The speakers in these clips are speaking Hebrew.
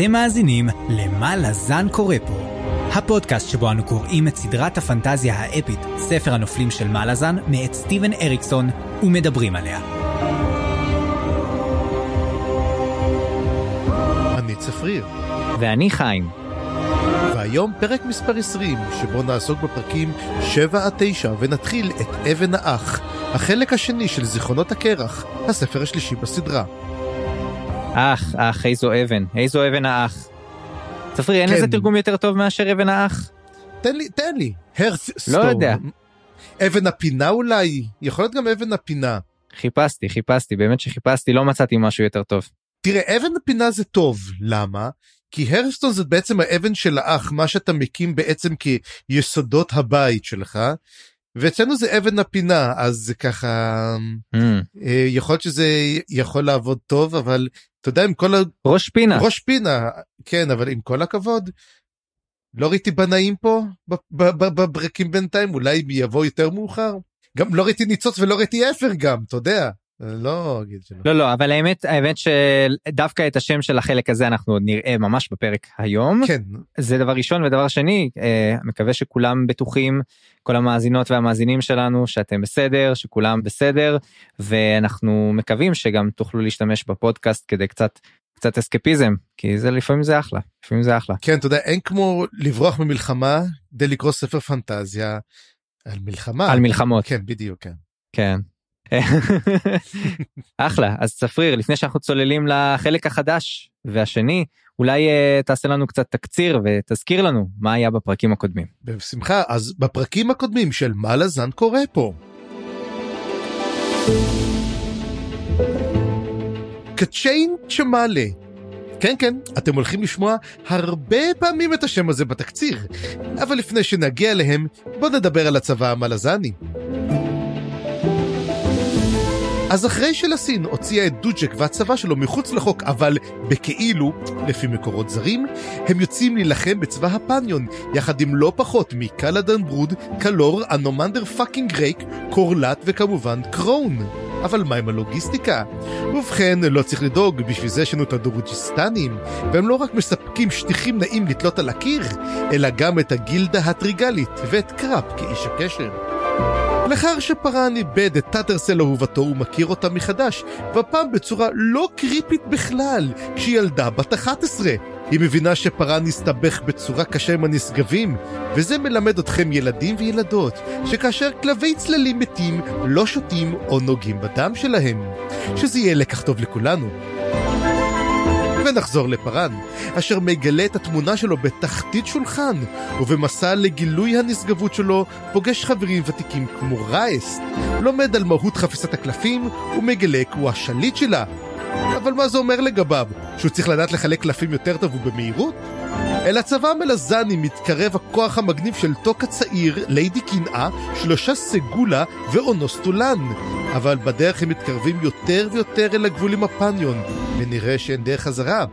אתם מאזינים ל"מה לזן קורא פה", הפודקאסט שבו אנו קוראים את סדרת הפנטזיה האפית, ספר הנופלים של מה לזן, מאת סטיבן אריקסון, ומדברים עליה. אני צפריר, ואני חיים. והיום פרק מספר 20, שבו נעסוק בפרקים 7 עד 9, ונתחיל את אבן האח, החלק השני של זיכרונות הקרח, הספר השלישי בסדרה. אח, אח, איזו אבן, איזו אבן האח. צפרי, אין כן. לזה תרגום יותר טוב מאשר אבן האח? תן לי, תן לי, הרס לא יודע. אבן הפינה אולי? יכול להיות גם אבן הפינה. חיפשתי, חיפשתי, באמת שחיפשתי, לא מצאתי משהו יותר טוב. תראה, אבן הפינה זה טוב, למה? כי הרסטון זה בעצם האבן של האח, מה שאתה מקים בעצם כיסודות הבית שלך, ואצלנו זה אבן הפינה, אז זה ככה. אה, יכול להיות שזה יכול לעבוד טוב, אבל אתה יודע, עם כל ה... ראש פינה. ראש פינה, כן, אבל עם כל הכבוד, לא ראיתי בנאים פה בברקים בינתיים, אולי הם יבואו יותר מאוחר. גם לא ראיתי ניצוץ ולא ראיתי אפר גם, אתה יודע. לא אגיד שלא. לא, לא, אבל האמת, האמת שדווקא את השם של החלק הזה אנחנו עוד נראה ממש בפרק היום. כן, זה דבר ראשון, ודבר שני, אה, מקווה שכולם בטוחים, כל המאזינות והמאזינים שלנו, שאתם בסדר, שכולם בסדר, ואנחנו מקווים שגם תוכלו להשתמש בפודקאסט כדי קצת, קצת אסקפיזם, כי זה לפעמים זה אחלה, לפעמים זה אחלה. כן, אתה יודע, אין כמו לברוח ממלחמה כדי לקרוא ספר פנטזיה על מלחמה. על מלחמות. כן, בדיוק, כן. כן. אחלה אז צפריר לפני שאנחנו צוללים לחלק החדש והשני אולי uh, תעשה לנו קצת תקציר ותזכיר לנו מה היה בפרקים הקודמים. בשמחה, אז בפרקים הקודמים של מה לזן קורה פה. קצ'יין צ'מאלה. כן כן, אתם הולכים לשמוע הרבה פעמים את השם הזה בתקציר, אבל לפני שנגיע אליהם, בואו נדבר על הצבא המלזני. אז אחרי שלסין הוציאה את דוג'ק והצבא שלו מחוץ לחוק, אבל בכאילו, לפי מקורות זרים, הם יוצאים להילחם בצבא הפניון, יחד עם לא פחות מקלאדן ברוד, קלור, אנומנדר fucking רייק, קורלט וכמובן קרון. אבל מה עם הלוגיסטיקה? ובכן, לא צריך לדאוג, בשביל זה יש לנו את הדרוג'יסטנים, והם לא רק מספקים שטיחים נעים לתלות על הקיר, אלא גם את הגילדה הטריגלית, ואת קראפ כאיש הקשר. לאחר שפארן איבד את טאטרסייל אהובתו הוא מכיר אותה מחדש, והפעם בצורה לא קריפית בכלל, כשהיא ילדה בת 11. היא מבינה שפארן הסתבך בצורה קשה עם הנשגבים, וזה מלמד אתכם ילדים וילדות, שכאשר כלבי צללים מתים, לא שותים או נוגעים בדם שלהם. שזה יהיה לקח טוב לכולנו. ונחזור לפארן, אשר מגלה את התמונה שלו בתחתית שולחן, ובמסע לגילוי הנשגבות שלו, פוגש חברים ותיקים כמו רייסט, לומד על מהות חפיסת הקלפים, ומגלה כי הוא השליט שלה. אבל מה זה אומר לגביו? שהוא צריך לדעת לחלק קלפים יותר טוב ובמהירות? אל הצבא המלזני מתקרב הכוח המגניב של טוק הצעיר, ליידי קנאה, שלושה סגולה ואונוסטולן. אבל בדרך הם מתקרבים יותר ויותר אל הגבול עם הפניון, ונראה שאין דרך חזרה.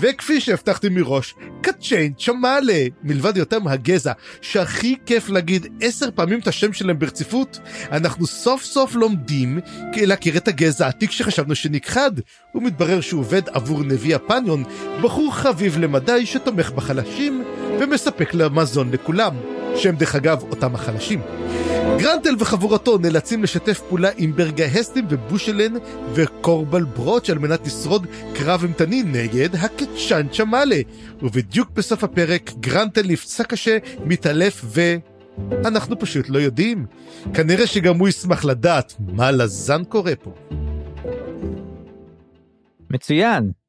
וכפי שהבטחתי מראש, קצ'יין צ'מאלה, מלבד היותם הגזע שהכי כיף להגיד עשר פעמים את השם שלהם ברציפות, אנחנו סוף סוף לומדים להכיר את הגזע העתיק שחשבנו שנכחד, ומתברר שהוא עובד עבור נביא הפניון, בחור חביב למדי שתומך בחלשים ומספק למזון לכולם, שהם דרך אגב אותם החלשים. גרנטל וחבורתו נאלצים לשתף פעולה עם ברגהסטים ובושלן וקורבל ברוץ' על מנת לשרוד קרב אימתני נגד הקצ'אן צ'מאלה. ובדיוק בסוף הפרק גרנטל נפצע קשה, מתעלף ו... אנחנו פשוט לא יודעים. כנראה שגם הוא ישמח לדעת מה לזן קורה פה. מצוין.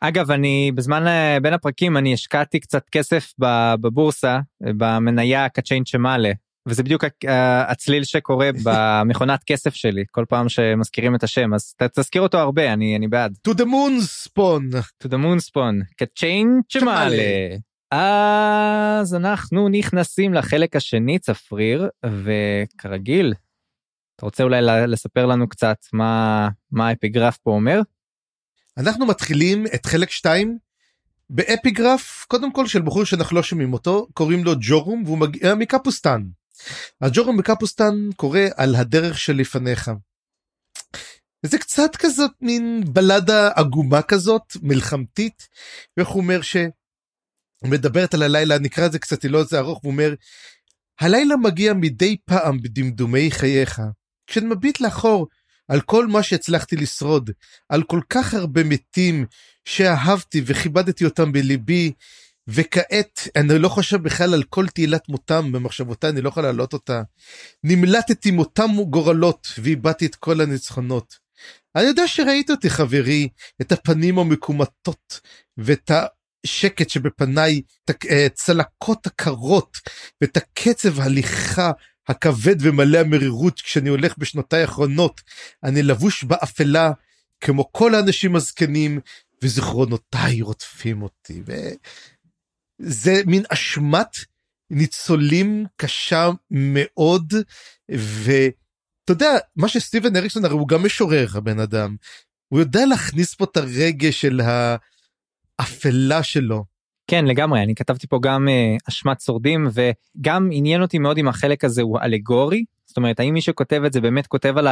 אגב אני בזמן אה, בין הפרקים אני השקעתי קצת כסף בבורסה אה, במניה קצ'יין צ'מאלה וזה בדיוק ה- ה- הצליל שקורה במכונת כסף שלי כל פעם שמזכירים את השם אז תזכיר אותו הרבה אני אני בעד. To the moon spawn. to the moon spawn קצ'יין צ'מאלה. אז אנחנו נכנסים לחלק השני צפריר וכרגיל אתה רוצה אולי לספר לנו קצת מה מה האפיגרף פה אומר? אנחנו מתחילים את חלק 2 באפיגרף קודם כל של בחור שאנחנו לא שומעים אותו קוראים לו ג'ורום והוא מגיע מקפוסטן. הג'ורום מקפוסטן קורא על הדרך שלפניך. זה קצת כזאת מין בלדה עגומה כזאת, מלחמתית, ואיך הוא אומר ש... מדברת על הלילה, נקרא את זה קצת, לא זה ארוך, הוא אומר, הלילה מגיע מדי פעם בדמדומי חייך. כשאני מביט לאחור על כל מה שהצלחתי לשרוד, על כל כך הרבה מתים שאהבתי וכיבדתי אותם בליבי, וכעת אני לא חושב בכלל על כל תהילת מותם במחשבותיי, אני לא יכול להעלות אותה. נמלטתי מותם גורלות ואיבדתי את כל הניצחונות. אני יודע שראית אותי חברי, את הפנים המקומטות ואת השקט שבפניי, את הצלקות הקרות ואת הקצב הליכה הכבד ומלא המרירות כשאני הולך בשנותיי האחרונות. אני לבוש באפלה כמו כל האנשים הזקנים וזיכרונותיי רודפים אותי. וזה מין אשמת ניצולים קשה מאוד ואתה יודע מה שסטיבן אריקסון הרי הוא גם משורר הבן אדם. הוא יודע להכניס פה את הרגש של האפלה שלו. כן לגמרי אני כתבתי פה גם uh, אשמת שורדים וגם עניין אותי מאוד אם החלק הזה הוא אלגורי זאת אומרת האם מי שכותב את זה באמת כותב על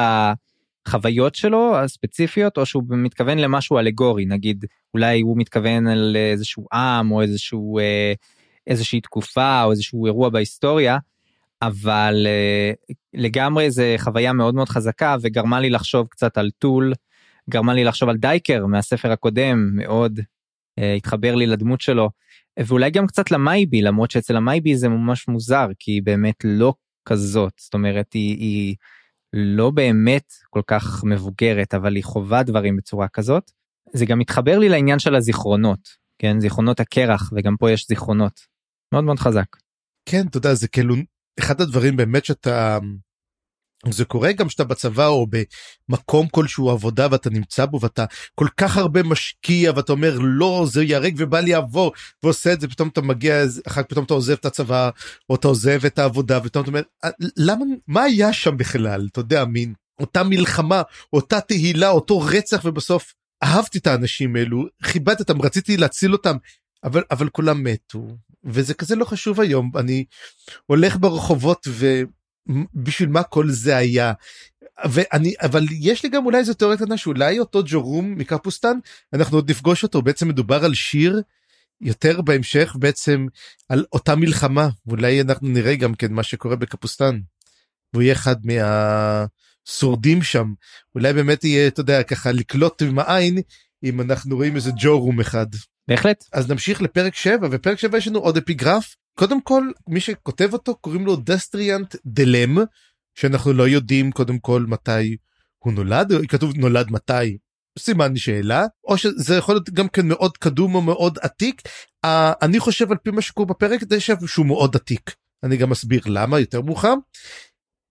החוויות שלו הספציפיות או שהוא מתכוון למשהו אלגורי נגיד אולי הוא מתכוון על איזשהו עם או איזשהו uh, איזושהי תקופה או איזשהו אירוע בהיסטוריה. אבל uh, לגמרי זה חוויה מאוד מאוד חזקה וגרמה לי לחשוב קצת על טול גרמה לי לחשוב על דייקר מהספר הקודם מאוד התחבר לי לדמות שלו ואולי גם קצת למייבי למרות שאצל המייבי זה ממש מוזר כי היא באמת לא כזאת זאת אומרת היא, היא לא באמת כל כך מבוגרת אבל היא חווה דברים בצורה כזאת. זה גם מתחבר לי לעניין של הזיכרונות כן זיכרונות הקרח וגם פה יש זיכרונות מאוד מאוד חזק. כן אתה יודע זה כאילו אחד הדברים באמת שאתה זה קורה גם שאתה בצבא או במקום כלשהו עבודה ואתה נמצא בו ואתה כל כך הרבה משקיע ואתה אומר לא זה ייהרג ובל יעבור ועושה את זה פתאום אתה מגיע אחר פתאום אתה עוזב את הצבא או אתה עוזב את העבודה ופתאום אתה אומר אה, למה מה היה שם בכלל? אתה יודע מין אותה מלחמה אותה תהילה אותו רצח ובסוף אהבתי את האנשים האלו כיבדתי אותם רציתי להציל אותם אבל אבל כולם מתו וזה כזה לא חשוב היום. אני הולך ברחובות ו... בשביל מה כל זה היה. ואני אבל יש לי גם אולי איזה תיאוריה קטנה שאולי אותו ג'ורום מקפוסטן אנחנו עוד נפגוש אותו בעצם מדובר על שיר יותר בהמשך בעצם על אותה מלחמה ואולי אנחנו נראה גם כן מה שקורה בקפוסטן. והוא יהיה אחד מהשורדים שם אולי באמת יהיה אתה יודע ככה לקלוט עם העין אם אנחנו רואים איזה ג'ורום אחד. בהחלט. אז נמשיך לפרק 7 ופרק 7 יש לנו עוד אפיגרף קודם כל מי שכותב אותו קוראים לו דסטריאנט דלם שאנחנו לא יודעים קודם כל מתי הוא נולד כתוב נולד מתי סימן שאלה או שזה יכול להיות גם כן מאוד קדום או מאוד עתיק uh, אני חושב על פי מה שקורה בפרק זה שהוא מאוד עתיק אני גם אסביר למה יותר מאוחר.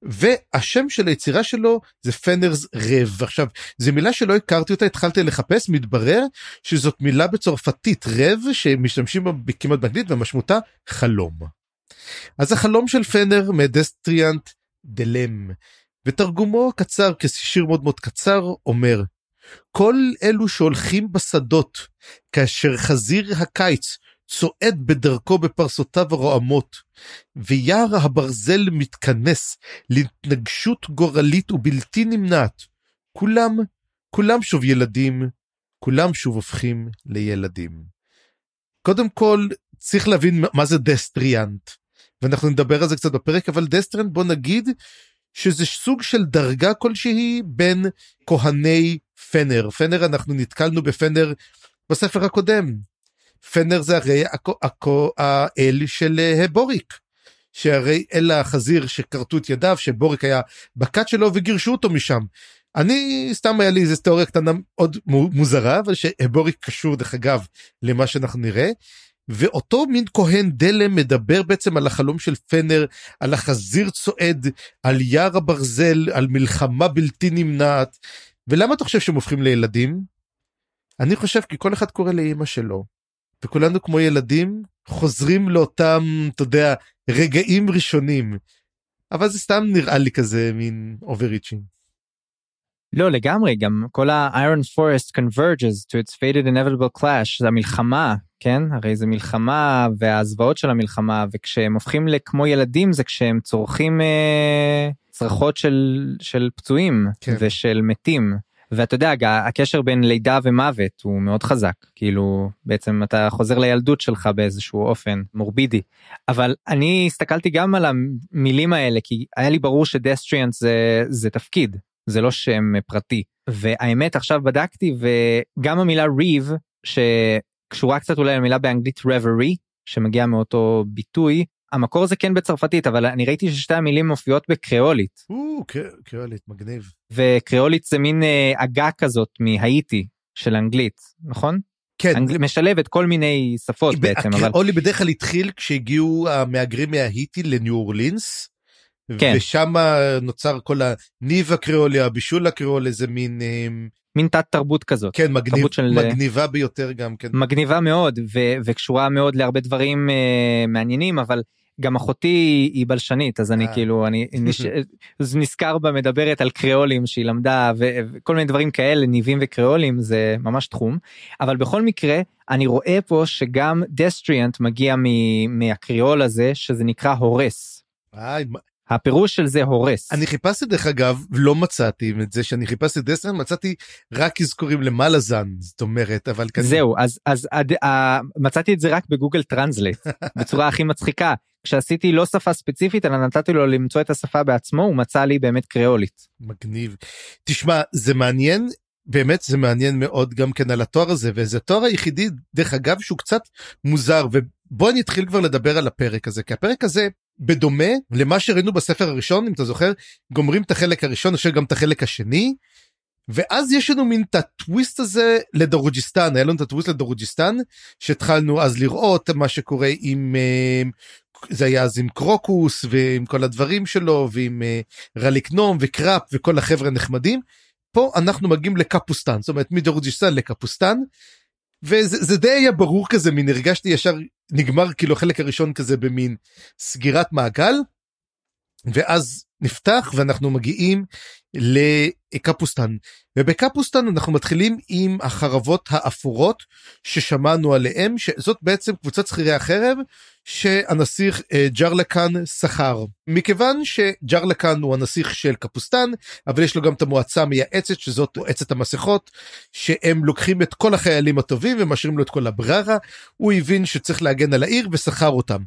והשם של היצירה שלו זה פנרס רב עכשיו זו מילה שלא הכרתי אותה התחלתי לחפש מתברר שזאת מילה בצרפתית רב שמשתמשים בה כמעט באנגלית ומשמעותה חלום. אז החלום של פנר מדסטריאנט דלם ותרגומו קצר כשיר מאוד מאוד קצר אומר כל אלו שהולכים בשדות כאשר חזיר הקיץ צועד בדרכו בפרסותיו הרועמות, ויער הברזל מתכנס להתנגשות גורלית ובלתי נמנעת. כולם, כולם שוב ילדים, כולם שוב הופכים לילדים. קודם כל, צריך להבין מה זה דסטריאנט, ואנחנו נדבר על זה קצת בפרק, אבל דסטריאנט בוא נגיד שזה סוג של דרגה כלשהי בין כהני פנר. פנר אנחנו נתקלנו בפנר בספר הקודם, פנר זה הרי האל של. אה, שהרי אל החזיר שכרתו את ידיו שבוריק היה בכת שלו וגירשו אותו משם. אני סתם היה לי איזה תיאוריה קטנה עוד מוזרה אבל שבוריק קשור דרך אגב למה שאנחנו נראה. ואותו מין כהן דלם מדבר בעצם על החלום של פנר על החזיר צועד על יער הברזל על מלחמה בלתי נמנעת ולמה אתה חושב שהם הופכים לילדים? אני חושב כי כל אחד קורא לאמא שלו וכולנו כמו ילדים חוזרים לאותם אתה יודע רגעים ראשונים אבל זה סתם נראה לי כזה מין overreaching. לא לגמרי גם כל ה-iron forest converges to its fated inevitable clash זה המלחמה כן הרי זה מלחמה והזוועות של המלחמה וכשהם הופכים לכמו ילדים זה כשהם צורכים אה, צרחות של של פצועים כן. ושל מתים ואתה יודע הקשר בין לידה ומוות הוא מאוד חזק. כאילו בעצם אתה חוזר לילדות שלך באיזשהו אופן מורבידי. אבל אני הסתכלתי גם על המילים האלה כי היה לי ברור שדסטריאנט זה זה תפקיד זה לא שם פרטי. והאמת עכשיו בדקתי וגם המילה ריב שקשורה קצת אולי למילה באנגלית reverie שמגיע מאותו ביטוי המקור זה כן בצרפתית אבל אני ראיתי ששתי המילים מופיעות בקריאולית. או, קריאולית מגניב. וקריאולית זה מין אה, עגה כזאת מהאיטי של אנגלית נכון? כן. אנגל... משלבת כל מיני שפות בעצם אבל הקריאולי בדרך כלל התחיל כשהגיעו המהגרים מהאיטי לניו אורלינס. כן. ושם נוצר כל הניב הקריאולי הבישול הקריאולי זה מין אה, מין תת תרבות כזאת. כן, מגניב, של... מגניבה ביותר גם כן. מגניבה מאוד ו- וקשורה מאוד להרבה דברים uh, מעניינים אבל גם אחותי היא בלשנית אז אני אה. כאילו אני נש... נזכר בה מדברת על קריאולים שהיא למדה ו- וכל מיני דברים כאלה ניבים וקריאולים זה ממש תחום אבל בכל מקרה אני רואה פה שגם דסטריאנט מגיע מ- מהקריאול הזה שזה נקרא הורס. הפירוש של זה הורס. אני חיפשתי דרך אגב לא מצאתי את זה שאני חיפשתי דסטרן מצאתי רק אזכורים למלאזן זאת אומרת אבל כזה. זהו אז אז עד, אה, מצאתי את זה רק ב-Google Translate בצורה הכי מצחיקה כשעשיתי לא שפה ספציפית אלא נתתי לו למצוא את השפה בעצמו הוא מצא לי באמת קריאולית. מגניב. תשמע זה מעניין באמת זה מעניין מאוד גם כן על התואר הזה וזה התואר היחידי דרך אגב שהוא קצת מוזר ובוא נתחיל כבר לדבר על הפרק הזה כי הפרק הזה בדומה למה שראינו בספר הראשון אם אתה זוכר גומרים את החלק הראשון יש גם את החלק השני. ואז יש לנו מין את הטוויסט הזה לדרוג'יסטן היה לנו את הטוויסט לדרוג'יסטן שהתחלנו אז לראות מה שקורה עם אה, זה היה אז עם קרוקוס ועם כל הדברים שלו ועם אה, רליקנום וקראפ וכל החבר'ה נחמדים. פה אנחנו מגיעים לקפוסטן זאת אומרת מדרוג'יסטן לקפוסטן וזה די היה ברור כזה מין הרגשתי ישר נגמר כאילו החלק הראשון כזה במין סגירת מעגל ואז נפתח ואנחנו מגיעים לקפוסטן ובקפוסטן אנחנו מתחילים עם החרבות האפורות ששמענו עליהם שזאת בעצם קבוצת שכירי החרב שהנסיך אה, ג'רלקן שכר. מכיוון שג'רלקן הוא הנסיך של קפוסטן אבל יש לו גם את המועצה המייעצת שזאת מועצת המסכות שהם לוקחים את כל החיילים הטובים ומשאירים לו את כל הבררה. הוא הבין שצריך להגן על העיר ושכר אותם.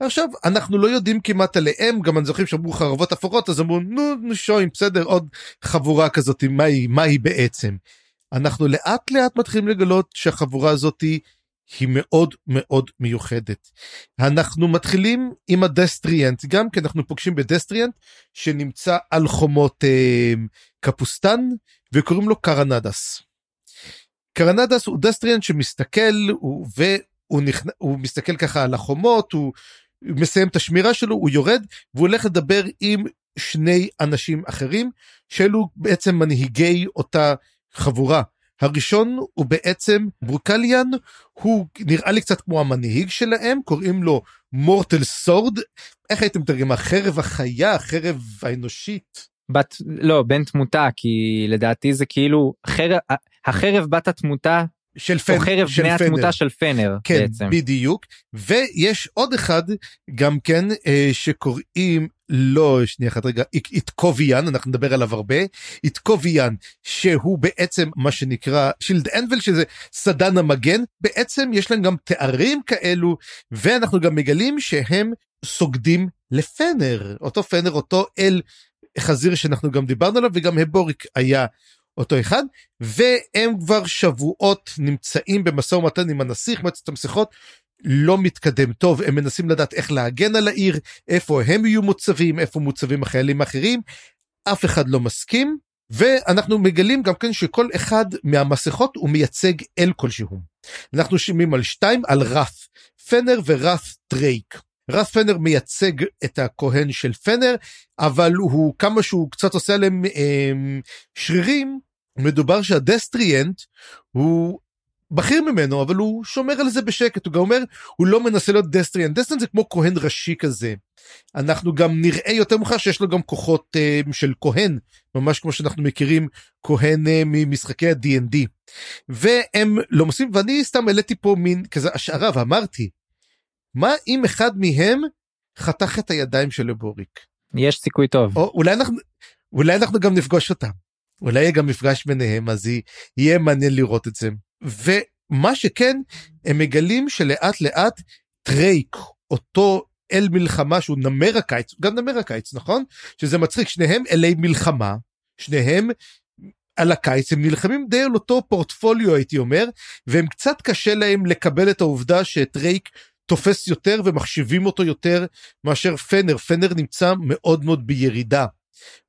עכשיו אנחנו לא יודעים כמעט עליהם גם אני זוכרים שאמרו חרבות אפורות אז אמרו נו שוין בסדר עוד חבורה כזאת מה היא מה היא בעצם. אנחנו לאט לאט מתחילים לגלות שהחבורה הזאתי היא מאוד מאוד מיוחדת. אנחנו מתחילים עם הדסטריאנט גם כי אנחנו פוגשים בדסטריאנט שנמצא על חומות אה, קפוסטן וקוראים לו קרנדס. קרנדס הוא דסטריאנט שמסתכל הוא, והוא נכנ... הוא מסתכל ככה על החומות הוא מסיים את השמירה שלו הוא יורד והוא הולך לדבר עם שני אנשים אחרים שאלו בעצם מנהיגי אותה חבורה. הראשון הוא בעצם ברוקליאן הוא נראה לי קצת כמו המנהיג שלהם קוראים לו מורטל סורד איך הייתם מתרגם החרב החיה החרב האנושית. בת לא בן תמותה כי לדעתי זה כאילו חרב החרב בת התמותה של פנר, או חרב של בני פנר. התמותה של פנר כן, בעצם. בדיוק ויש עוד אחד גם כן אה, שקוראים לא שנייה אחת רגע איתקוביאן אנחנו נדבר עליו הרבה איתקוביאן שהוא בעצם מה שנקרא שילד אנבל שזה סדן המגן בעצם יש להם גם תארים כאלו ואנחנו גם מגלים שהם סוגדים לפנר אותו פנר אותו אל חזיר שאנחנו גם דיברנו עליו וגם הבוריק היה אותו אחד והם כבר שבועות נמצאים במשא ומתן עם הנסיך מועצת המסכות לא מתקדם טוב הם מנסים לדעת איך להגן על העיר איפה הם יהיו מוצבים איפה מוצבים החיילים האחרים אף אחד לא מסכים ואנחנו מגלים גם כן שכל אחד מהמסכות הוא מייצג אל כלשהו. אנחנו שומעים על שתיים על רף פנר ורף דרייק. רף פנר מייצג את הכהן של פנר אבל הוא כמה שהוא קצת עושה עליהם אה, שרירים מדובר שהדסטריאנט הוא בכיר ממנו אבל הוא שומר על זה בשקט הוא גם אומר הוא לא מנסה להיות דסטריאנט דסטריאנט זה כמו כהן ראשי כזה. אנחנו גם נראה יותר מאוחר שיש לו גם כוחות אה, של כהן ממש כמו שאנחנו מכירים כהן אה, ממשחקי ה-D&D. והם לא עושים ואני סתם העליתי פה מין כזה השערה ואמרתי מה אם אחד מהם חתך את הידיים של לבוריק. יש סיכוי טוב. או אולי אנחנו אולי אנחנו גם נפגוש אותם. אולי יהיה גם מפגש ביניהם אז יהיה מעניין לראות את זה. ומה שכן הם מגלים שלאט לאט טרייק אותו אל מלחמה שהוא נמר הקיץ גם נמר הקיץ נכון שזה מצחיק שניהם אלי מלחמה שניהם על הקיץ הם נלחמים די על אותו פורטפוליו הייתי אומר והם קצת קשה להם לקבל את העובדה שטרייק תופס יותר ומחשיבים אותו יותר מאשר פנר. פנר נמצא מאוד מאוד בירידה.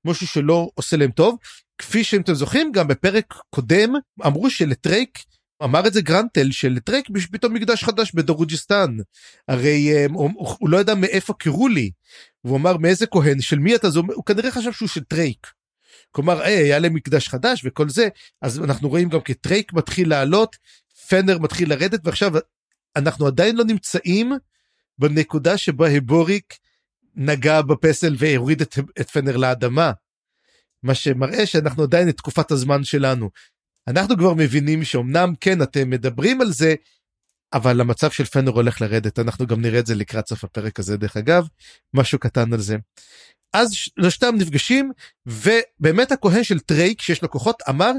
משהו שלא עושה להם טוב. כפי שאתם זוכרים גם בפרק קודם אמרו שלטרייק אמר את זה גרנטל שלטרייק יש פתאום מקדש חדש בדרוג'יסטן הרי אה, הוא, הוא לא ידע מאיפה קראו לי. הוא אמר מאיזה כהן? של מי אתה זה הוא כנראה חשב שהוא של טרייק. כלומר היי, היה להם מקדש חדש וכל זה. אז אנחנו רואים גם כי טרייק מתחיל לעלות פנר מתחיל לרדת ועכשיו אנחנו עדיין לא נמצאים בנקודה שבה הבוריק נגע בפסל והוריד את, את פנר לאדמה. מה שמראה שאנחנו עדיין את תקופת הזמן שלנו. אנחנו כבר מבינים שאומנם כן אתם מדברים על זה אבל המצב של פנר הולך לרדת אנחנו גם נראה את זה לקראת סוף הפרק הזה דרך אגב משהו קטן על זה. אז שלושתם נפגשים ובאמת הכהן של טרייק שיש לו כוחות אמר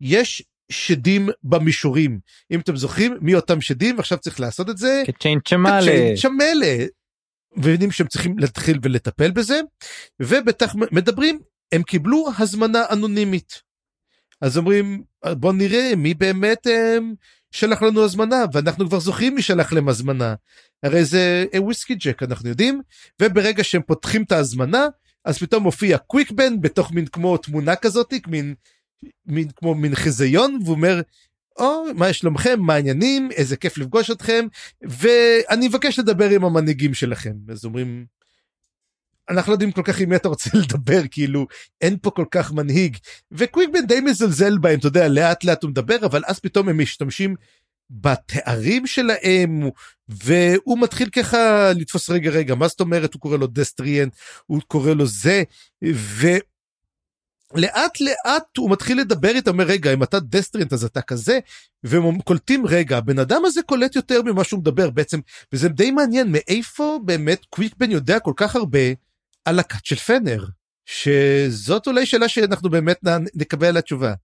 יש שדים במישורים אם אתם זוכרים מי אותם שדים עכשיו צריך לעשות את זה. כצ'יין צ'מאלה. צ'מאלה. מבינים שהם צריכים להתחיל ולטפל בזה ובטח מדברים הם קיבלו הזמנה אנונימית. אז אומרים בוא נראה מי באמת הם, אה, שלח לנו הזמנה ואנחנו כבר זוכרים מי שלח להם הזמנה. הרי זה וויסקי ג'ק אנחנו יודעים וברגע שהם פותחים את ההזמנה אז פתאום מופיע קוויק בן בתוך מין כמו תמונה כזאת מין, מין כמו מין חיזיון והוא אומר או מה שלומכם? מה העניינים? איזה כיף לפגוש אתכם. ואני מבקש לדבר עם המנהיגים שלכם. אז אומרים אנחנו לא יודעים כל כך עם מי אתה רוצה לדבר כאילו אין פה כל כך מנהיג. וקוויקבן די מזלזל בהם אתה יודע לאט לאט הוא מדבר אבל אז פתאום הם משתמשים בתארים שלהם והוא מתחיל ככה לתפוס רגע רגע מה זאת אומרת? הוא קורא לו דסטריאן הוא קורא לו זה ולאט לאט הוא מתחיל לדבר איתם אומר רגע אם אתה דסטריאנט אז אתה כזה והם קולטים רגע הבן אדם הזה קולט יותר ממה שהוא מדבר בעצם וזה די מעניין מאיפה באמת קוויקבן יודע כל כך הרבה על הכת של פנר? שזאת אולי שאלה שאנחנו באמת נקבל עליה תשובה.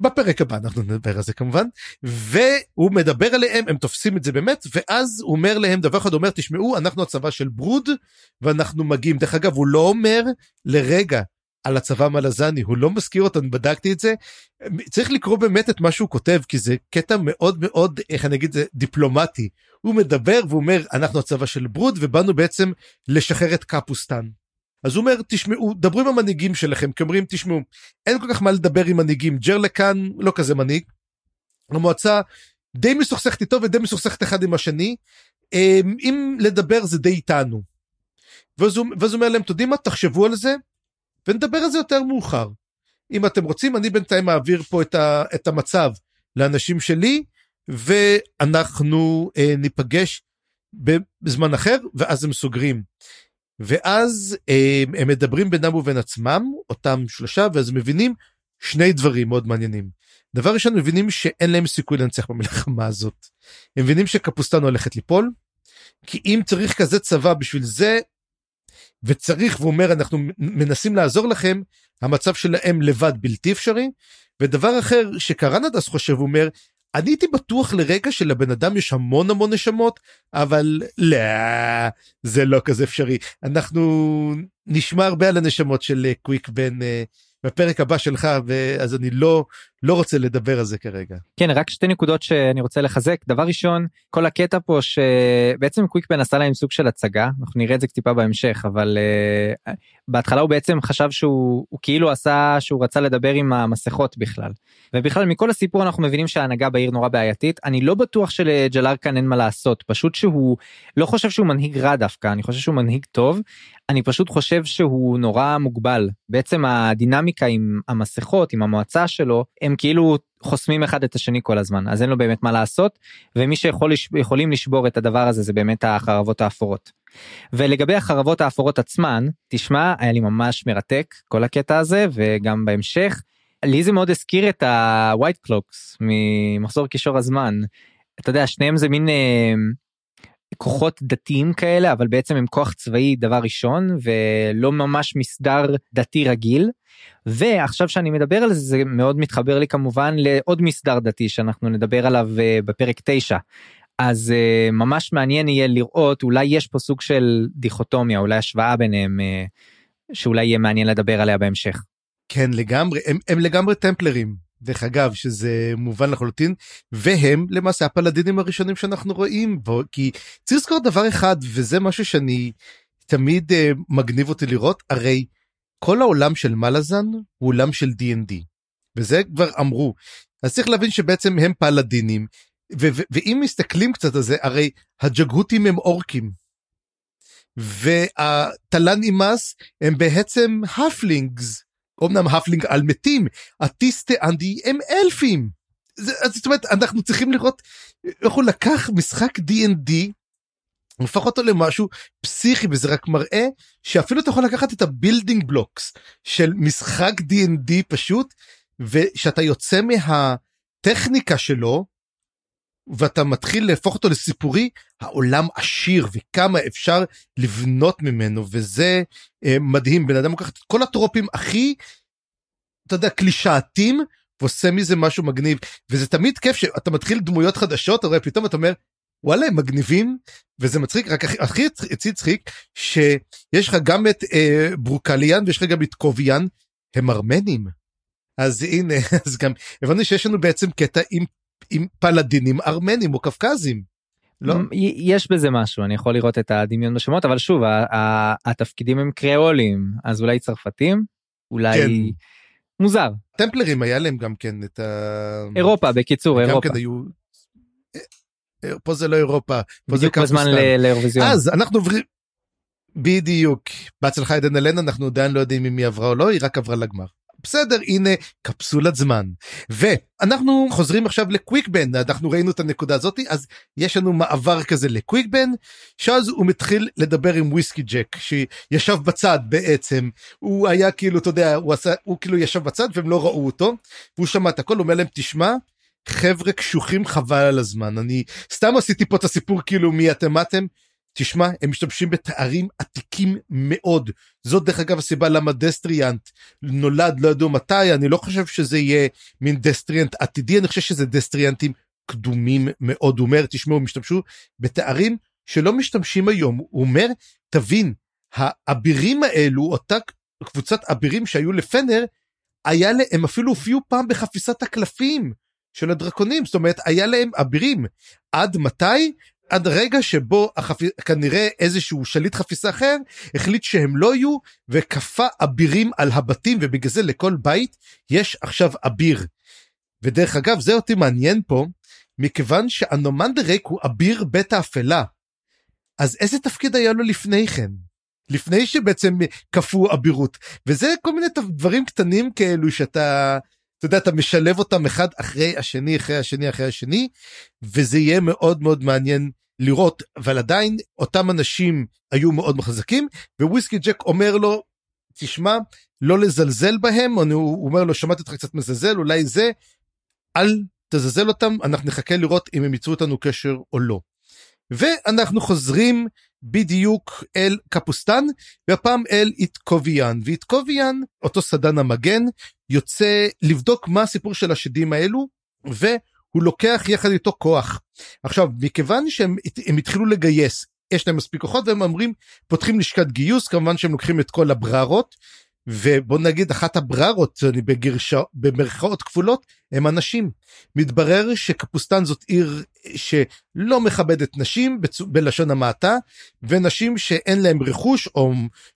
בפרק הבא אנחנו נדבר על זה כמובן. והוא מדבר עליהם הם תופסים את זה באמת ואז הוא אומר להם דבר אחד אומר תשמעו אנחנו הצבא של ברוד ואנחנו מגיעים. דרך אגב הוא לא אומר לרגע על הצבא מלזני הוא לא מזכיר אותנו בדקתי את זה. צריך לקרוא באמת את מה שהוא כותב כי זה קטע מאוד מאוד איך אני אגיד זה דיפלומטי. הוא מדבר והוא אומר אנחנו הצבא של ברוד ובאנו בעצם לשחרר את קפוסטן. אז הוא אומר תשמעו דברו עם המנהיגים שלכם. כי אומרים תשמעו אין כל כך מה לדבר עם מנהיגים. ג'רלקן לא כזה מנהיג. המועצה די מסוכסכת איתו ודי מסוכסכת אחד עם השני. אמ, אם לדבר זה די איתנו. ואז הוא, אומר להם תודעים מה תחשבו על זה ונדבר על זה יותר מאוחר. אם אתם רוצים אני בינתיים מעביר פה את, ה, את המצב לאנשים שלי ואנחנו אה, ניפגש בזמן אחר ואז הם סוגרים. ואז הם, הם מדברים בינם ובין עצמם אותם שלושה ואז מבינים שני דברים מאוד מעניינים. דבר ראשון מבינים שאין להם סיכוי לנצח במלחמה הזאת. הם מבינים שקפוסטן הולכת ליפול כי אם צריך כזה צבא בשביל זה וצריך והוא אומר אנחנו מנסים לעזור לכם המצב שלהם לבד בלתי אפשרי. ודבר אחר שקרנדס חושב הוא אומר אני הייתי בטוח לרגע שלבן אדם יש המון המון נשמות אבל לא זה לא כזה אפשרי. אנחנו נשמע הרבה על הנשמות של קוויק בן אה, בפרק הבא שלך ואז אני לא לא רוצה לדבר על זה כרגע. כן רק שתי נקודות שאני רוצה לחזק. דבר ראשון כל הקטע פה שבעצם קוויקבן עשה להם סוג של הצגה אנחנו נראה את זה טיפה בהמשך אבל uh, בהתחלה הוא בעצם חשב שהוא כאילו עשה שהוא רצה לדבר עם המסכות בכלל. ובכלל מכל הסיפור אנחנו מבינים שההנהגה בעיר נורא בעייתית. אני לא בטוח שלג'לאר כאן אין מה לעשות. פשוט שהוא לא חושב שהוא מנהיג רע דווקא אני חושב שהוא מנהיג טוב. אני פשוט חושב שהוא נורא מוגבל. בעצם הדינמיקה עם המסכות עם המועצה שלו הם כאילו חוסמים אחד את השני כל הזמן אז אין לו באמת מה לעשות ומי שיכולים לשבור את הדבר הזה זה באמת החרבות האפורות. ולגבי החרבות האפורות עצמן תשמע היה לי ממש מרתק כל הקטע הזה וגם בהמשך לי זה מאוד הזכיר את ה-white clocks ממחזור קישור הזמן. אתה יודע שניהם זה מין אה, כוחות דתיים כאלה אבל בעצם הם כוח צבאי דבר ראשון ולא ממש מסדר דתי רגיל. ועכשיו שאני מדבר על זה זה מאוד מתחבר לי כמובן לעוד מסדר דתי שאנחנו נדבר עליו אה, בפרק 9. אז uh, ממש מעניין יהיה לראות אולי יש פה סוג של דיכוטומיה אולי השוואה ביניהם uh, שאולי יהיה מעניין לדבר עליה בהמשך. כן לגמרי הם, הם לגמרי טמפלרים דרך אגב שזה מובן לחלוטין והם למעשה הפלדינים הראשונים שאנחנו רואים בו כי צריך לזכור דבר אחד וזה משהו שאני תמיד uh, מגניב אותי לראות הרי כל העולם של מלאזן הוא עולם של D&D וזה כבר אמרו אז צריך להבין שבעצם הם פלדינים ואם מסתכלים קצת על זה הרי הג'גהותים הם אורקים. והטלן אימאס הם בעצם halflings אמנם halfling על מתים, הטיסטה אנדי הם אלפים. זה, זאת אומרת, אנחנו צריכים לראות איך הוא לקח משחק D&D, הפך אותו למשהו פסיכי, וזה רק מראה שאפילו אתה יכול לקחת את ה building blocks של משחק D&D פשוט, ושאתה יוצא מהטכניקה שלו, ואתה מתחיל להפוך אותו לסיפורי, העולם עשיר וכמה אפשר לבנות ממנו, וזה אה, מדהים. בן אדם לוקח את כל הטרופים הכי, אתה יודע, קלישאתים, ועושה מזה משהו מגניב. וזה תמיד כיף שאתה מתחיל דמויות חדשות, אתה רואה פתאום אתה אומר, וואלה הם מגניבים וזה מצחיק רק הכי הכי צחיק שיש לך גם את אה, ברוקליאן ויש לך גם את קוביאן הם ארמנים. אז הנה אז גם הבנו שיש לנו בעצם קטע עם עם פלדינים ארמנים או קפקזים. לא? יש בזה משהו אני יכול לראות את הדמיון בשמות אבל שוב התפקידים הם קריאולים אז אולי צרפתים אולי כן. מוזר. טמפלרים היה להם גם כן את ה... אירופה בקיצור אירופה. כן היו... אה, פה זה לא אירופה. בדיוק בזמן לאירוויזיון. אז אנחנו עוברים. בדיוק. בהצלחה עדן אלנה אנחנו עדיין לא יודעים אם היא עברה או לא היא רק עברה לגמר. בסדר הנה קפסולת זמן. ואנחנו חוזרים עכשיו לקוויק בן אנחנו ראינו את הנקודה הזאתי אז יש לנו מעבר כזה לקוויק בן שאז הוא מתחיל לדבר עם וויסקי ג'ק שישב בצד בעצם. הוא היה כאילו אתה יודע הוא עשה הוא כאילו ישב בצד והם לא ראו אותו והוא שמע את הכל אומר להם תשמע חבר'ה קשוחים חבל על הזמן. אני סתם עשיתי פה את הסיפור כאילו מי אתם מה אתם תשמע, הם משתמשים בתארים עתיקים מאוד. זאת דרך אגב הסיבה למה דסטריאנט נולד, לא ידעו מתי, אני לא חושב שזה יהיה מין דסטריאנט עתידי, אני חושב שזה דסטריאנטים קדומים מאוד. הוא אומר, תשמעו, הם השתמשו בתארים שלא משתמשים היום. הוא אומר, תבין, האבירים האלו, אותה קבוצת אבירים שהיו לפנר, היה להם, אפילו הופיעו פעם בחפיסת הקלפים של הדרקונים, זאת אומרת, היה להם אבירים. עד מתי? עד רגע שבו החפ... כנראה איזשהו שליט חפיסה אחר החליט שהם לא יהיו וכפה אבירים על הבתים ובגלל זה לכל בית יש עכשיו אביר. ודרך אגב זה אותי מעניין פה מכיוון שאנומנדרק הוא אביר בית האפלה. אז איזה תפקיד היה לו לפני כן? לפני שבעצם כפו אבירות וזה כל מיני דברים קטנים כאלו שאתה אתה יודע, אתה משלב אותם אחד אחרי השני, אחרי השני, אחרי השני, וזה יהיה מאוד מאוד מעניין לראות, אבל עדיין אותם אנשים היו מאוד חזקים, וויסקי ג'ק אומר לו, תשמע, לא לזלזל בהם, הוא אומר לו, שמעתי אותך קצת מזלזל, אולי זה, אל תזלזל אותם, אנחנו נחכה לראות אם הם ייצרו איתנו קשר או לא. ואנחנו חוזרים בדיוק אל קפוסטן, והפעם אל איטקוביאן, ואיטקוביאן, אותו סדן המגן, יוצא לבדוק מה הסיפור של השדים האלו, והוא לוקח יחד איתו כוח. עכשיו, מכיוון שהם התחילו לגייס, יש להם מספיק כוחות והם אומרים פותחים לשכת גיוס כמובן שהם לוקחים את כל הבררות ובוא נגיד אחת הבררות אני בגרשה במרכאות כפולות הם אנשים מתברר שקפוסטן זאת עיר שלא מכבדת נשים בצ... בלשון המעטה ונשים שאין להם רכוש או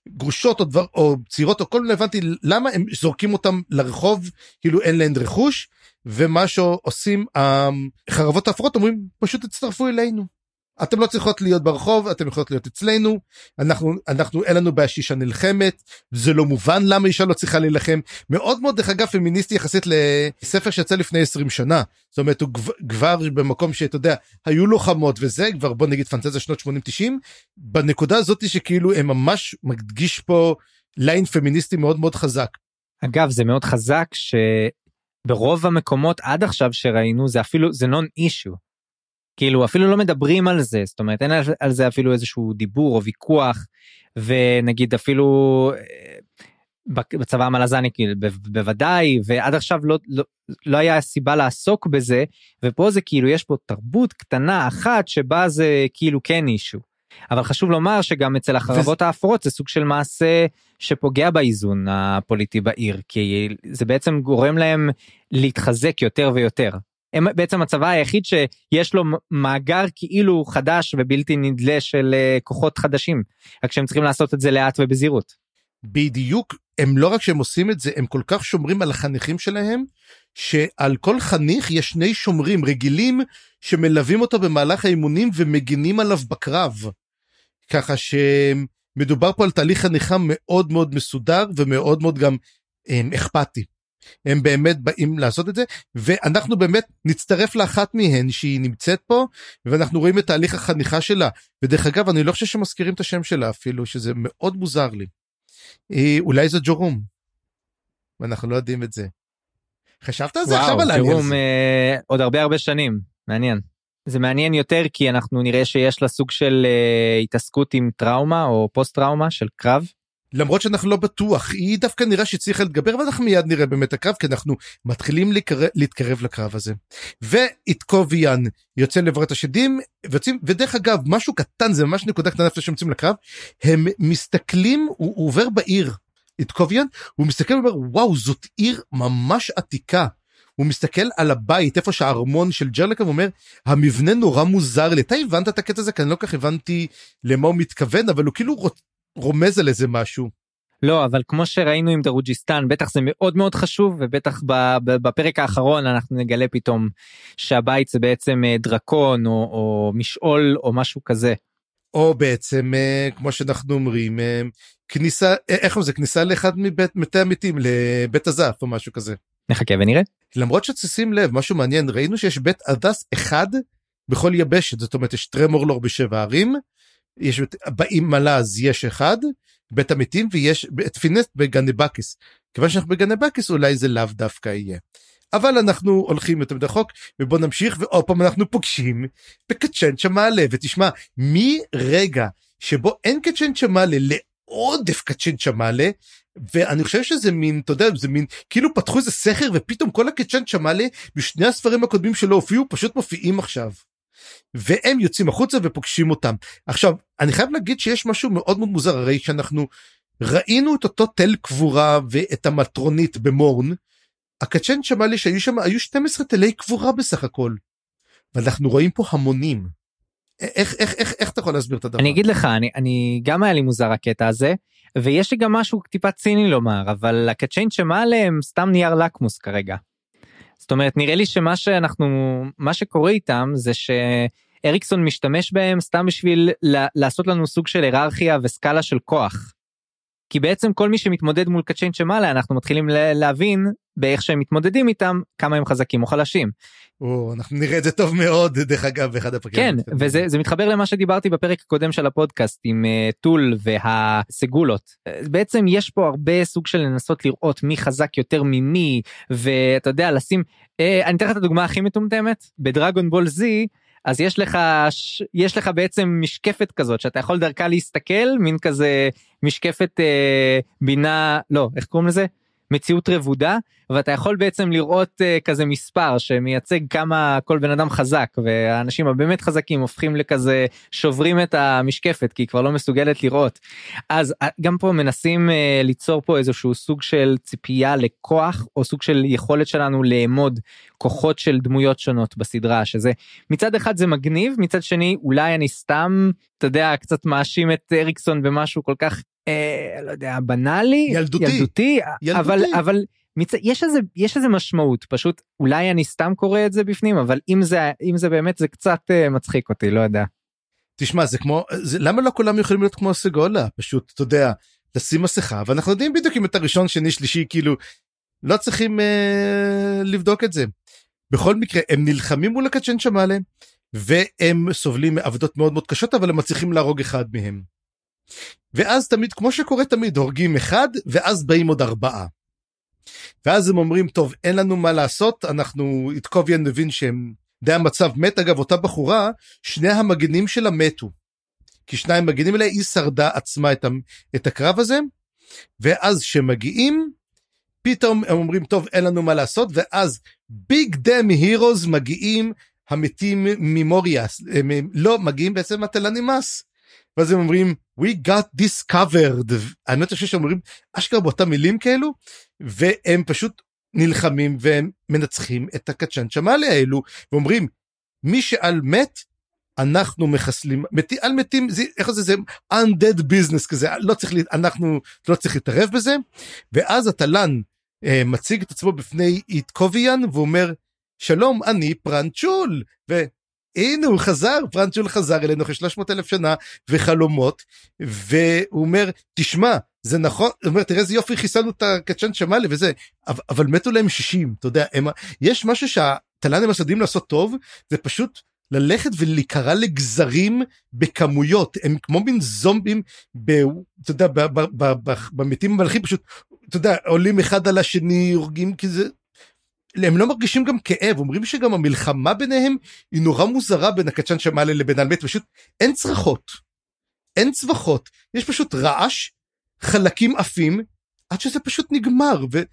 גרושות או דבר או צעירות או כל מיני הבנתי למה הם זורקים אותם לרחוב כאילו אין להם רכוש ומה שעושים החרבות האפרות אומרים פשוט תצטרפו אלינו. אתם לא צריכות להיות ברחוב אתם יכולות להיות אצלנו אנחנו אנחנו אין לנו בעיה שאישה נלחמת זה לא מובן למה אישה לא צריכה להילחם מאוד מאוד דרך אגב פמיניסטי יחסית לספר שיצא לפני 20 שנה זאת אומרת הוא כבר במקום שאתה יודע היו לוחמות וזה כבר בוא נגיד פנטזיה שנות 80 90 בנקודה הזאת שכאילו הם ממש מדגיש פה ליין פמיניסטי מאוד מאוד חזק. אגב זה מאוד חזק שברוב המקומות עד עכשיו שראינו זה אפילו זה נון אישו. כאילו אפילו לא מדברים על זה זאת אומרת אין על זה אפילו איזשהו דיבור או ויכוח ונגיד אפילו אה, בצבא המלזני כאילו בוודאי ועד עכשיו לא, לא, לא היה סיבה לעסוק בזה ופה זה כאילו יש פה תרבות קטנה אחת שבה זה כאילו כן אישו. אבל חשוב לומר שגם אצל החרבות האפורות זה סוג של מעשה שפוגע באיזון הפוליטי בעיר כי זה בעצם גורם להם להתחזק יותר ויותר. הם בעצם הצבא היחיד שיש לו מאגר כאילו חדש ובלתי נדלה של אה, כוחות חדשים רק שהם צריכים לעשות את זה לאט ובזהירות. בדיוק הם לא רק שהם עושים את זה הם כל כך שומרים על החניכים שלהם שעל כל חניך יש שני שומרים רגילים שמלווים אותו במהלך האימונים ומגינים עליו בקרב. ככה שמדובר פה על תהליך חניכה מאוד מאוד מסודר ומאוד מאוד גם אמ, אכפתי. הם באמת באים לעשות את זה ואנחנו באמת נצטרף לאחת מהן שהיא נמצאת פה ואנחנו רואים את תהליך החניכה שלה ודרך אגב אני לא חושב שמזכירים את השם שלה אפילו שזה מאוד מוזר לי. אה, אולי זה ג'ורום. ואנחנו לא יודעים את זה. חשבת על זה וואו, עכשיו על העניין ג'ורום אה, עוד הרבה הרבה שנים מעניין. זה מעניין יותר כי אנחנו נראה שיש לה סוג של אה, התעסקות עם טראומה או פוסט טראומה של קרב. למרות שאנחנו לא בטוח היא דווקא נראה שהצליחה להתגבר ואנחנו מיד נראה באמת הקרב כי אנחנו מתחילים לקרב, להתקרב לקרב הזה. ואיתקוביאן יוצא לבראת השדים ויוצאים ודרך אגב משהו קטן זה ממש נקודה קטנה לפני שהם יוצאים לקרב הם מסתכלים הוא, הוא עובר בעיר איתקוביאן הוא מסתכל ואומר וואו זאת עיר ממש עתיקה. הוא מסתכל על הבית איפה שהארמון של ג'רלקה ואומר המבנה נורא מוזר לי אתה הבנת את הקטע הזה כי אני לא כך הבנתי למה הוא מתכוון אבל הוא כאילו רומז על איזה משהו. לא אבל כמו שראינו עם דרוג'יסטן בטח זה מאוד מאוד חשוב ובטח בפרק האחרון אנחנו נגלה פתאום שהבית זה בעצם אה, דרקון או, או משעול או משהו כזה. או בעצם אה, כמו שאנחנו אומרים אה, כניסה איך זה כניסה לאחד מבית מתי המתים לבית הזף או משהו כזה. נחכה ונראה. למרות שתשים לב משהו מעניין ראינו שיש בית הדס אחד בכל יבשת זאת אומרת יש טרמורלור בשבע ערים יש באים מלאז יש אחד בית המתים ויש את פינס בגנבקיס כיוון שאנחנו בגנבקיס אולי זה לאו דווקא יהיה. אבל אנחנו הולכים יותר מדי רחוק ובוא נמשיך ועוד פעם אנחנו פוגשים בקצ'נצ'ה מעלה ותשמע מרגע שבו אין קצ'נצ'ה מעלה לעודף קצ'נצ'ה מעלה ואני חושב שזה מין אתה יודע זה מין כאילו פתחו איזה סכר ופתאום כל הקצ'נצ'ה מעלה בשני הספרים הקודמים שלא הופיעו פשוט מופיעים עכשיו. והם יוצאים החוצה ופוגשים אותם. עכשיו, אני חייב להגיד שיש משהו מאוד מאוד מוזר, הרי שאנחנו ראינו את אותו תל קבורה ואת המטרונית במורן, הקצ'ן שמע לי שהיו שם, היו 12 תלי קבורה בסך הכל. ואנחנו רואים פה המונים. איך, איך, איך, איך אתה יכול להסביר את הדבר? אני אגיד לך, אני, אני גם היה לי מוזר הקטע הזה, ויש לי גם משהו טיפה ציני לומר, אבל הקצ'יין שמעלה הם סתם נייר לקמוס כרגע. זאת אומרת נראה לי שמה שאנחנו מה שקורה איתם זה שאריקסון משתמש בהם סתם בשביל לעשות לנו סוג של היררכיה וסקאלה של כוח. כי בעצם כל מי שמתמודד מול קצ'יין שמעלה אנחנו מתחילים להבין באיך שהם מתמודדים איתם כמה הם חזקים או חלשים. או, אנחנו נראה את זה טוב מאוד דרך אגב באחד הפרקים. כן וזה מתחבר למה שדיברתי בפרק הקודם של הפודקאסט עם uh, טול והסגולות. בעצם יש פה הרבה סוג של לנסות לראות מי חזק יותר ממי ואתה יודע לשים uh, אני אתן לך את הדוגמה הכי מטומטמת בדרגון בול זי. אז יש לך יש לך בעצם משקפת כזאת שאתה יכול דרכה להסתכל מין כזה משקפת אה, בינה לא איך קוראים לזה מציאות רבודה ואתה יכול בעצם לראות uh, כזה מספר שמייצג כמה כל בן אדם חזק והאנשים הבאמת חזקים הופכים לכזה שוברים את המשקפת כי היא כבר לא מסוגלת לראות. אז uh, גם פה מנסים uh, ליצור פה איזשהו סוג של ציפייה לכוח או סוג של יכולת שלנו לאמוד כוחות של דמויות שונות בסדרה שזה מצד אחד זה מגניב מצד שני אולי אני סתם אתה יודע קצת מאשים את אריקסון במשהו כל כך אה, לא יודע בנאלי ילדותי ילדותי, ילדותי. אבל אבל מצ... יש איזה יש איזה משמעות פשוט אולי אני סתם קורא את זה בפנים אבל אם זה אם זה באמת זה קצת uh, מצחיק אותי לא יודע. תשמע זה כמו זה למה לא כולם יכולים להיות כמו סגולה פשוט אתה יודע לשים מסכה ואנחנו יודעים בדיוק אם אתה ראשון שני שלישי כאילו לא צריכים uh, לבדוק את זה. בכל מקרה הם נלחמים מול הקצ'ן שמאלה והם סובלים מעבודות מאוד מאוד קשות אבל הם מצליחים להרוג אחד מהם. ואז תמיד כמו שקורה תמיד הורגים אחד ואז באים עוד ארבעה. ואז הם אומרים טוב אין לנו מה לעשות אנחנו את קוביאן מבין שהם די המצב מת אגב אותה בחורה שני המגנים שלה מתו. כי שניים מגנים אליה היא שרדה עצמה את, את הקרב הזה ואז שמגיעים פתאום הם אומרים טוב אין לנו מה לעשות ואז ביג דם הירוז מגיעים המתים ממוריאס הם לא מגיעים בעצם התלנימאס. ואז הם אומרים we got this covered. האמת היא שאומרים אשכרה באותם מילים כאלו והם פשוט נלחמים והם מנצחים את הקצ'אן. צ'מאלה האלו ואומרים מי שעל מת אנחנו מחסלים. מתי, על מתים זה איך זה זה undead business כזה. לא צריך אנחנו לא צריך להתערב בזה. ואז התלן אה, מציג את עצמו בפני איטקוביאן ואומר שלום אני פרנצ'ול והנה הוא חזר פרנצ'ול חזר אלינו אחרי 300 אלף שנה וחלומות והוא אומר תשמע זה נכון הוא אומר תראה איזה יופי חיסלנו את הקצ'ן שמאלה וזה אבל, אבל מתו להם 60 אתה יודע הם, יש משהו שהתל"נים יודעים לעשות טוב זה פשוט ללכת ולהיקרע לגזרים בכמויות הם כמו מין זומבים ב, אתה יודע, במתים המלכים פשוט אתה יודע עולים אחד על השני הורגים כי זה. הם לא מרגישים גם כאב אומרים שגם המלחמה ביניהם היא נורא מוזרה בין הקצ'ן שמאלה לבין המת פשוט אין צרחות. אין צווחות יש פשוט רעש חלקים עפים עד שזה פשוט נגמר וזה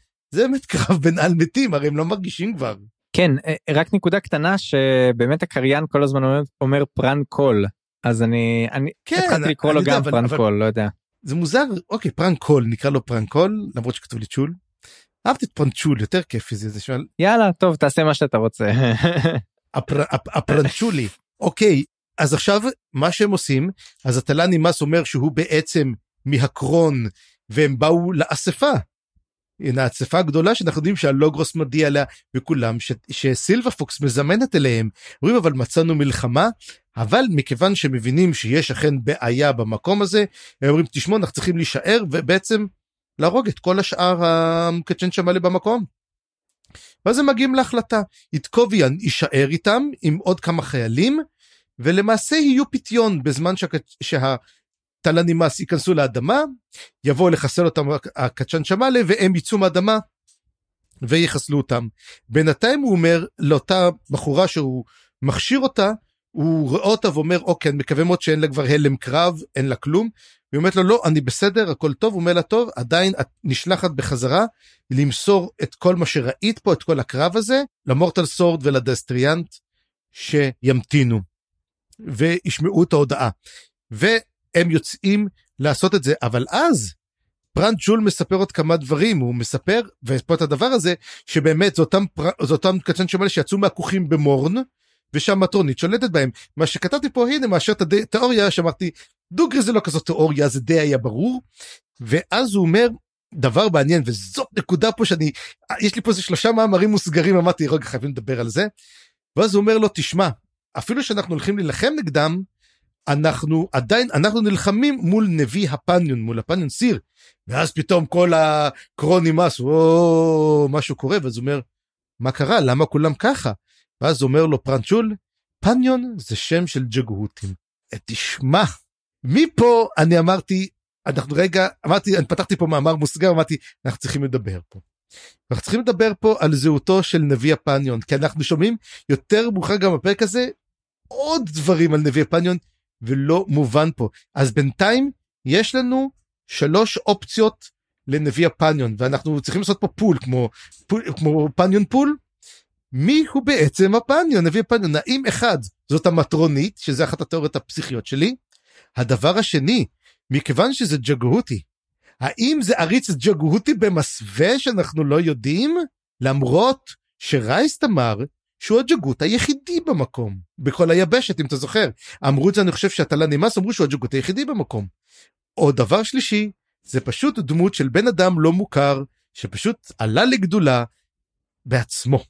באמת קרב בין על מתים הרי הם לא מרגישים כבר. כן אה, רק נקודה קטנה שבאמת הקריין כל הזמן אומר, אומר פרן קול אז אני אני כן, התחלתי לקרוא לו יודע, גם אבל- פרן אבל- קול לא יודע. זה מוזר אוקיי פרנקול נקרא לו פרנקול למרות שכתוב לי צ'ול. אהבתי את פרנצ'ול יותר כיפי זה זה שואל יאללה טוב תעשה מה שאתה רוצה. הפר, הפ, הפרנצ'ולי אוקיי אז עכשיו מה שהם עושים אז התל"ן נמאס אומר שהוא בעצם מהקרון והם באו לאספה. הנה האספה הגדולה שאנחנו יודעים שהלוגרוס מודיע עליה וכולם ש, שסילבה פוקס מזמנת אליהם אומרים אבל מצאנו מלחמה אבל מכיוון שמבינים שיש אכן בעיה במקום הזה הם אומרים תשמעו אנחנו צריכים להישאר ובעצם להרוג את כל השאר הקצ'ן שמאלה במקום. ואז הם מגיעים להחלטה איטקוביאן יישאר איתם עם עוד כמה חיילים ולמעשה יהיו פיתיון בזמן שה... תלנימאס ייכנסו לאדמה, יבואו לחסל אותם הקצ'ן שמאלה והם יצאו מהאדמה ויחסלו אותם. בינתיים הוא אומר לאותה בחורה שהוא מכשיר אותה, הוא רואה אותה ואומר אוקיי אני מקווה מאוד שאין לה כבר הלם קרב, אין לה כלום. היא אומרת לו לא אני בסדר הכל טוב, הוא אומר לה טוב עדיין את נשלחת בחזרה למסור את כל מה שראית פה את כל הקרב הזה למורטל סורד ולדסטריאנט שימתינו וישמעו את ההודעה. והם יוצאים לעשות את זה אבל אז פרנט ג'ול מספר עוד כמה דברים הוא מספר ופה את הדבר הזה שבאמת זה אותם פר... זה אותם קצ'ן שמאלה שיצאו מהכוכים במורן ושהמטרונית שולטת בהם. מה שכתבתי פה הנה מאשר את התיאוריה שאמרתי דוגרי זה לא כזאת תיאוריה זה די היה ברור. ואז הוא אומר דבר מעניין וזאת נקודה פה שאני יש לי פה איזה שלושה מאמרים מוסגרים אמרתי רגע חייבים לדבר על זה. ואז הוא אומר לו תשמע אפילו שאנחנו הולכים להילחם נגדם אנחנו עדיין אנחנו נלחמים מול נביא הפניון מול הפניון סיר. ואז פתאום כל הקרוני מס או משהו קורה. ואז הוא אומר מה קרה? למה כולם ככה ואז אומר לו פרנצ'ול פניון זה שם של ג'גהותים תשמע מפה אני אמרתי אנחנו רגע אמרתי אני פתחתי פה מאמר מוסגר אמרתי אנחנו צריכים לדבר פה. אנחנו צריכים לדבר פה על זהותו של נביא הפניון כי אנחנו שומעים יותר מאוחר גם בפרק הזה עוד דברים על נביא הפניון ולא מובן פה אז בינתיים יש לנו שלוש אופציות לנביא הפניון ואנחנו צריכים לעשות פה poll כמו poll, כמו פניון poll. מי הוא בעצם הפניון נביא הפניון האם אחד זאת המטרונית שזה אחת התיאוריות הפסיכיות שלי. הדבר השני מכיוון שזה ג'גהותי האם זה עריץ ג'גהותי במסווה שאנחנו לא יודעים למרות שרייסט אמר שהוא הג'גות היחידי במקום בכל היבשת אם אתה זוכר אמרו את זה אני חושב שהתלה נמאס אמרו שהוא הג'גות היחידי במקום. או דבר שלישי זה פשוט דמות של בן אדם לא מוכר שפשוט עלה לגדולה בעצמו.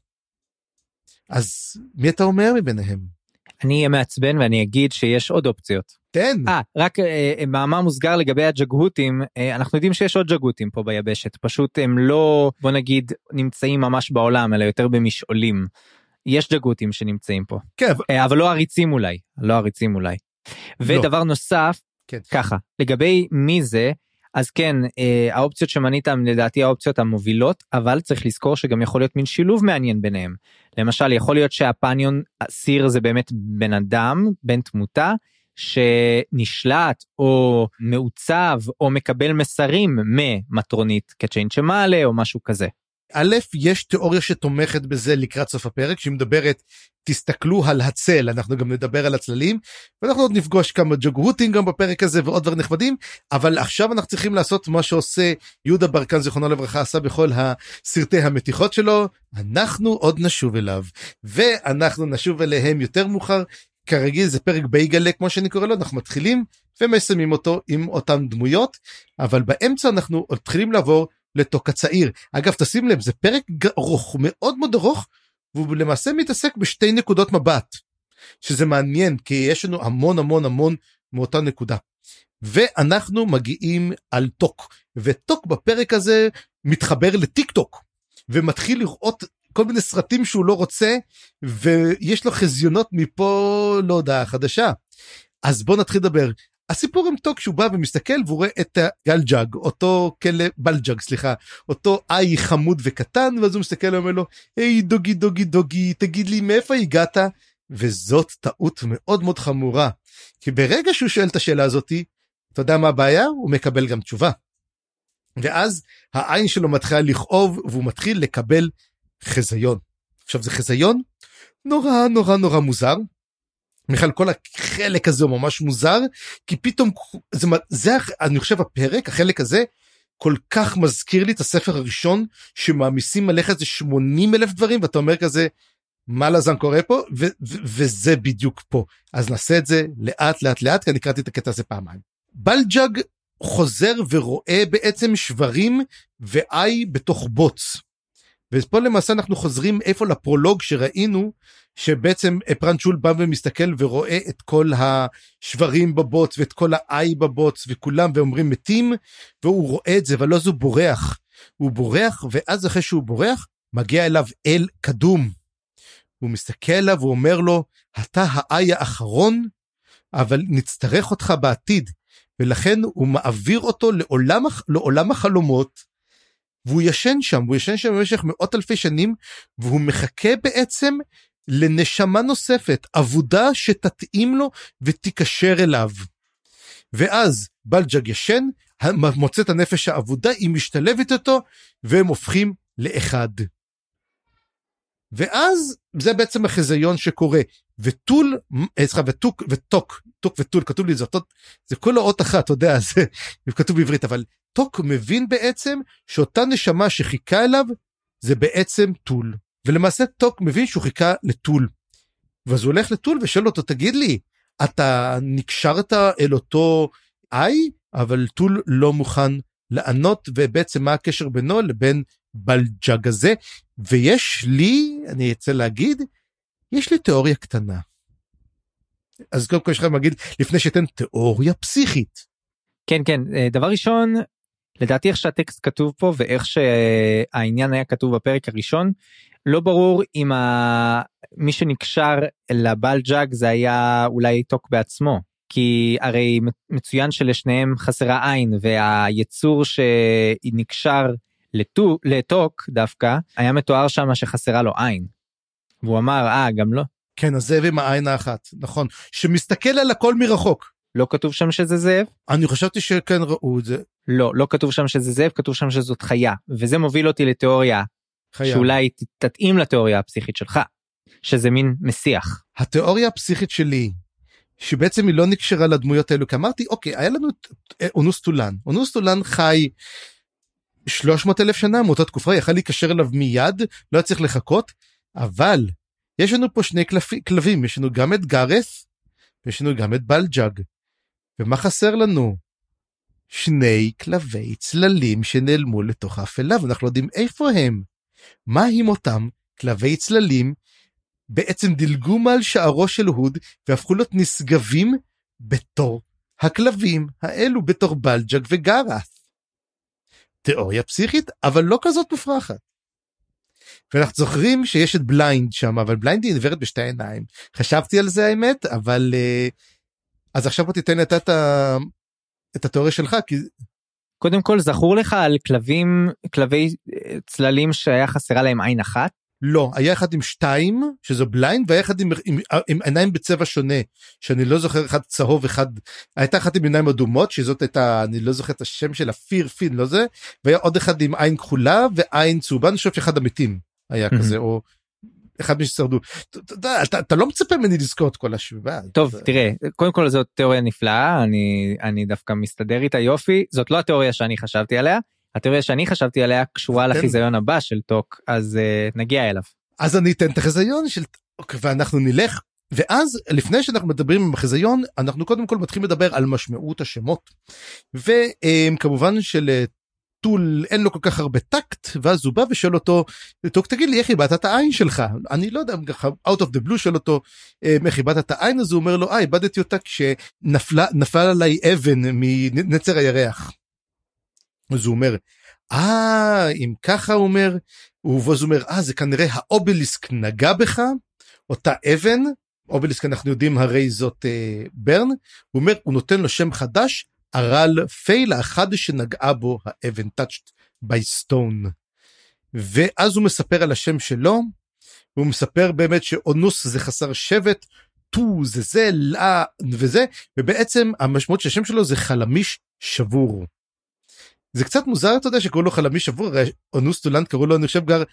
אז מי אתה אומר מביניהם? אני אהיה מעצבן ואני אגיד שיש עוד אופציות. תן. אה רק אה, מאמר מוסגר לגבי הג'גהותים אה, אנחנו יודעים שיש עוד ג'גהותים פה ביבשת פשוט הם לא בוא נגיד נמצאים ממש בעולם אלא יותר במשעולים. יש ג'גהותים שנמצאים פה כן, אה, אבל לא עריצים אולי לא עריצים אולי. ודבר נוסף כן. ככה לגבי מי זה אז כן, אה, האופציות שמנית הן לדעתי האופציות המובילות, אבל צריך לזכור שגם יכול להיות מין שילוב מעניין ביניהם. למשל, יכול להיות שהפניון סיר זה באמת בן אדם, בן תמותה, שנשלט או מעוצב או מקבל מסרים ממטרונית קצ'יין שמעלה או משהו כזה. א', יש תיאוריה שתומכת בזה לקראת סוף הפרק, שהיא מדברת, תסתכלו על הצל, אנחנו גם נדבר על הצללים, ואנחנו עוד נפגוש כמה ג'וגרוטים גם בפרק הזה ועוד דברים נכבדים, אבל עכשיו אנחנו צריכים לעשות מה שעושה יהודה ברקן, זיכרונו לברכה, עשה בכל הסרטי המתיחות שלו, אנחנו עוד נשוב אליו, ואנחנו נשוב אליהם יותר מאוחר, כרגיל זה פרק בייגלה כמו שאני קורא לו, אנחנו מתחילים ומסיימים אותו עם אותן דמויות, אבל באמצע אנחנו מתחילים לעבור לתוק הצעיר. אגב תשים לב זה פרק ארוך מאוד מאוד ארוך והוא למעשה מתעסק בשתי נקודות מבט שזה מעניין כי יש לנו המון המון המון מאותה נקודה. ואנחנו מגיעים על טוק וטוק בפרק הזה מתחבר לטיק טוק ומתחיל לראות כל מיני סרטים שהוא לא רוצה ויש לו חזיונות מפה להודעה חדשה. אז בוא נתחיל לדבר הסיפור עם טוק שהוא בא ומסתכל והוא רואה את גלג'אג אותו כלב בלג'אג סליחה אותו איי חמוד וקטן ואז הוא מסתכל ואומר לו היי doggy doggy doggy תגיד לי מאיפה הגעת וזאת טעות מאוד מאוד חמורה כי ברגע שהוא שואל את השאלה הזאתי אתה יודע מה הבעיה הוא מקבל גם תשובה. ואז העין שלו מתחילה לכאוב והוא מתחיל לקבל חזיון. עכשיו זה חזיון נורא נורא נורא מוזר בכלל כל החלק הזה הוא ממש מוזר כי פתאום זה, זה אני חושב הפרק החלק הזה כל כך מזכיר לי את הספר הראשון שמעמיסים עליך איזה 80 אלף דברים ואתה אומר כזה מה לזן קורה פה ו- ו- וזה בדיוק פה אז נעשה את זה לאט לאט לאט כי אני קראתי את הקטע הזה פעמיים. בלג'אג חוזר ורואה בעצם שברים ואי בתוך בוץ. ופה למעשה אנחנו חוזרים איפה לפרולוג שראינו שבעצם פרנצ'ול בא ומסתכל ורואה את כל השברים בבוץ ואת כל האי בבוץ וכולם ואומרים מתים והוא רואה את זה אבל לא זו בורח. הוא בורח ואז אחרי שהוא בורח מגיע אליו אל קדום. הוא מסתכל עליו ואומר לו אתה האי האחרון אבל נצטרך אותך בעתיד ולכן הוא מעביר אותו לעולם, לעולם החלומות והוא ישן שם הוא ישן שם במשך מאות אלפי שנים והוא מחכה בעצם לנשמה נוספת, אבודה שתתאים לו ותיקשר אליו. ואז בלג'ג ישן, מוצא את הנפש האבודה, היא משתלבת איתו, והם הופכים לאחד. ואז זה בעצם החזיון שקורה וטול אה, סליחה וטוק וטוק טוק וטול כתוב לי זה אותו זה כל האות אחת אתה יודע זה כתוב בעברית אבל טוק מבין בעצם שאותה נשמה שחיכה אליו זה בעצם טול ולמעשה טוק מבין שהוא חיכה לטול. ואז הוא הולך לטול ושואל אותו תגיד לי אתה נקשרת אל אותו איי אבל טול לא מוכן לענות ובעצם מה הקשר בינו לבין בלג'אג הזה ויש לי אני אצא להגיד יש לי תיאוריה קטנה. אז קודם כל יש לך להגיד לפני שאתן תיאוריה פסיכית. כן כן אה, דבר ראשון לדעתי איך שהטקסט כתוב פה ואיך שהעניין היה כתוב בפרק הראשון לא ברור אם ה... מי שנקשר לבלג'אג זה היה אולי טוק בעצמו כי הרי מצוין שלשניהם חסרה עין והיצור שנקשר לטו, לטוק דווקא היה מתואר שם שחסרה לו עין. והוא אמר אה גם לא. כן הזאב עם העין האחת נכון שמסתכל על הכל מרחוק. לא כתוב שם שזה זאב? אני חשבתי שכן ראו את זה. לא לא כתוב שם שזה זאב כתוב שם שזאת חיה וזה מוביל אותי לתיאוריה חיה. שאולי תתאים לתיאוריה הפסיכית שלך שזה מין מסיח. התיאוריה הפסיכית שלי שבעצם היא לא נקשרה לדמויות האלו כי אמרתי אוקיי היה לנו את אונוס טולן אונוס טולן חי 300 אלף שנה מאותה תקופה יכל להיקשר אליו מיד לא היה צריך לחכות אבל יש לנו פה שני קלפי, כלבים יש לנו גם את גארס ויש לנו גם את בלג'אג ומה חסר לנו? שני כלבי צללים שנעלמו לתוך האפלה ואנחנו לא יודעים איפה הם. מה עם אותם כלבי צללים בעצם דילגו מעל שערו של הוד והפכו להיות נשגבים בתור הכלבים האלו בתור בלג'אג וגארס. תיאוריה פסיכית אבל לא כזאת מופרכת. ואנחנו זוכרים שיש את בליינד שם אבל בליינד היא עיוורת בשתי עיניים חשבתי על זה האמת אבל אה, אז עכשיו בוא תיתן את, את, את התיאוריה שלך כי קודם כל זכור לך על כלבים כלבי אה, צללים שהיה חסרה להם עין אחת? לא, היה אחד עם שתיים, שזה בליינד, והיה אחד עם, עם, עם עיניים בצבע שונה, שאני לא זוכר אחד צהוב, אחד, הייתה אחת עם עיניים אדומות, שזאת הייתה, אני לא זוכר את השם שלה, פיר פין, לא זה, והיה עוד אחד עם עין כחולה ועין צהובה, אני חושב שאחד המתים היה כזה, או אחד מששרדו. אתה, לא מצפה ממני לזכור את כל השבעה. טוב, תראה, קודם כל זאת תיאוריה נפלאה, אני, אני דווקא מסתדר איתה יופי, זאת לא התיאוריה שאני חשבתי עליה. התיאוריה שאני חשבתי עליה קשורה לחיזיון הבא של טוק אז אה, נגיע אליו. אז אני אתן את החיזיון של טוק ואנחנו נלך ואז לפני שאנחנו מדברים עם החיזיון אנחנו קודם כל מתחילים לדבר על משמעות השמות. וכמובן של טול אין לו כל כך הרבה טקט ואז הוא בא ושואל אותו תגיד לי איך איבדת את העין שלך? אני לא יודע ככה out of the blue שואל אותו איך איבדת את העין? אז הוא אומר לו אה איבדתי אותה כשנפלה נפל עליי אבן מנצר הירח. אז הוא אומר, אה, אם ככה הוא אומר, ואז הוא אומר, אה, זה כנראה האובליסק נגע בך, אותה אבן, אובליסק אנחנו יודעים הרי זאת אה, ברן, הוא אומר, הוא נותן לו שם חדש, הרל פייל, האחד שנגעה בו האבן touched by stone. ואז הוא מספר על השם שלו, הוא מספר באמת שאונוס זה חסר שבט, טו זה זה, לה וזה, ובעצם המשמעות של השם שלו זה חלמיש שבור. זה קצת מוזר אתה יודע שקוראים לו חלמיש שבור הרי אונוס טולן קראו לו אני חושב גר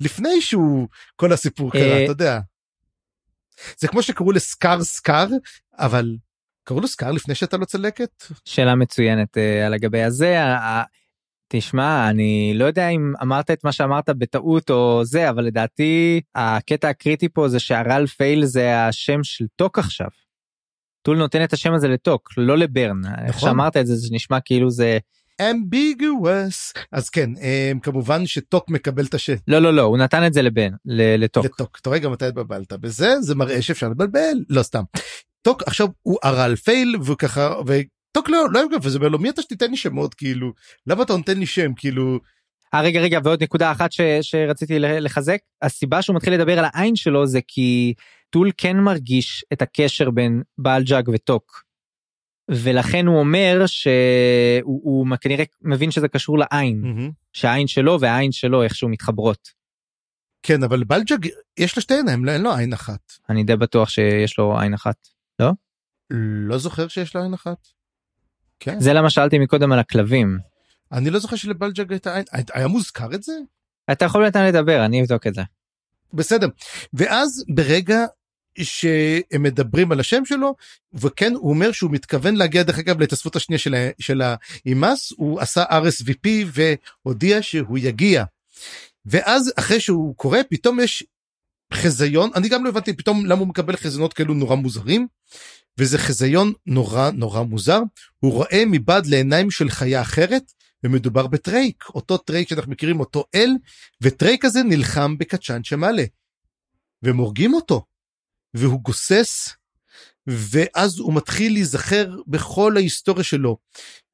לפני שהוא כל הסיפור קרה אה, אתה יודע. זה כמו שקראו לסקאר סקאר אבל קראו לו סקאר לפני שהייתה לו צלקת. שאלה מצוינת אה, על הגבי הזה. אה, תשמע אני לא יודע אם אמרת את מה שאמרת בטעות או זה אבל לדעתי הקטע הקריטי פה זה שארל פייל זה השם של טוק עכשיו. טול נותן את השם הזה לטוק לא לברן. נכון. איך שאמרת את זה זה נשמע כאילו זה ambiguous אז כן הם, כמובן שטוק מקבל את השם. לא לא לא הוא נתן את זה לבן לטוק. לטוק אתה רואה גם מתי התבלבלת בזה זה מראה שאפשר לבלבל לא סתם. טוק עכשיו הוא ארל פייל וככה וטוק לא לא אוהב וזה אומר לו מי אתה שתיתן לי שמות כאילו למה אתה נותן לי שם כאילו. אה, רגע רגע ועוד נקודה אחת ש, שרציתי לחזק הסיבה שהוא מתחיל לדבר על העין שלו זה כי טול כן מרגיש את הקשר בין בעל-ג'אג וטוק. ולכן הוא אומר שהוא הוא כנראה מבין שזה קשור לעין mm-hmm. שהעין שלו והעין שלו איכשהו מתחברות. כן אבל בלג'ג יש לו שתי עיניים אין לו עין אחת. אני די בטוח שיש לו עין אחת לא? זוכר שיש לו עין אחת. כן. זה למה שאלתי מקודם על הכלבים. אני לא זוכר שלבלג'ג הייתה עין היה מוזכר את זה? אתה יכול לתת לדבר אני אבדוק את זה. בסדר ואז ברגע שהם מדברים על השם שלו וכן הוא אומר שהוא מתכוון להגיע דרך אגב להתאספות השנייה של, של האימאס הוא עשה RSVP והודיע שהוא יגיע. ואז אחרי שהוא קורא פתאום יש חזיון אני גם לא הבנתי פתאום למה הוא מקבל חזיונות כאלו נורא מוזרים. וזה חזיון נורא נורא מוזר הוא רואה מבעד לעיניים של חיה אחרת ומדובר בטרייק אותו טרייק שאנחנו מכירים אותו אל וטרייק הזה נלחם בקצ'יין צ'מאלה. והם הורגים אותו והוא גוסס ואז הוא מתחיל להיזכר בכל ההיסטוריה שלו.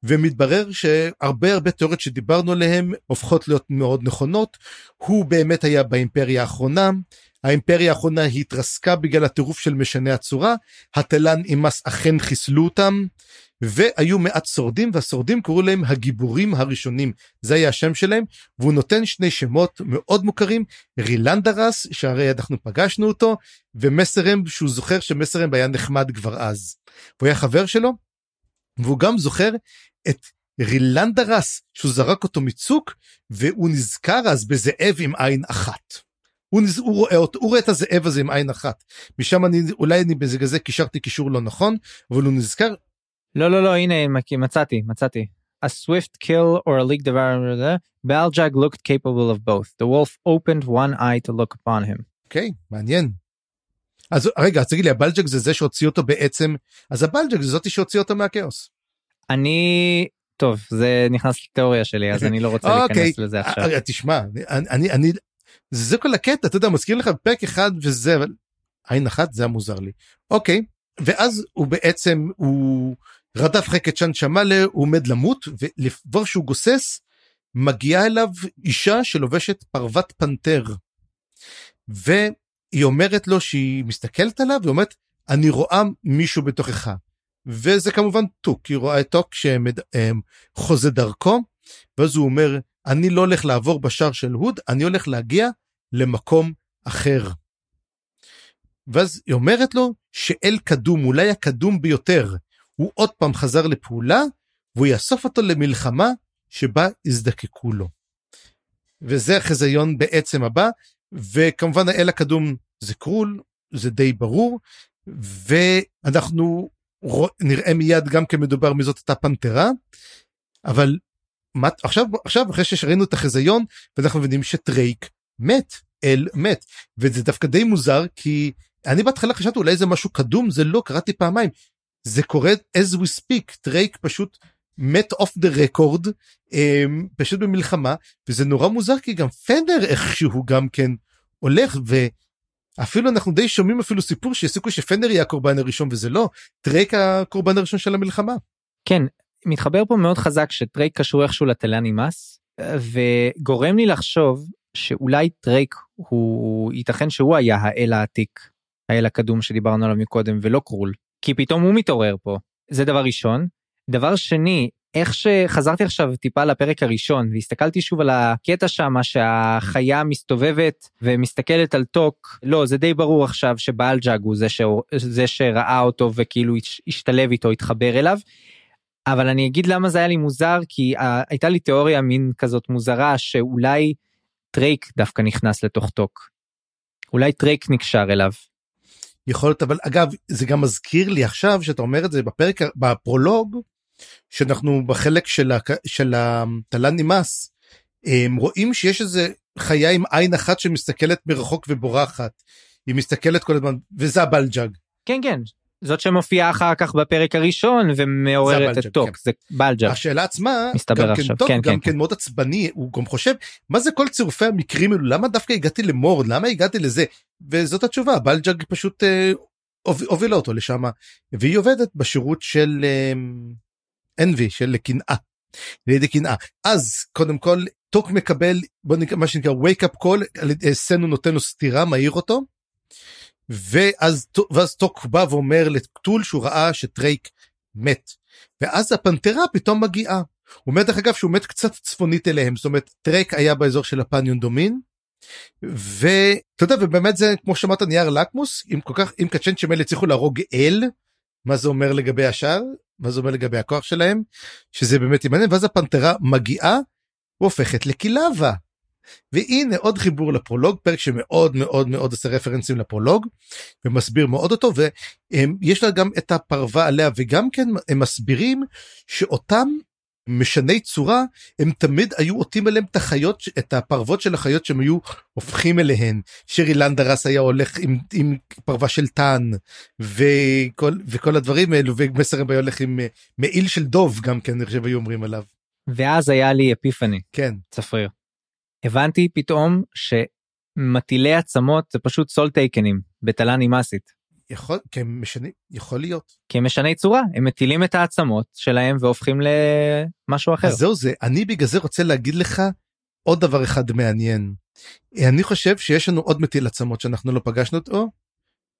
ומתברר שהרבה הרבה תיאוריות שדיברנו עליהן הופכות להיות מאוד נכונות. הוא באמת היה באימפריה הראשונה. האימפריה הראשונה התרסקה בגלל הטירוף של משני הצורה. התלן אימאס אכן חיסלו אותם והיו מעט שורדים והשורדים קראו להם הגיבורים הראשונים זה היה השם שלהם והוא נותן שני שמות מאוד מוכרים רילנדרס שהרי אנחנו פגשנו אותו ומסרם שהוא זוכר שמסרם היה נחמד כבר אז. הוא היה חבר שלו והוא גם זוכר את רילנדרס שהוא זרק אותו מצוק והוא נזכר אז בזאב עם עין אחת. הוא, נז... הוא, רואה, הוא רואה את הזאב הזה עם עין אחת משם אני אולי אני בגלל זה קישרתי קישור לא נכון אבל הוא נזכר לא לא לא הנה מצאתי מצאתי. A swift kill or a leak devourer, Baljag looked capable of both. The wolf opened one eye to look upon him. אוקיי, okay, מעניין. אז רגע, אז תגיד לי, הבלג'ק זה זה שהוציא אותו בעצם, אז הבלג'ק זה זאתי שהוציא אותו מהכאוס. אני, טוב, זה נכנס לתיאוריה שלי, אז אני לא רוצה להיכנס okay. אוקיי. לזה עכשיו. אה, תשמע, אני, אני, אני, זה כל הקטע, אתה יודע, מזכיר לך בפרק אחד וזה, אבל עין אחת זה המוזר לי. אוקיי, ואז הוא בעצם, הוא... רדף אחרי קצ'אן שמאלה הוא עומד למות ולבר שהוא גוסס מגיעה אליו אישה שלובשת פרוות פנתר. והיא אומרת לו שהיא מסתכלת עליו ואומרת אני רואה מישהו בתוכך. וזה כמובן טוק, היא רואה את טוק שחוזה דרכו, ואז הוא אומר, אני לא הולך לעבור בשער של הוד, אני הולך להגיע למקום אחר. ואז היא אומרת לו שאל קדום, אולי הקדום ביותר, הוא עוד פעם חזר לפעולה, והוא יאסוף אותו למלחמה שבה יזדקקו לו. וזה החזיון בעצם הבא, וכמובן האל הקדום זה קרול, זה די ברור, ואנחנו נראה מיד גם כמדובר מזאת אותה פנתרה, אבל מה, עכשיו, עכשיו אחרי שראינו את החזיון, ואנחנו מבינים שטרייק מת, אל מת, וזה דווקא די מוזר, כי אני בהתחלה חשבתי אולי זה משהו קדום, זה לא, קראתי פעמיים. זה קורה as we speak, טרייק פשוט מת off the record, פשוט במלחמה, וזה נורא מוזר כי גם פנר איכשהו גם כן הולך, ואפילו אנחנו די שומעים אפילו סיפור שיש סיכוי שפנר יהיה הקורבן הראשון וזה לא, טרייק הקורבן הראשון של המלחמה. כן, מתחבר פה מאוד חזק שטרייק קשור איכשהו לטלן אימאס, וגורם לי לחשוב שאולי טרייק הוא ייתכן שהוא היה האל העתיק, האל הקדום שדיברנו עליו מקודם ולא קרול, כי פתאום הוא מתעורר פה, זה דבר ראשון. דבר שני, איך שחזרתי עכשיו טיפה לפרק הראשון והסתכלתי שוב על הקטע שם שהחיה מסתובבת ומסתכלת על טוק לא זה די ברור עכשיו שבאלג'אג הוא זה, ש... זה שראה אותו וכאילו השתלב איתו התחבר אליו. אבל אני אגיד למה זה היה לי מוזר כי אה, הייתה לי תיאוריה מין כזאת מוזרה שאולי טרייק דווקא נכנס לתוך טוק. אולי טרייק נקשר אליו. יכול להיות אבל אגב זה גם מזכיר לי עכשיו שאתה אומר את זה בפרק בפרולוג שאנחנו בחלק של. של התלן אימאס רואים שיש איזה חיה עם עין אחת שמסתכלת מרחוק ובורחת. היא מסתכלת כל הזמן וזה הבלג'אג. כן כן זאת שמופיעה אחר כך בפרק הראשון ומעוררת את טוק כן. זה בלג'אג. השאלה עצמה מסתבר גם עכשיו כן, טוק, כן, גם כן, כן, כן מאוד עצבני הוא גם חושב מה זה כל צירופי המקרים האלו למה דווקא הגעתי למורן למה הגעתי לזה וזאת התשובה בלג'אג פשוט אה, הובילה אותו לשם והיא עובדת בשירות של אה, של קנאה. ליידי קנאה אז קודם כל טוק מקבל בוא נקרא מה שנקרא wake up call סנו נותן לו סטירה מעיר אותו. ואז, ואז טוק בא ואומר לטול שהוא ראה שטרייק מת. ואז הפנתרה פתאום מגיעה. הוא אומר דרך אגב שהוא מת קצת צפונית אליהם זאת אומרת טרייק היה באזור של הפניון דומין. ואתה יודע ובאמת זה כמו שאמרת נייר לקמוס אם כל כך אם קצ'נצ'ים האלה הצליחו להרוג אל מה זה אומר לגבי השאר מה זה אומר לגבי הכוח שלהם שזה באמת מעניין ואז הפנתרה מגיעה והופכת לקילבה. והנה עוד חיבור לפרולוג פרק שמאוד מאוד מאוד עושה רפרנסים לפרולוג ומסביר מאוד אותו ויש לה גם את הפרווה עליה וגם כן הם מסבירים שאותם משני צורה הם תמיד היו עוטים אליהם את החיות את הפרוות של החיות שהם היו הופכים אליהן שרי לנדרס היה הולך עם, עם פרווה של טאן וכל וכל הדברים האלו ומסר היה הולך עם מעיל של דוב גם כן אני חושב היו אומרים עליו. ואז היה לי אפיפני כן צפריר. הבנתי פתאום שמטילי עצמות זה פשוט סול טייקנים בתל"ן נמאסית. יכול, כי הם משנים, יכול להיות. כי הם משני צורה, הם מטילים את העצמות שלהם והופכים למשהו אחר. אז זהו זה, אני בגלל זה רוצה להגיד לך עוד דבר אחד מעניין. אני חושב שיש לנו עוד מטיל עצמות שאנחנו לא פגשנו אותו,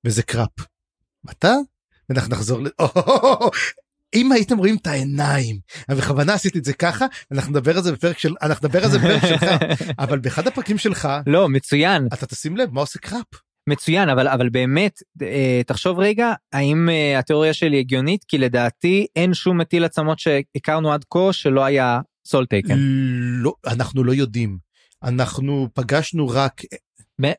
וזה קראפ. אתה? ואנחנו נחזור ל... אם הייתם רואים את העיניים, בכוונה עשיתי את זה ככה, אנחנו נדבר על זה בפרק של, אנחנו נדבר על זה בפרק שלך, אבל באחד הפרקים שלך, לא, מצוין. אתה תשים לב מה עושה קראפ. מצוין אבל אבל באמת אה, תחשוב רגע האם אה, התיאוריה שלי הגיונית כי לדעתי אין שום מטיל עצמות שהכרנו עד כה שלא היה Soletaken. לא אנחנו לא יודעים אנחנו פגשנו רק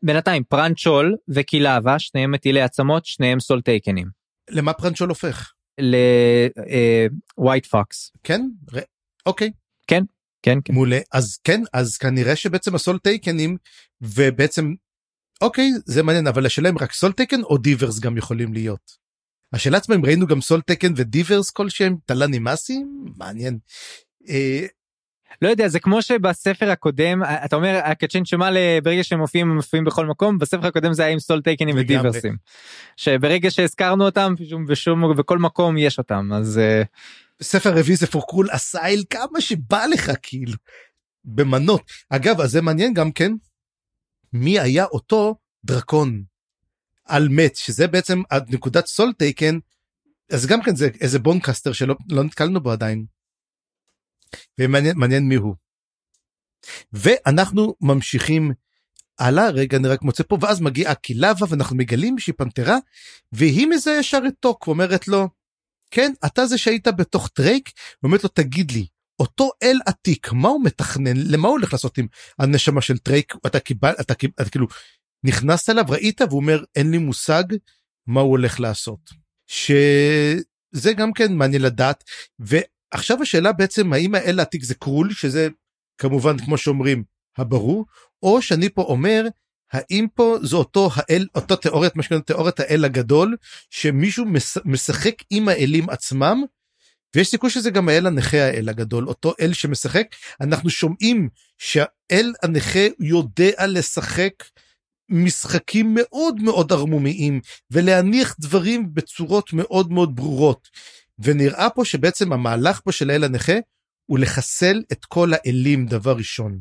בינתיים פראן צ'ול וקילבה שניהם מטילי עצמות שניהם סול טייקנים. למה פראן צ'ול הופך? ל White Fox. כן? אוקיי. כן. כן, כן. מעולה אז כן אז כנראה שבעצם הסול טייקנים ובעצם אוקיי זה מעניין אבל השאלה אם רק Soletaken או דיברס גם יכולים להיות. השאלה עצמה אם ראינו גם סול טקן ודיברס כלשהם תל"ן נמאסים מעניין. אה... לא יודע זה כמו שבספר הקודם אתה אומר הקצ'ין שמע ברגע שהם מופיעים הם מופיעים בכל מקום בספר הקודם זה היה עם סול טייקנים ודיברסים. שברגע שהזכרנו אותם בשום בכל מקום יש אותם אז. ספר רביעי זה פורקול אסייל כמה שבא לך כאילו. במנות אגב אז זה מעניין גם כן מי היה אותו דרקון אל מת שזה בעצם הנקודת Soletaken אז גם כן זה איזה bonecaster שלא לא נתקלנו בו עדיין. ומעניין מעניין מי הוא. ואנחנו ממשיכים הלאה רגע אני רק מוצא פה ואז מגיעה קילבה ואנחנו מגלים שהיא פנתרה והיא מזהה ישר את טוק ואומרת לו כן אתה זה שהיית בתוך טרייק ואומרת לו תגיד לי אותו אל עתיק מה הוא מתכנן למה הוא הולך לעשות עם הנשמה של טרייק אתה קיבל אתה, קיבל, אתה כאילו נכנסת אליו ראית והוא אומר אין לי מושג מה הוא הולך לעשות. שזה גם כן מעניין לדעת ועכשיו השאלה בעצם האם האל העתיק זה קרול שזה כמובן כמו שאומרים הברור או שאני פה אומר האם פה זה אותו האל אותו תיאוריית מה שקוראים תיאוריית האל הגדול שמישהו משחק עם האלים עצמם ויש סיכוי שזה גם האל הנכה האל הגדול אותו אל שמשחק. אנחנו שומעים שהאל הנכה יודע לשחק משחקים מאוד מאוד ערמומיים ולהניח דברים בצורות מאוד מאוד ברורות ונראה פה שבעצם המהלך פה של האל הנכה הוא לחסל את כל האלים דבר ראשון.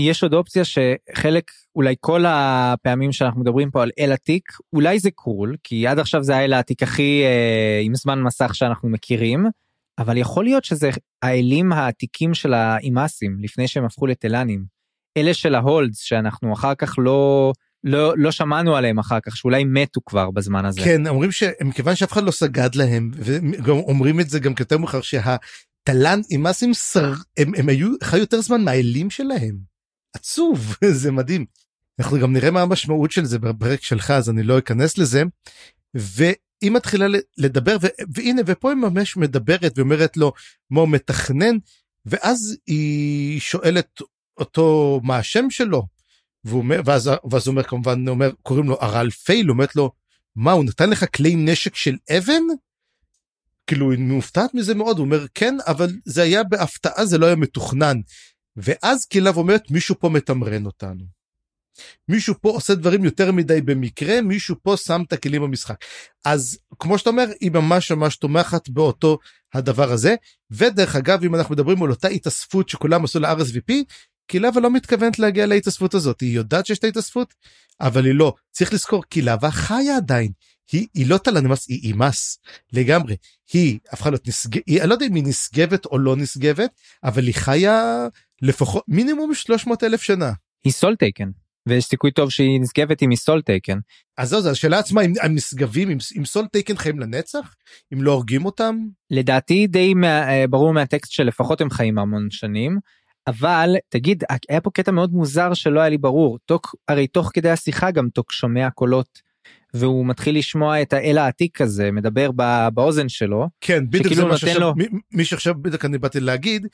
יש עוד אופציה שחלק אולי כל הפעמים שאנחנו מדברים פה על אל עתיק אולי זה קרול כי עד עכשיו זה האל העתיק הכי אה, עם זמן מסך שאנחנו מכירים אבל יכול להיות שזה האלים העתיקים של האימאסים לפני שהם הפכו לתלנים אלה של ההולדס שאנחנו אחר כך לא לא לא שמענו עליהם אחר כך שאולי מתו כבר בזמן הזה כן אומרים שמכיוון שאף אחד לא סגד להם וגם אומרים את זה גם יותר מאוחר שהתלן אימאסים שר הם, הם היו חיו יותר זמן מהאלים שלהם. עצוב זה מדהים. אנחנו גם נראה מה המשמעות של זה בפרק שלך אז אני לא אכנס לזה. והיא מתחילה לדבר ו... והנה ופה היא ממש מדברת ואומרת לו הוא מתכנן ואז היא שואלת אותו מה השם שלו. והוא אומר ואז ואז הוא אומר כמובן אומר קוראים לו הרל פייל אומרת לו מה הוא נתן לך כלי נשק של אבן. כאילו היא מופתעת מזה מאוד הוא אומר כן אבל זה היה בהפתעה זה לא היה מתוכנן ואז קילב אומרת מישהו פה מתמרן אותנו. מישהו פה עושה דברים יותר מדי במקרה מישהו פה שם את הכלים במשחק אז כמו שאתה אומר היא ממש ממש תומכת באותו הדבר הזה ודרך אגב אם אנחנו מדברים על אותה התאספות שכולם עשו ל-RSVP קילבה לא מתכוונת להגיע להתאספות הזאת היא יודעת שיש את ההתאספות אבל היא לא צריך לזכור קילבה חיה עדיין היא, היא לא תלנמס היא אימס לגמרי היא הפכה להיות נשגבת אני לא יודע אם היא נשגבת או לא נשגבת אבל היא חיה לפחות מינימום 300 אלף שנה. היא Soletaken ויש סיכוי טוב שהיא נשגבת אם היא Soletaken. אז זהו, השאלה עצמה אם הם נשגבים אם, אם סול טייקן חיים לנצח אם לא הורגים אותם. לדעתי די מה, אה, ברור מהטקסט שלפחות הם חיים המון שנים. אבל תגיד היה פה קטע מאוד מוזר שלא היה לי ברור טוק הרי תוך כדי השיחה גם טוק שומע קולות והוא מתחיל לשמוע את האל העתיק הזה מדבר באוזן שלו. כן בדיוק זה מה שעכשיו לו... מי שעכשיו בדיוק אני באתי להגיד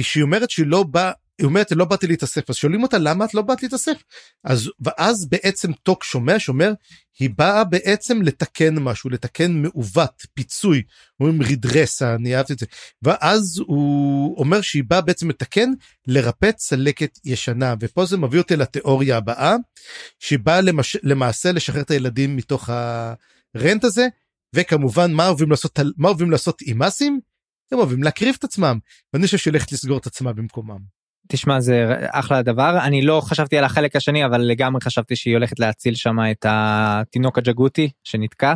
שהיא אומרת שהיא לא באה היא אומרת לא באתי להתאסף. אז שואלים אותה למה את לא באת להתאסף? אז ואז בעצם טוק שומע שאומר היא באה בעצם לתקן משהו לתקן מעוות פיצוי. אומרים רידרסה אני אהבתי את זה. ואז הוא אומר שהיא באה בעצם לתקן לרפא צלקת ישנה. ופה זה מביא אותי לתיאוריה הבאה שהיא באה למש... למעשה לשחרר את הילדים מתוך הרנט הזה וכמובן מה אוהבים לעשות מה אוהבים לעשות עם אסים? הם אוהבים להקריב את עצמם ואני חושב שהיא הולכת לסגור את עצמה במקומם. תשמע זה אחלה דבר אני לא חשבתי על החלק השני אבל לגמרי חשבתי שהיא הולכת להציל שם את התינוק הג'גותי שנתקע.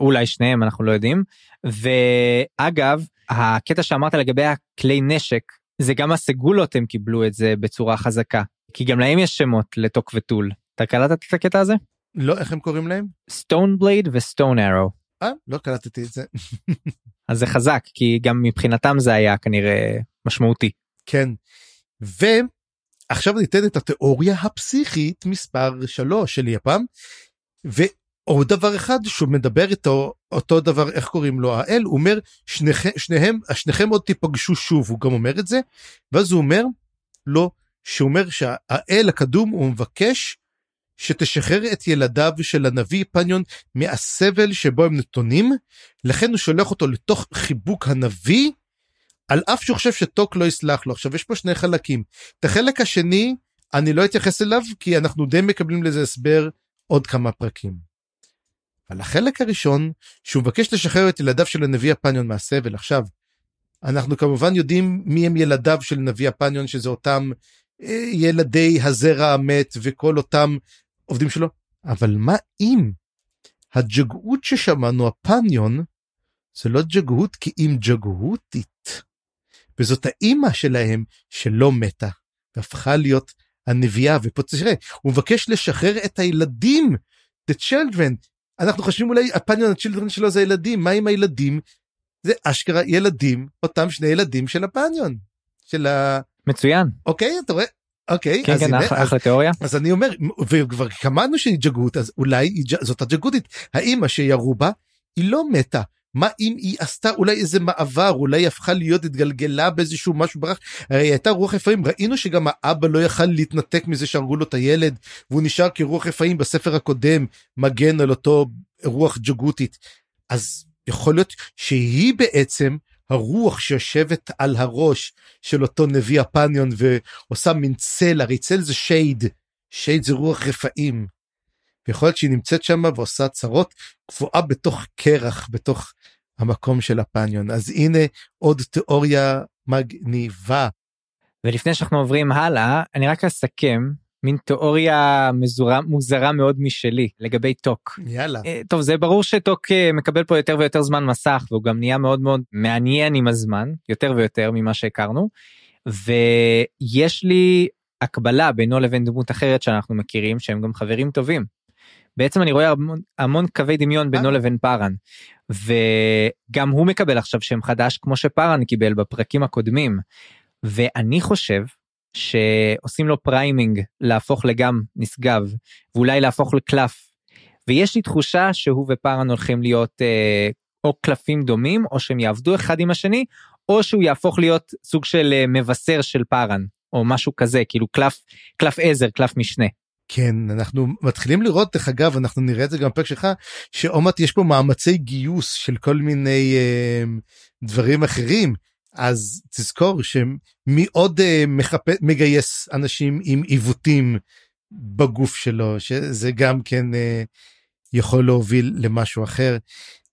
אולי שניהם אנחנו לא יודעים ואגב הקטע שאמרת לגבי הכלי נשק זה גם הסגולות הם קיבלו את זה בצורה חזקה כי גם להם יש שמות לטוק וטול אתה קלטת את הקטע הזה? לא איך הם קוראים להם? סטון בלייד וסטון ארו. אה לא קלטתי את זה. אז זה חזק כי גם מבחינתם זה היה כנראה משמעותי. כן ועכשיו ניתן את התיאוריה הפסיכית מספר 3 של יפ"ם. ועוד דבר אחד שהוא מדבר איתו אותו דבר איך קוראים לו האל הוא אומר שניכם שניהם שניכם עוד תיפגשו שוב הוא גם אומר את זה ואז הוא אומר לא שהוא אומר שהאל הקדום הוא מבקש שתשחרר את ילדיו של הנביא פניון מהסבל שבו הם נתונים לכן הוא שולח אותו לתוך חיבוק הנביא על אף שהוא חושב שטוק לא יסלח לו עכשיו יש פה שני חלקים את החלק השני אני לא אתייחס אליו כי אנחנו די מקבלים לזה הסבר עוד כמה פרקים. על החלק הראשון שהוא מבקש לשחרר את ילדיו של הנביא הפניון מהסבל עכשיו אנחנו כמובן יודעים מי הם ילדיו של נביא הפניון שזה אותם אה, ילדי הזרע המת וכל אותם עובדים שלו אבל מה אם הג'גאות ששמענו הפניון זה לא ג'גהות כי אם ג'גהותית. וזאת האימא שלהם שלא מתה, והפכה להיות הנביאה, ופה תראה, הוא מבקש לשחרר את הילדים, the children. אנחנו חושבים אולי הפניון הצ'ילדרן שלו זה ילדים, מה עם הילדים? זה אשכרה ילדים, אותם שני ילדים של הפניון. של ה... מצוין. אוקיי, אתה רואה? אוקיי, כן, אז כן, הנה, אחלה אז- אחלה תיאוריה. אז אני אומר, וכבר קמדנו שהיא ג'גות, אז אולי היא זאת הג'גותית. האמא שירו בה, היא לא מתה. מה אם היא עשתה אולי איזה מעבר, אולי הפכה להיות, התגלגלה באיזשהו משהו ברח, הרי היא הייתה רוח רפאים, ראינו שגם האבא לא יכל להתנתק מזה שהרגו לו את הילד, והוא נשאר כרוח רפאים בספר הקודם, מגן על אותו רוח ג'גותית. אז יכול להיות שהיא בעצם הרוח שיושבת על הראש של אותו נביא הפניון ועושה מין צל, הרי צל זה שייד, שייד זה רוח רפאים. ויכול להיות שהיא נמצאת שם ועושה צרות קבועה בתוך קרח, בתוך המקום של הפניון. אז הנה עוד תיאוריה מגניבה. ולפני שאנחנו עוברים הלאה, אני רק אסכם מין תיאוריה מזורה, מוזרה מאוד משלי לגבי טוק. יאללה. אה, טוב זה ברור שטוק אה, מקבל פה יותר ויותר זמן מסך והוא גם נהיה מאוד מאוד מעניין עם הזמן יותר ויותר ממה שהכרנו. ויש לי הקבלה בינו לבין דמות אחרת שאנחנו מכירים שהם גם חברים טובים. בעצם אני רואה המון, המון קווי דמיון בינו אה. לבין פארן. וגם הוא מקבל עכשיו שם חדש כמו שפארן קיבל בפרקים הקודמים. ואני חושב שעושים לו framing להפוך לגם נשגב ואולי להפוך לקלף. ויש לי תחושה שהוא ופארן הולכים להיות אה, או קלפים דומים או שהם יעבדו אחד עם השני או שהוא יהפוך להיות סוג של אה, מבשר של פארן או משהו כזה כאילו קלף קלף עזר קלף משנה. כן, אנחנו מתחילים לראות, דרך אגב, אנחנו נראה את זה גם בפרק שלך, שעומת יש פה מאמצי גיוס של כל מיני אה, דברים אחרים. אז תזכור שמי עוד אה, מחפ... מגייס אנשים עם עיוותים בגוף שלו, שזה גם כן אה, יכול להוביל למשהו אחר.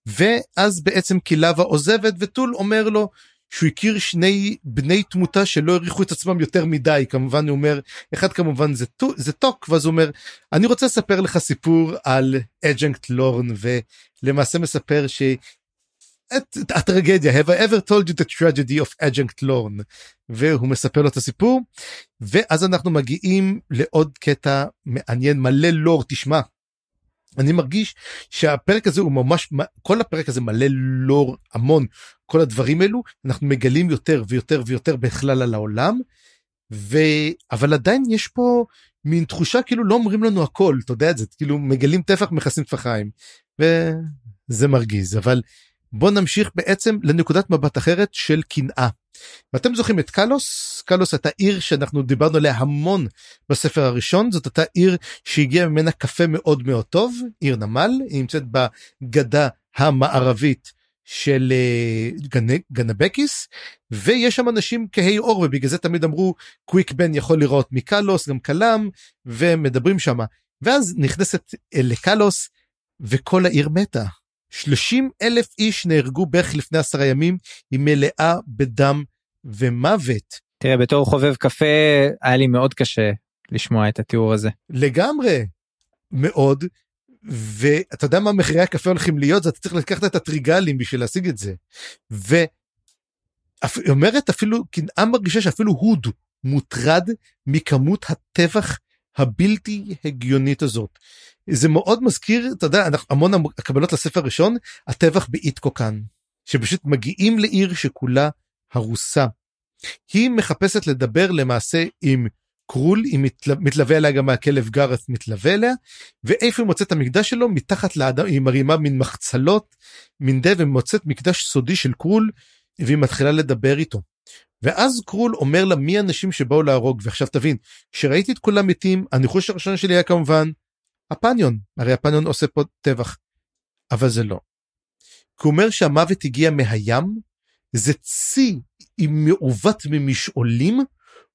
ואז בעצם קילבה עוזבת וטול אומר לו שהוא הכיר שני בני תמותה שלא העריכו את עצמם יותר מדי. כמובן הוא אומר אחד כמובן זה, זה טוק ואז הוא אומר אני רוצה לספר לך סיפור על אג'נקט לורן ולמעשה מספר ש... את הטרגדיה. Have I ever told you the tragedy of adjunct lorne והוא מספר לו את הסיפור. ואז אנחנו מגיעים לעוד קטע מעניין מלא לור. תשמע. אני מרגיש שהפרק הזה הוא ממש כל הפרק הזה מלא לור המון כל הדברים אלו אנחנו מגלים יותר ויותר ויותר בכלל על העולם ו... אבל עדיין יש פה מין תחושה כאילו לא אומרים לנו הכל אתה יודע את זה כאילו מגלים טפח מכסים טפחיים וזה מרגיז אבל בוא נמשיך בעצם לנקודת מבט אחרת של קנאה. ואתם זוכרים את קלוס? קלוס הייתה עיר שאנחנו דיברנו עליה המון בספר הראשון זאת הייתה עיר שהגיע ממנה קפה מאוד מאוד טוב עיר נמל היא נמצאת בגדה המערבית של אה, גנ- גנבקיס ויש שם אנשים כהי עור ובגלל זה תמיד אמרו קוויק בן יכול לראות מקלוס גם קלם ומדברים שמה. ואז נכנסת אה, לקלוס וכל העיר מתה. 30 אלף איש נהרגו בערך לפני עשרה ימים היא מלאה בדם ומוות. תראה בתור חובב קפה היה לי מאוד קשה לשמוע את התיאור הזה. לגמרי. מאוד ואתה יודע מה מחירי הקפה הולכים להיות זה אתה צריך לקחת את הטריגלים בשביל להשיג את זה. והיא אומרת אפילו קנאה מרגישה שאפילו הוד מוטרד מכמות הטבח הבלתי הגיונית הזאת. זה מאוד מזכיר אתה יודע אנחנו המון הקבלות לספר הראשון הטבח באיטקוקן שפשוט מגיעים לעיר שכולה הרוסה. היא מחפשת לדבר למעשה עם קרול היא מתל... מתלווה אליה גם הכלב גארת מתלווה אליה ואיפה היא מוצאת את המקדש שלו מתחת לאדם היא מרימה מין מחצלות מין דה ומוצאת מקדש סודי של קרול והיא מתחילה לדבר איתו. ואז קרול אומר לה מי האנשים שבאו להרוג ועכשיו תבין שראיתי את כולם מתים הניחוש הראשון שלי היה כמובן הפניון הרי הפניון עושה פה טבח אבל זה לא. כי הוא אומר שהמוות הגיע מהים זה צי עם מעוות ממשעולים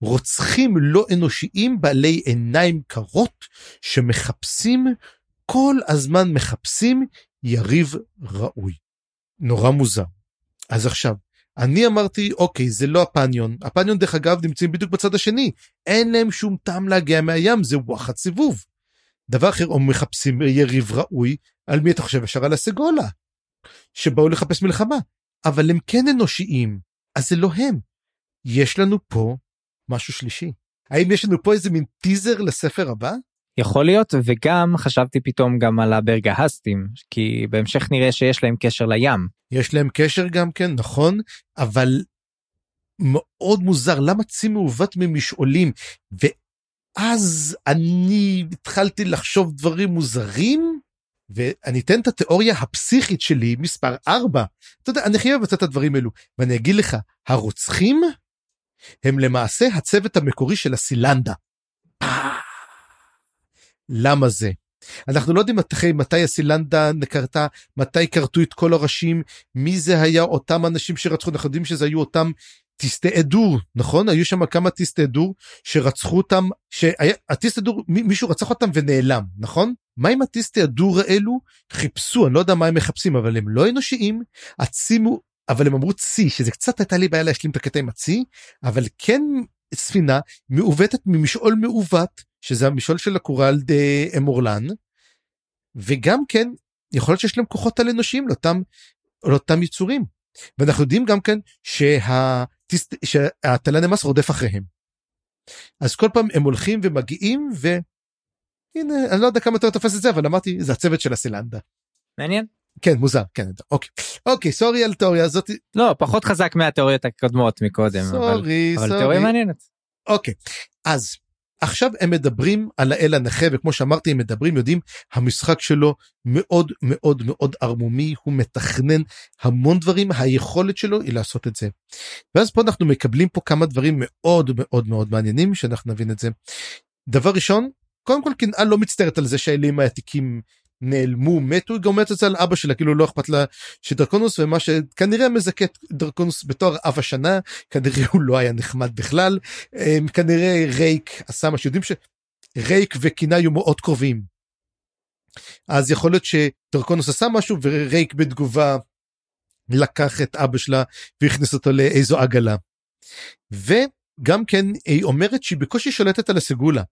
רוצחים לא אנושיים בעלי עיניים קרות שמחפשים כל הזמן מחפשים יריב ראוי. נורא מוזר. אז עכשיו אני אמרתי אוקיי זה לא הפניון הפניון דרך אגב נמצאים בדיוק בצד השני אין להם שום טעם להגיע מהים זה וואחד סיבוב. דבר אחר הם מחפשים יריב ראוי על מי אתה חושב ישר על הסגולה. שבאו לחפש מלחמה, אבל הם כן אנושיים, אז זה לא הם. יש לנו פה משהו שלישי. האם יש לנו פה איזה מין טיזר לספר הבא? יכול להיות וגם חשבתי פתאום גם על הברגהסטים כי בהמשך נראה שיש להם קשר לים. יש להם קשר גם כן נכון אבל מאוד מוזר למה צי מעוות ממשעולים ואז אני התחלתי לחשוב דברים מוזרים ואני אתן את התיאוריה הפסיכית שלי מספר 4 אתה יודע אני חייב לתת את הדברים האלו ואני אגיד לך הרוצחים הם למעשה הצוות המקורי של הסילנדה. למה זה? אנחנו לא יודעים מתי, מתי הסילנדה קרתה, מתי כרתו את כל הראשים, מי זה היה אותם אנשים שרצחו, אנחנו יודעים שזה היו אותם טיסטי דור, נכון? היו שם כמה טיסטי דור שרצחו אותם, שהטיסטי דור, מישהו רצח אותם ונעלם, נכון? מה עם הטיסטי הדור האלו? חיפשו, אני לא יודע מה הם מחפשים, אבל הם לא אנושיים, עצימו, אבל הם אמרו צי, שזה קצת הייתה לי בעיה להשלים את הקטע עם הצי, אבל כן ספינה מעוותת ממשעול מעוות, שזה המשעול של הקורל דה אמורלן, וגם כן, יכול להיות שיש להם כוחות על אנושיים לאותם, לאותם יצורים. ואנחנו יודעים גם כן שהתלן המס רודף אחריהם. אז כל פעם הם הולכים ומגיעים והנה אני לא יודע כמה אתה תופס את זה אבל אמרתי זה הצוות של הסילנדה. מעניין. כן מוזר כן אוקיי אוקיי סורי על התיאוריה הזאת לא פחות חזק מהתיאוריות הקודמות מקודם סורי אבל תיאוריה מעניינת. אוקיי אז עכשיו הם מדברים על האל הנכה וכמו שאמרתי הם מדברים יודעים המשחק שלו מאוד מאוד מאוד ערמומי הוא מתכנן המון דברים היכולת שלו היא לעשות את זה. ואז פה אנחנו מקבלים פה כמה דברים מאוד מאוד מאוד מעניינים שאנחנו נבין את זה. דבר ראשון קודם כל קנאה לא מצטערת על זה שהאלים העתיקים נעלמו מתו גם זה על אבא שלה כאילו לא אכפת לה שדרקונוס ומה שכנראה מזכה את דרקונוס בתואר אב השנה כנראה הוא לא היה נחמד בכלל אמ, כנראה רייק עשה מה שיודעים שרייק וקינה היו מאוד קרובים. אז יכול להיות שדרקונוס עשה משהו ורייק בתגובה לקח את אבא שלה והכניס אותו לאיזו עגלה. וגם כן היא אומרת שהיא בקושי שולטת על הסגולה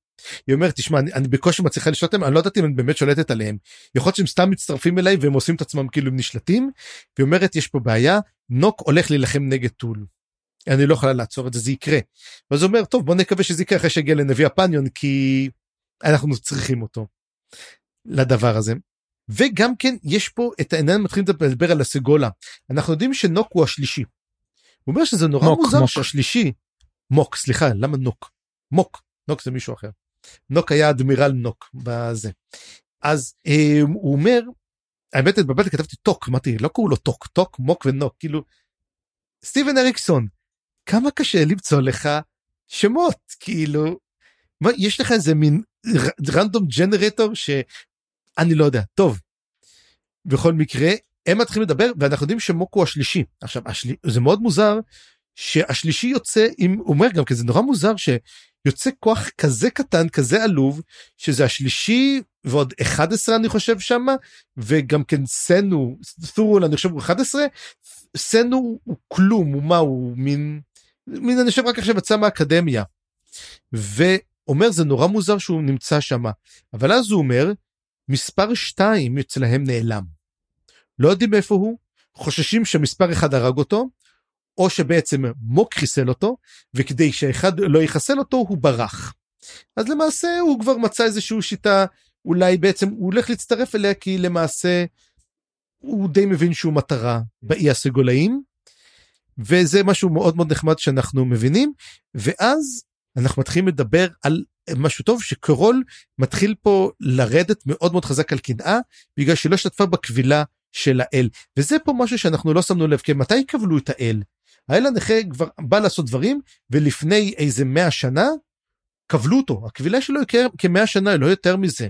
היא אומרת תשמע אני, אני בקושי מצליחה לשלוט עליהם אני לא יודעת אם אני באמת שולטת עליהם יכול להיות שהם סתם מצטרפים אליי והם עושים את עצמם כאילו הם נשלטים והיא אומרת יש פה בעיה נוק הולך להילחם נגד טול. אני לא יכולה לעצור את זה זה יקרה. ואז הוא אומר טוב בוא נקווה שזה יקרה אחרי שיגיע לנביא הפניון כי אנחנו צריכים אותו לדבר הזה. וגם כן יש פה את העניין מתחילים לדבר על הסגולה אנחנו יודעים שנוק הוא השלישי. הוא אומר שזה נורא מוק, מוזר מוק. שהשלישי מוק סליחה למה נוק מוק נוק זה מישהו אחר. נוק היה אדמירל נוק בזה. אז אה, הוא אומר, האמת בבית כתבתי טוק, אמרתי לא קראו לו טוק, טוק, מוק ונוק, כאילו סטיבן אריקסון, כמה קשה למצוא לך שמות, כאילו, מה, יש לך איזה מין random generator שאני לא יודע, טוב. בכל מקרה, הם מתחילים לדבר ואנחנו יודעים שמוק הוא השלישי. עכשיו, השלי, זה מאוד מוזר שהשלישי יוצא עם, הוא אומר גם כי זה נורא מוזר ש... יוצא כוח כזה קטן כזה עלוב שזה השלישי ועוד 11 אני חושב שמה וגם כן סנו ת'ורול אני חושב 11 סנו הוא כלום הוא מה הוא מין מין אני חושב רק עכשיו יצא מהאקדמיה. ואומר זה נורא מוזר שהוא נמצא שמה אבל אז הוא אומר מספר 2 אצלהם נעלם. לא יודעים איפה הוא חוששים שמספר 1 הרג אותו או שבעצם מוק חיסל אותו וכדי שאחד לא יחסל אותו הוא ברח. אז למעשה הוא כבר מצא איזושהי שיטה אולי בעצם הוא הולך להצטרף אליה כי למעשה הוא די מבין שהוא מטרה באי הסגולאים וזה משהו מאוד מאוד נחמד שאנחנו מבינים ואז אנחנו מתחילים לדבר על משהו טוב שקרול מתחיל פה לרדת מאוד מאוד חזק על קנאה בגלל שלא השתתפה בקבילה של האל וזה פה משהו שאנחנו לא שמנו לב כי מתי קבלו את האל האל הנכה כבר בא לעשות דברים ולפני איזה 100 שנה קבלו אותו. הקבילה שלו היא כמאה שנה לא יותר מזה.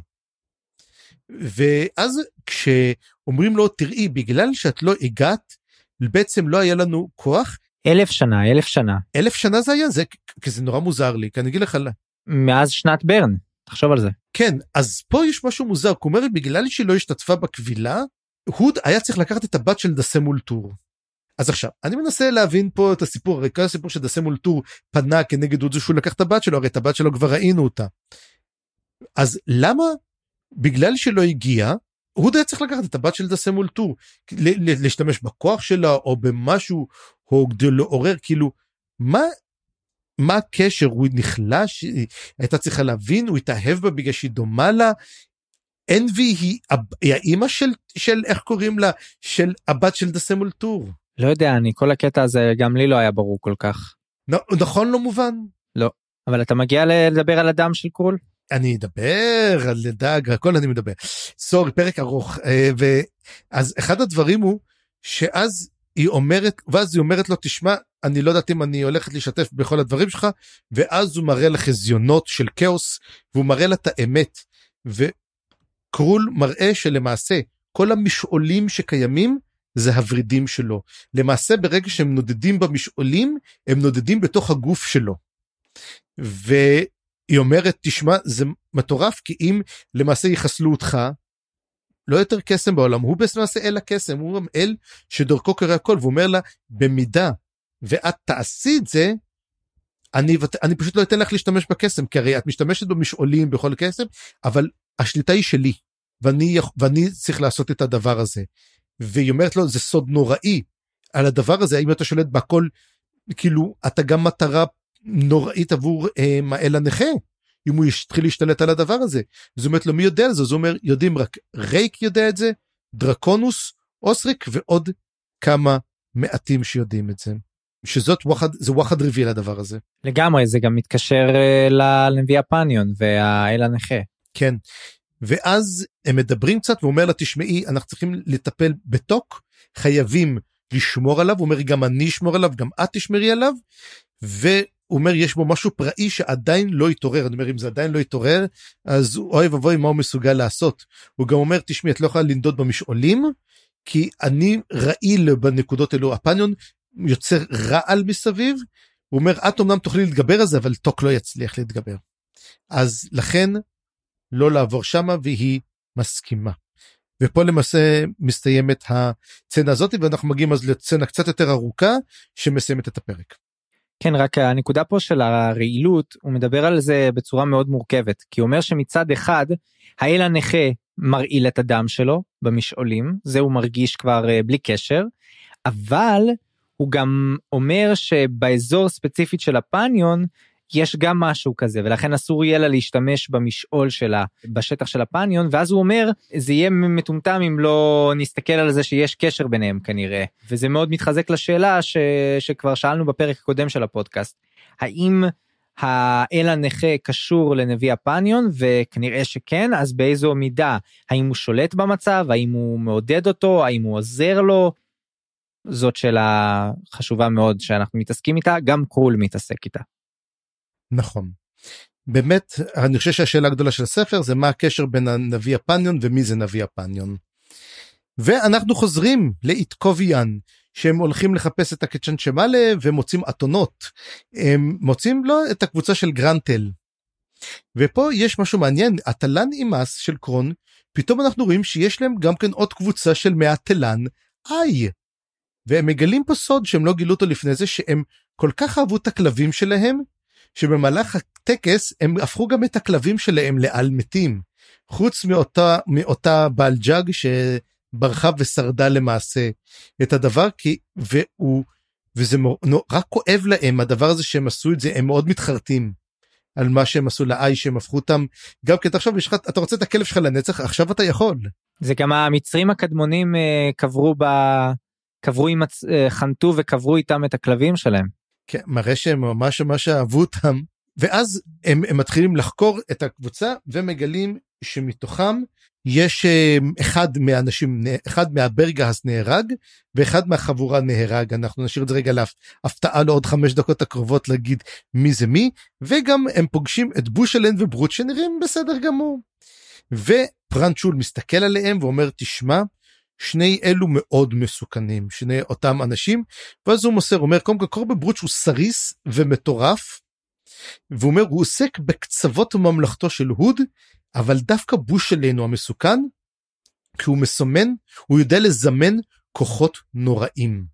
ואז כשאומרים לו תראי בגלל שאת לא הגעת בעצם לא היה לנו כוח. אלף שנה אלף שנה. אלף שנה זה היה? זה כי זה נורא מוזר לי כי אני אגיד לך מאז שנת ברן תחשוב על זה. כן אז פה יש משהו מוזר הוא אומר בגלל שהיא לא השתתפה בקבילה הוד היה צריך לקחת את הבת של דסה מולטור אז עכשיו אני מנסה להבין פה את הסיפור הרי כל הסיפור שדסה מול טור פנה כנגד עוד זה שהוא לקח את הבת שלו הרי את הבת שלו כבר ראינו אותה. אז למה בגלל שלא הגיע הוא היה צריך לקחת את הבת של דסה מול טור, להשתמש בכוח שלה או במשהו, או כדי לעורר, כאילו, מה, מה הקשר? הוא נחלש? הייתה צריכה להבין, הוא התאהב בה בגלל שהיא דומה לה. אנבי היא, היא האימא של, של, איך קוראים לה, של הבת של דסה מול טור. לא יודע, אני, כל הקטע הזה גם לי לא היה ברור כל כך. נכון, לא מובן? לא. אבל אתה מגיע לדבר על הדם של קרול? אני אדבר על דג הכל אני מדבר סורי פרק ארוך אה, ואז אחד הדברים הוא שאז היא אומרת ואז היא אומרת לו תשמע אני לא יודעת אם אני הולכת להשתתף בכל הדברים שלך ואז הוא מראה לה חזיונות של כאוס והוא מראה לה את האמת וקרול מראה שלמעשה כל המשעולים שקיימים זה הוורידים שלו למעשה ברגע שהם נודדים במשעולים הם נודדים בתוך הגוף שלו. ו... היא אומרת תשמע זה מטורף כי אם למעשה יחסלו אותך לא יותר קסם בעולם הוא למעשה אל הקסם הוא אל שדרכו קרה הכל והוא אומר לה במידה ואת תעשי את זה אני, אני פשוט לא אתן לך להשתמש בקסם כי הרי את משתמשת במשעולים בכל קסם אבל השליטה היא שלי ואני, ואני צריך לעשות את הדבר הזה. והיא אומרת לו זה סוד נוראי על הדבר הזה האם אתה שולט בכל כאילו אתה גם מטרה נוראית עבור אה, האל הנכה אם הוא יתחיל להשתלט על הדבר הזה. זאת אומרת לו מי יודע על זה? זה אומר יודעים רק רייק יודע את זה, דרקונוס, אוסריק ועוד כמה מעטים שיודעים את זה. שזאת ווחד זה ווחד רביעי לדבר הזה. לגמרי זה גם מתקשר אה, לנביא הפניון והאל הנכה. כן. ואז הם מדברים קצת ואומר לה תשמעי אנחנו צריכים לטפל בטוק חייבים לשמור עליו. הוא אומר גם אני אשמור עליו גם את תשמרי עליו. הוא אומר יש בו משהו פראי שעדיין לא התעורר. אני אומר אם זה עדיין לא התעורר אז אוי ואבוי מה הוא מסוגל לעשות? הוא גם אומר תשמעי את לא יכולה לנדוד במשעולים כי אני רעיל בנקודות אלו הפניון יוצר רעל מסביב. הוא אומר את אמנם תוכלי להתגבר על זה אבל טוק לא יצליח להתגבר. אז לכן לא לעבור שמה והיא מסכימה. ופה למעשה מסתיימת הצצנה הזאת ואנחנו מגיעים אז לצצנה קצת יותר ארוכה שמסיימת את הפרק. כן רק הנקודה פה של הרעילות הוא מדבר על זה בצורה מאוד מורכבת כי הוא אומר שמצד אחד האל הנכה מרעיל את הדם שלו במשעולים זה הוא מרגיש כבר אה, בלי קשר אבל הוא גם אומר שבאזור ספציפית של הפניון יש גם משהו כזה ולכן אסור יהיה לה להשתמש במשעול שלה בשטח של הפניון ואז הוא אומר זה יהיה מטומטם אם לא נסתכל על זה שיש קשר ביניהם כנראה. וזה מאוד מתחזק לשאלה ש... שכבר שאלנו בפרק הקודם של הפודקאסט. האם האל הנכה קשור לנביא הפניון? וכנראה שכן אז באיזו מידה? האם הוא שולט במצב? האם הוא מעודד אותו? האם הוא עוזר לו. זאת שאלה חשובה מאוד שאנחנו מתעסקים איתה גם קרול מתעסק איתה. נכון. באמת אני חושב שהשאלה הגדולה של הספר זה מה הקשר בין הנביא הפניון ומי זה נביא הפניון. ואנחנו חוזרים לאיתקוביאן שהם הולכים לחפש את הקצ'ן שמאלה ומוצאים אתונות. הם מוצאים לו את הקבוצה של גרנטל. ופה יש משהו מעניין התלן אימאס של קרון פתאום אנחנו רואים שיש להם גם כן עוד קבוצה של מהתלן איי. והם מגלים פה סוד שהם לא גילו אותו לפני זה שהם כל כך אהבו את הכלבים שלהם שבמהלך הטקס הם הפכו גם את הכלבים שלהם לעל מתים. חוץ מאותה מאותה בעל ג'אג שברחה ושרדה למעשה את הדבר כי והוא וזה רק כואב להם הדבר הזה שהם עשו את זה הם מאוד מתחרטים. על מה שהם עשו לאי שהם הפכו אותם גם כי אתה עכשיו יש לך אתה רוצה את הכלב שלך לנצח עכשיו אתה יכול. זה גם המצרים הקדמונים אה, קברו ב... קברו עם אה, חנתו וקברו איתם את הכלבים שלהם. כן, מראה שהם ממש ממש אהבו אותם ואז הם, הם מתחילים לחקור את הקבוצה ומגלים שמתוכם יש אה, אחד מהאנשים אחד מהברגהס נהרג ואחד מהחבורה נהרג אנחנו נשאיר את זה רגע להפתעה לעוד חמש דקות הקרובות להגיד מי זה מי וגם הם פוגשים את בושלן וברוט שנראים בסדר גמור. ופרנצ'ול מסתכל עליהם ואומר תשמע שני אלו מאוד מסוכנים שני אותם אנשים ואז הוא מוסר אומר קודם כל קורבן ברוץ' הוא סריס ומטורף. והוא אומר הוא עוסק בקצוות ממלכתו של הוד אבל דווקא בוש אלינו המסוכן כי הוא מסמן הוא יודע לזמן כוחות נוראים.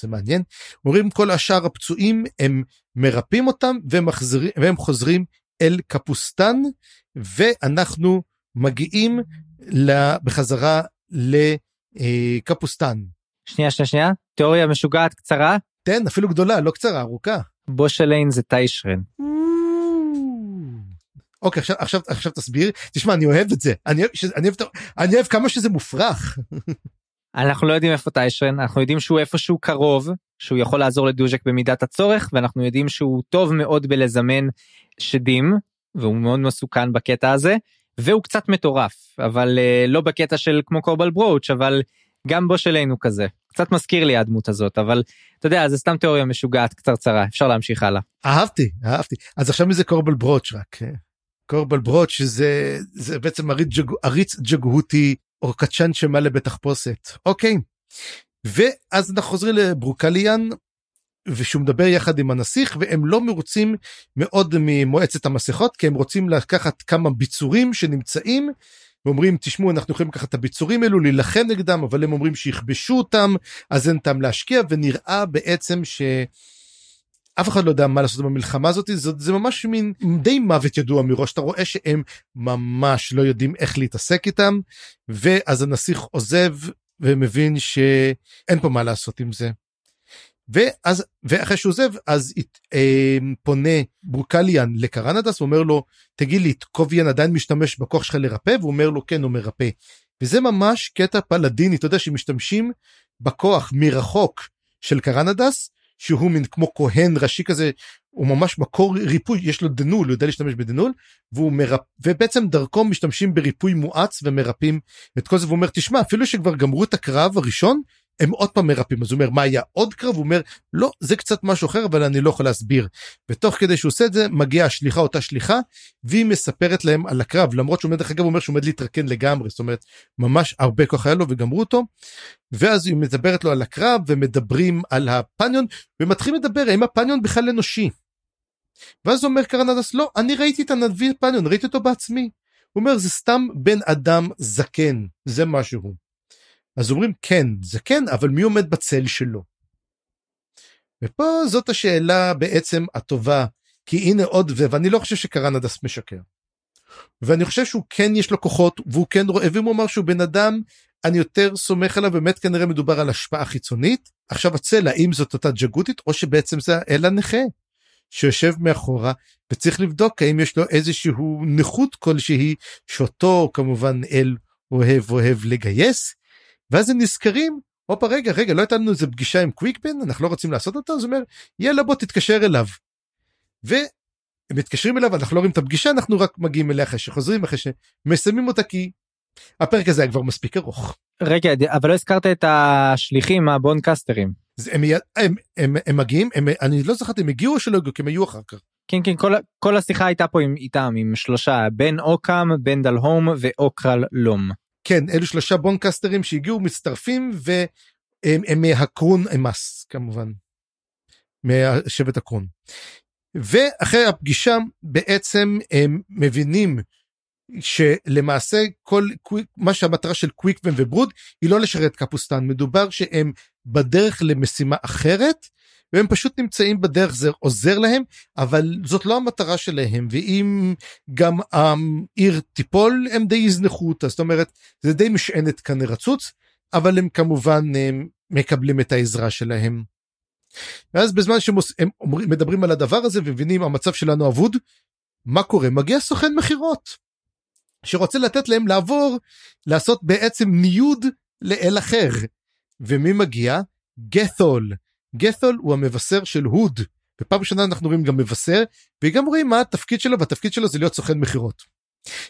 זה מעניין אומרים כל השאר הפצועים הם מרפאים אותם ומחזרים והם חוזרים אל קפוסטן ואנחנו מגיעים בחזרה לקפוסטן. שנייה שנייה שנייה תיאוריה משוגעת קצרה. תן אפילו גדולה לא קצרה ארוכה. בושליין זה טיישרן. אוקיי עכשיו עכשיו עכשיו תסביר תשמע אני אוהב את זה אני אוהב, אני אוהב, אני אוהב כמה שזה מופרך. אנחנו לא יודעים איפה טיישרן אנחנו יודעים שהוא איפשהו קרוב שהוא יכול לעזור לדוז'ק במידת הצורך ואנחנו יודעים שהוא טוב מאוד בלזמן שדים והוא מאוד מסוכן בקטע הזה והוא קצת מטורף אבל uh, לא בקטע של כמו קורבל ברוץ' אבל גם בו שלנו כזה. קצת מזכיר לי הדמות הזאת אבל אתה יודע זה סתם תיאוריה משוגעת קצרצרה אפשר להמשיך הלאה. אהבתי אהבתי. אז עכשיו מי זה קורבל ברוץ' רק קורבל ברוץ' שזה זה בעצם עריץ, ג'ג, עריץ ג'גהותי או קצ'ן שמלא בתחפושת. אוקיי. ואז אנחנו חוזרים לברוקליאן ושהוא מדבר יחד עם הנסיך והם לא מרוצים מאוד ממועצת המסכות כי הם רוצים לקחת כמה ביצורים שנמצאים ואומרים תשמעו אנחנו יכולים לקחת את הביצורים האלו להילחם נגדם אבל הם אומרים שיכבשו אותם אז אין טעם להשקיע ונראה בעצם ש... אף אחד לא יודע מה לעשות במלחמה הזאת זה, זה ממש מין די מוות ידוע מראש אתה רואה שהם ממש לא יודעים איך להתעסק איתם ואז הנסיך עוזב ומבין שאין פה מה לעשות עם זה. ואז ואחרי שהוא עוזב אז אה, פונה ברוקליאן לקרנדס ואומר לו תגיד לי איטקוביאן עדיין משתמש בכוח שלך לרפא והוא אומר לו כן הוא מרפא. וזה ממש קטע פלדיני אתה יודע שמשתמשים בכוח מרחוק של קרנדס שהוא מין כמו כהן ראשי כזה הוא ממש מקור ריפוי יש לו דנול הוא יודע להשתמש בדנול והוא מרפ... ובעצם דרכו משתמשים בריפוי מואץ ומרפאים את כל זה ואומר תשמע אפילו שכבר גמרו את הקרב הראשון הם עוד פעם מרפאים אז הוא אומר מה היה עוד קרב הוא אומר לא זה קצת משהו אחר אבל אני לא יכול להסביר ותוך כדי שהוא עושה את זה מגיעה השליחה אותה שליחה והיא מספרת להם על הקרב למרות שהוא דרך אגב הוא אומר שהוא עומד להתרקן לגמרי זאת אומרת ממש הרבה כוח היה לו וגמרו אותו ואז היא מדברת לו על הקרב ומדברים על הפניון ומתחילים לדבר האם הפניון בכלל אנושי. ואז אומר קרנדס לא אני ראיתי את הנביא פניון ראיתי אותו בעצמי. הוא אומר זה סתם בן אדם זקן זה משהו. אז אומרים כן זה כן אבל מי עומד בצל שלו. ופה זאת השאלה בעצם הטובה כי הנה עוד ואני לא חושב שקרנדס משקר. ואני חושב שהוא כן יש לו כוחות והוא כן רואה ואם הוא אמר שהוא בן אדם אני יותר סומך עליו באמת כנראה מדובר על השפעה חיצונית עכשיו הצל האם זאת אותה ג'גותית או שבעצם זה האל הנכה שיושב מאחורה וצריך לבדוק האם יש לו איזשהו נכות כלשהי שאותו כמובן אל אוהב אוהב לגייס ואז הם נזכרים הופה רגע רגע לא הייתה לנו איזה פגישה עם קוויקבן אנחנו לא רוצים לעשות אותה אז הוא אומר יאללה בוא תתקשר אליו. והם מתקשרים אליו אנחנו לא רואים את הפגישה אנחנו רק מגיעים אליה אחרי שחוזרים אחרי שמסיימים אותה כי הפרק הזה היה כבר מספיק ארוך. רגע אבל לא הזכרת את השליחים הבונקסטרים. הם, הם, הם, הם, הם מגיעים הם, אני לא זוכרתי הם הגיעו או שלא הגיעו כי הם היו אחר כך. כן כן כל, כל השיחה הייתה פה עם איתם עם שלושה בן אוקם בן דלהום ואוקרל לום. כן אלו שלושה בונקסטרים שהגיעו מצטרפים והם הם מהקרון אמס כמובן. מהשבט הקרון. ואחרי הפגישה בעצם הם מבינים שלמעשה כל מה שהמטרה של קוויקבן וברוד היא לא לשרת קפוסטן מדובר שהם בדרך למשימה אחרת והם פשוט נמצאים בדרך זה עוזר להם אבל זאת לא המטרה שלהם ואם גם העיר תיפול הם די יזנחו אותה זאת אומרת זה די משענת כאן רצוץ אבל הם כמובן הם מקבלים את העזרה שלהם. ואז בזמן שהם מדברים על הדבר הזה ומבינים המצב שלנו אבוד מה קורה מגיע סוכן מכירות שרוצה לתת להם לעבור לעשות בעצם ניוד לאל אחר ומי מגיע? גת'ול גת'ול הוא המבשר של הוד. ופעם ראשונה אנחנו רואים גם מבשר וגם רואים מה התפקיד שלו והתפקיד שלו זה להיות סוכן מכירות.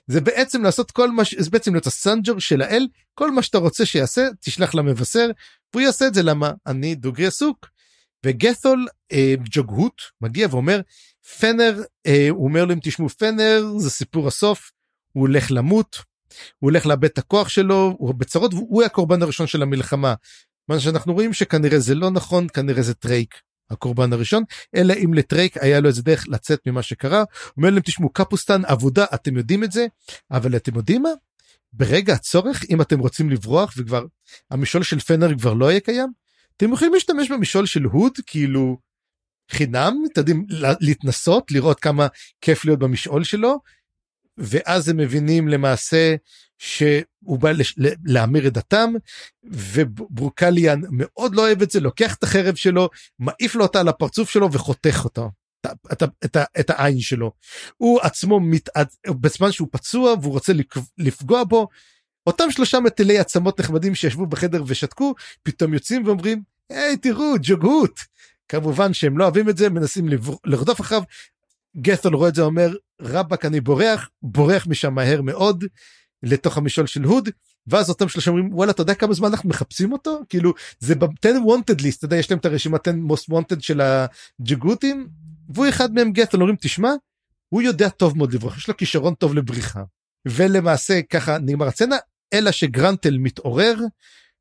זה בעצם לעשות כל מה ש... זה בעצם להיות הסנג'ר של האל כל מה שאתה רוצה שיעשה תשלח למבשר והוא יעשה את זה למה אני דוגרי עסוק. וגת'ול אה, ג'וגהוט מגיע ואומר פנר אה, הוא אומר להם תשמעו פנר זה סיפור הסוף הוא הולך למות הוא הולך לאבד את הכוח שלו הוא בצרות והוא הקורבן הראשון של המלחמה מה שאנחנו רואים שכנראה זה לא נכון כנראה זה טרייק הקורבן הראשון אלא אם לטרייק היה לו איזה דרך לצאת ממה שקרה. אומר להם תשמעו קפוסטן אבודה אתם יודעים את זה אבל אתם יודעים מה? ברגע הצורך אם אתם רוצים לברוח וכבר המשעול של פנר כבר לא יהיה קיים אתם יכולים להשתמש במשול של הוד כאילו חינם אתם יודעים להתנסות לראות כמה כיף להיות במשעול שלו ואז הם מבינים למעשה שהוא בא לש... להמיר את דתם, וברוקליאן מאוד לא אוהב את זה, לוקח את החרב שלו, מעיף לו אותה על הפרצוף שלו וחותך אותו. את, את, את, את העין שלו. הוא עצמו מתעד, בזמן שהוא פצוע והוא רוצה לפגוע בו, אותם שלושה מטילי עצמות נחמדים שישבו בחדר ושתקו, פתאום יוצאים ואומרים, היי תראו, ג'וגהות. כמובן שהם לא אוהבים את זה, מנסים לרדוף אחריו. גת'ול רואה את זה, אומר, רבאק אני בורח, בורח משם מהר מאוד לתוך המשול של הוד, ואז אותם שלושה אומרים וואלה אתה יודע כמה זמן אנחנו מחפשים אותו? כאילו זה ב-10 wanted list אתה יודע יש להם את הרשימת 10 most wanted של הג'גותים והוא אחד מהם גת'ול אומרים תשמע הוא יודע טוב מאוד לברוח יש לו כישרון טוב לבריחה. ולמעשה ככה נגמר הצצנה אלא שגרנטל מתעורר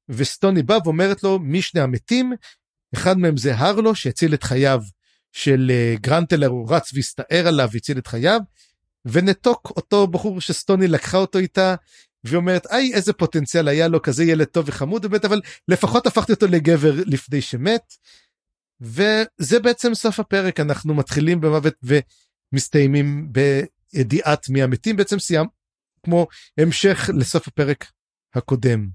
וסטוני בא ואומרת לו מי שני המתים? אחד מהם זה הרלו שהציל את חייו של uh, גרנטל הוא רץ והסתער עליו והציל את חייו ונתוק אותו בחור שסטוני לקחה אותו איתה ואומרת איי איזה פוטנציאל היה לו כזה ילד טוב וחמוד באמת אבל לפחות הפכתי אותו לגבר לפני שמת. וזה בעצם סוף הפרק אנחנו מתחילים במוות ומסתיימים בידיעת מי המתים בעצם סיים כמו המשך לסוף הפרק הקודם.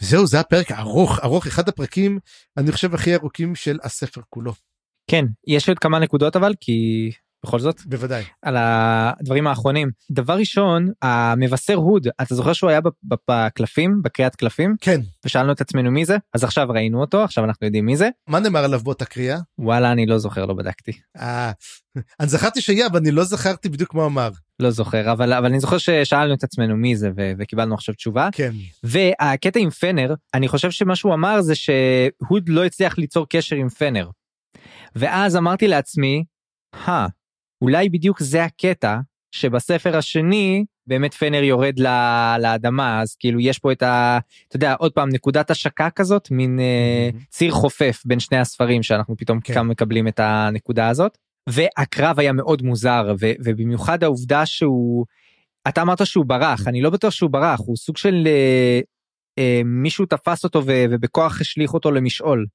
וזהו זה הפרק ארוך ארוך אחד הפרקים אני חושב הכי ארוכים של הספר כולו. כן יש עוד כמה נקודות אבל כי בכל זאת בוודאי. על הדברים האחרונים. דבר ראשון המבשר הוד אתה זוכר שהוא היה בקלפים בקריאת קלפים? כן. ושאלנו את עצמנו מי זה? אז עכשיו ראינו אותו עכשיו אנחנו יודעים מי זה. מה נאמר עליו באותה קריאה וואלה אני לא זוכר לא בדקתי. אה, אני זכרתי שיהיה אבל אני לא זכרתי בדיוק מה אמר. לא זוכר אבל אבל אני זוכר ששאלנו את עצמנו מי זה ו- וקיבלנו עכשיו תשובה. כן. והקטע עם פנר אני חושב שמה שהוא אמר זה שהוד לא הצליח ליצור קשר עם פנר. ואז אמרתי לעצמי, הא, אולי בדיוק זה הקטע שבספר השני באמת פנר יורד לאדמה אז כאילו יש פה את ה... אתה יודע עוד פעם נקודת השקה כזאת מין mm-hmm. uh, ציר חופף בין שני הספרים שאנחנו פתאום כן. מקבלים את הנקודה הזאת והקרב היה מאוד מוזר ו, ובמיוחד העובדה שהוא אתה אמרת שהוא ברח אני לא בטוח שהוא ברח הוא סוג של uh, uh, מישהו תפס אותו ו, ובכוח השליך אותו למשעול.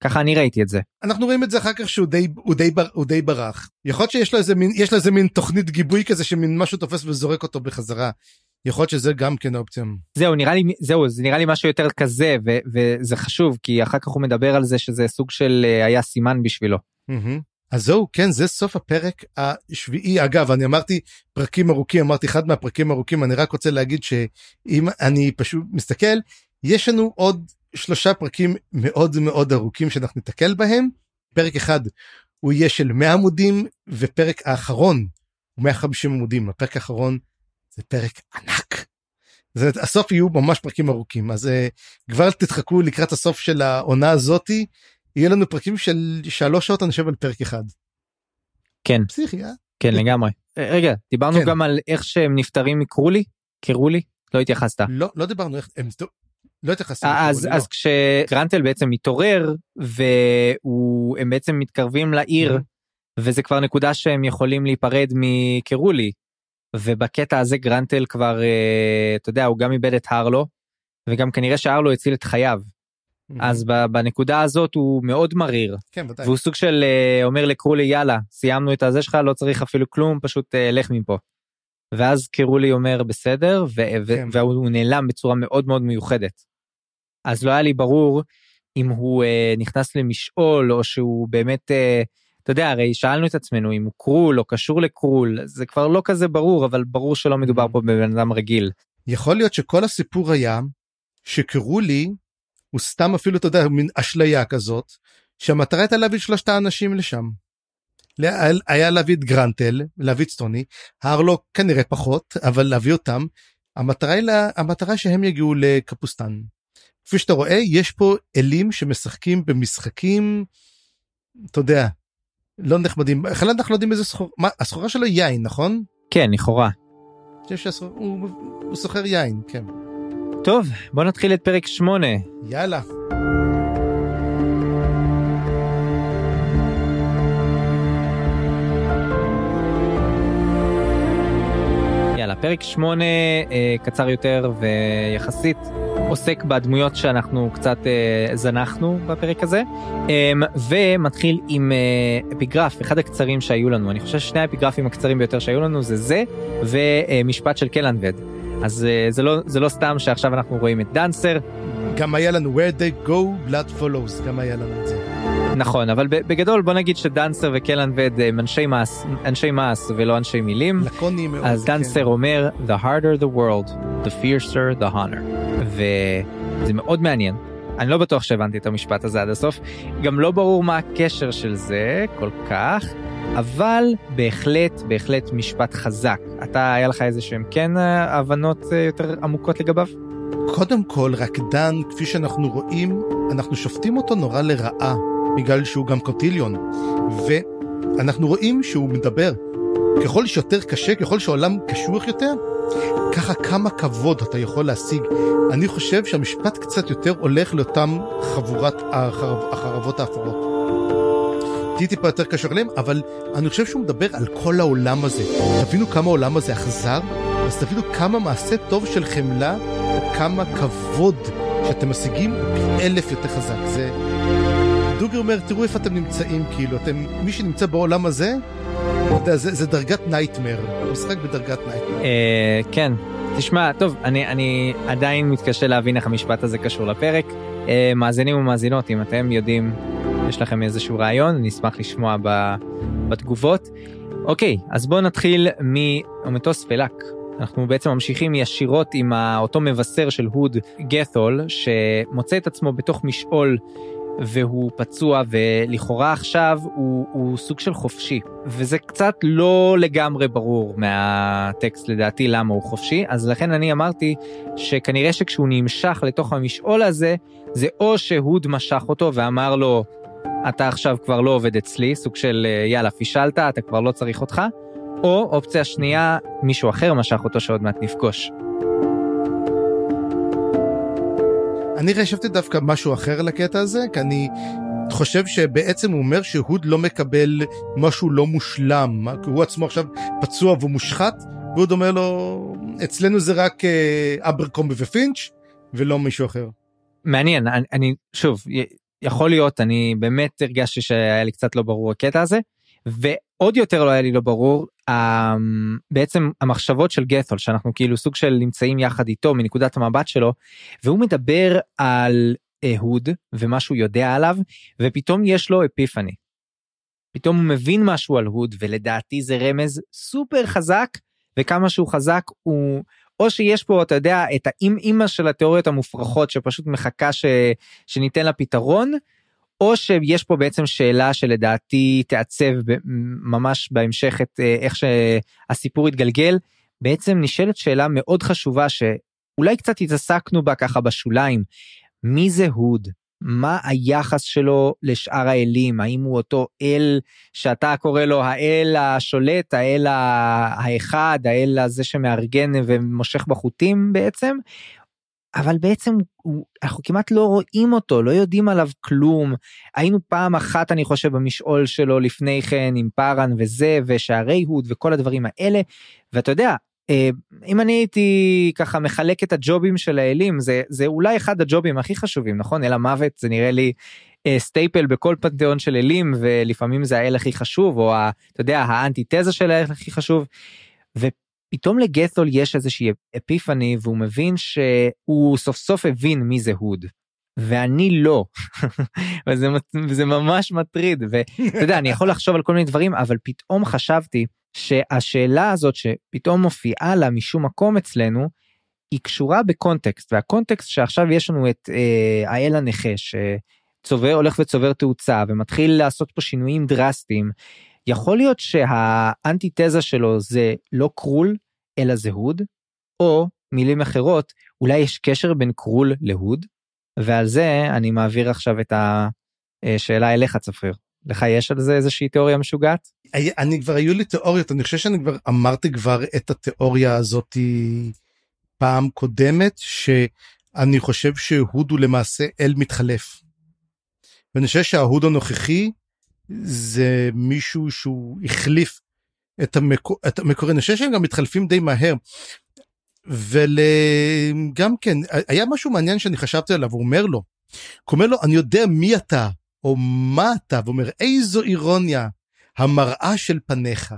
ככה אני ראיתי את זה. אנחנו רואים את זה אחר כך שהוא די הוא די הוא די ברח יכול להיות שיש לו איזה מין יש לו איזה מין תוכנית גיבוי כזה שמין משהו תופס וזורק אותו בחזרה. יכול להיות שזה גם כן אופציה. זהו נראה לי זהו זה נראה לי משהו יותר כזה ו, וזה חשוב כי אחר כך הוא מדבר על זה שזה סוג של אה, היה סימן בשבילו. אז זהו כן זה סוף הפרק השביעי אגב אני אמרתי פרקים ארוכים אמרתי אחד מהפרקים ארוכים אני רק רוצה להגיד שאם אני פשוט מסתכל יש לנו עוד שלושה פרקים מאוד מאוד ארוכים שאנחנו ניתקל בהם. פרק אחד הוא יהיה של 100 עמודים ופרק האחרון הוא 150 עמודים הפרק האחרון זה פרק ענק. זה, הסוף יהיו ממש פרקים ארוכים אז uh, כבר תתחכו לקראת הסוף של העונה הזאתי יהיה לנו פרקים של שלוש שעות אני חושב על פרק אחד. כן פסיכי אה? כן לגמרי אה, רגע דיברנו כן. גם על איך שהם נפטרים מקרולי קרולי לא התייחסת לא לא דיברנו איך הם לא התייחסתי. אז, אז לא. כשגרנטל בעצם מתעורר והם בעצם מתקרבים לעיר. וזה כבר נקודה שהם יכולים להיפרד מקרולי. ובקטע הזה גרנטל כבר אה, אתה יודע הוא גם איבד את הרלו וגם כנראה שהרלו הציל את חייו. אז בנקודה הזאת הוא מאוד מריר כן, והוא סוג של אה, אומר לקרולי יאללה סיימנו את הזה שלך לא צריך אפילו כלום פשוט אה, לך מפה. ואז קרולי אומר בסדר ו- כן. והוא נעלם בצורה מאוד מאוד מיוחדת. אז לא היה לי ברור אם הוא אה, נכנס למשעול או שהוא באמת אה, אתה יודע הרי שאלנו את עצמנו אם הוא קרול או קשור לקרול זה כבר לא כזה ברור אבל ברור שלא מדובר פה בבן אדם רגיל. יכול להיות שכל הסיפור היה שקרולי הוא סתם אפילו אתה יודע מין אשליה כזאת שהמטרה הייתה להביא שלושת האנשים לשם. היה להביא את גרנטל להביא את סטוני הרלו כנראה פחות אבל להביא אותם המטרה היא לה, המטרה שהם יגיעו לקפוסטן. כפי שאתה רואה יש פה אלים שמשחקים במשחקים אתה יודע לא נחמדים בכלל אנחנו לא יודעים איזה סחורה מה הסחורה שלו יין נכון כן לכאורה. הוא סוחר יין כן. טוב בוא נתחיל את פרק 8 יאללה. פרק 8 אה, קצר יותר ויחסית עוסק בדמויות שאנחנו קצת אה, זנחנו בפרק הזה, אה, ומתחיל עם אה, אפיגרף, אחד הקצרים שהיו לנו, אני חושב ששני האפיגרפים הקצרים ביותר שהיו לנו זה זה, ומשפט של קלנבד. אז אה, זה, לא, זה לא סתם שעכשיו אנחנו רואים את דנסר. גם היה לנו where they go blood follows, גם היה לנו את זה. נכון, אבל בגדול בוא נגיד שדנסר וקלנבד הם אנשי מעש, אנשי מעש ולא אנשי מילים. לקוניים מאוד. אז דנסר כן. אומר, The harder the world, the fiercer the honor. וזה מאוד מעניין. אני לא בטוח שהבנתי את המשפט הזה עד הסוף. גם לא ברור מה הקשר של זה כל כך, אבל בהחלט, בהחלט משפט חזק. אתה, היה לך איזה שהם כן אה, הבנות אה, יותר עמוקות לגביו? קודם כל, רק דן, כפי שאנחנו רואים, אנחנו שופטים אותו נורא לרעה. בגלל שהוא גם קוטיליון. ואנחנו רואים שהוא מדבר. ככל שיותר קשה, ככל שהעולם קשוח יותר, ככה כמה כבוד אתה יכול להשיג. אני חושב שהמשפט קצת יותר הולך לאותם חבורת החרב, החרבות האפורות. תהיי טיפה יותר קשר אליהם, אבל אני חושב שהוא מדבר על כל העולם הזה. תבינו כמה העולם הזה אכזר, אז תבינו כמה מעשה טוב של חמלה, וכמה כבוד שאתם משיגים פי אלף יותר חזק. זה דוגרי אומר, תראו איפה אתם נמצאים, כאילו, אתם, מי שנמצא בעולם הזה, יודע, זה, זה דרגת nightmare, משחק בדרגת nightmare. אה, כן, תשמע, טוב, אני, אני עדיין מתקשה להבין איך המשפט הזה קשור לפרק. אה, מאזינים ומאזינות, אם אתם יודעים, יש לכם איזשהו רעיון, אני אשמח לשמוע ב, בתגובות. אוקיי, אז בואו נתחיל ממטוס פלאק. אנחנו בעצם ממשיכים ישירות עם אותו מבשר של הוד גת'ול, שמוצא את עצמו בתוך משעול והוא פצוע ולכאורה עכשיו הוא, הוא סוג של חופשי וזה קצת לא לגמרי ברור מהטקסט לדעתי למה הוא חופשי אז לכן אני אמרתי שכנראה שכשהוא נמשך לתוך המשעול הזה זה או שהוד משך אותו ואמר לו אתה עכשיו כבר לא עובד אצלי סוג של יאללה פישלת אתה כבר לא צריך אותך או אופציה שנייה מישהו אחר משך אותו שעוד מעט נפגוש. אני חשבתי דווקא משהו אחר לקטע הזה, כי אני חושב שבעצם הוא אומר שהוד לא מקבל משהו לא מושלם, כי הוא עצמו עכשיו פצוע ומושחת, והוד אומר לו, אצלנו זה רק אה, אברקומבי ופינץ' ולא מישהו אחר. מעניין, אני, אני שוב, יכול להיות, אני באמת הרגשתי שהיה לי קצת לא ברור הקטע הזה, ועוד יותר לא היה לי לא ברור בעצם המחשבות של גת'ול שאנחנו כאילו סוג של נמצאים יחד איתו מנקודת המבט שלו והוא מדבר על אהוד ומה שהוא יודע עליו ופתאום יש לו אפיפני. פתאום הוא מבין משהו על הוד ולדעתי זה רמז סופר חזק וכמה שהוא חזק הוא או שיש פה אתה יודע את האם אימא של התיאוריות המופרכות שפשוט מחכה ש... שניתן לה פתרון או שיש פה בעצם שאלה שלדעתי תעצב ממש בהמשך את אה, איך שהסיפור יתגלגל. בעצם נשאלת שאלה מאוד חשובה שאולי קצת התעסקנו בה ככה בשוליים. מי זה הוד? מה היחס שלו לשאר האלים? האם הוא אותו אל שאתה קורא לו האל השולט, האל האחד, האל הזה שמארגן ומושך בחוטים בעצם? אבל בעצם הוא, אנחנו כמעט לא רואים אותו, לא יודעים עליו כלום. היינו פעם אחת, אני חושב, במשעול שלו לפני כן עם פארן וזה, ושערי הוד וכל הדברים האלה, ואתה יודע, אה, אם אני הייתי ככה מחלק את הג'ובים של האלים, זה, זה אולי אחד הג'ובים הכי חשובים, נכון? אל המוות זה נראה לי אה, סטייפל בכל פנתיאון של אלים, ולפעמים זה האל הכי חשוב, או ה, אתה יודע, האנטיתזה של האל הכי חשוב. פתאום לגת'ול יש איזושהי אפיפני והוא מבין שהוא סוף סוף הבין מי זה הוד. ואני לא. וזה, וזה ממש מטריד. ואתה יודע אני יכול לחשוב על כל מיני דברים אבל פתאום חשבתי שהשאלה הזאת שפתאום מופיעה לה משום מקום אצלנו היא קשורה בקונטקסט. והקונטקסט שעכשיו יש לנו את אה, האל הנכה שצובר הולך וצובר תאוצה ומתחיל לעשות פה שינויים דרסטיים יכול להיות שהאנטיתזה שלו זה לא קרול אלא זה הוד, או מילים אחרות, אולי יש קשר בין קרול להוד, ועל זה אני מעביר עכשיו את השאלה אליך צפריר. לך יש על זה איזושהי תיאוריה משוגעת? אני כבר היו לי תיאוריות, אני חושב שאני כבר אמרתי כבר את התיאוריה הזאתי פעם קודמת, שאני חושב שהוד הוא למעשה אל מתחלף. ואני חושב שההוד הנוכחי זה מישהו שהוא החליף את, המקור, את המקורי, אני חושב שהם גם מתחלפים די מהר. וגם כן, היה משהו מעניין שאני חשבתי עליו, הוא אומר לו, הוא אומר לו, אני יודע מי אתה, או מה אתה, ואומר, איזו אירוניה, המראה של פניך.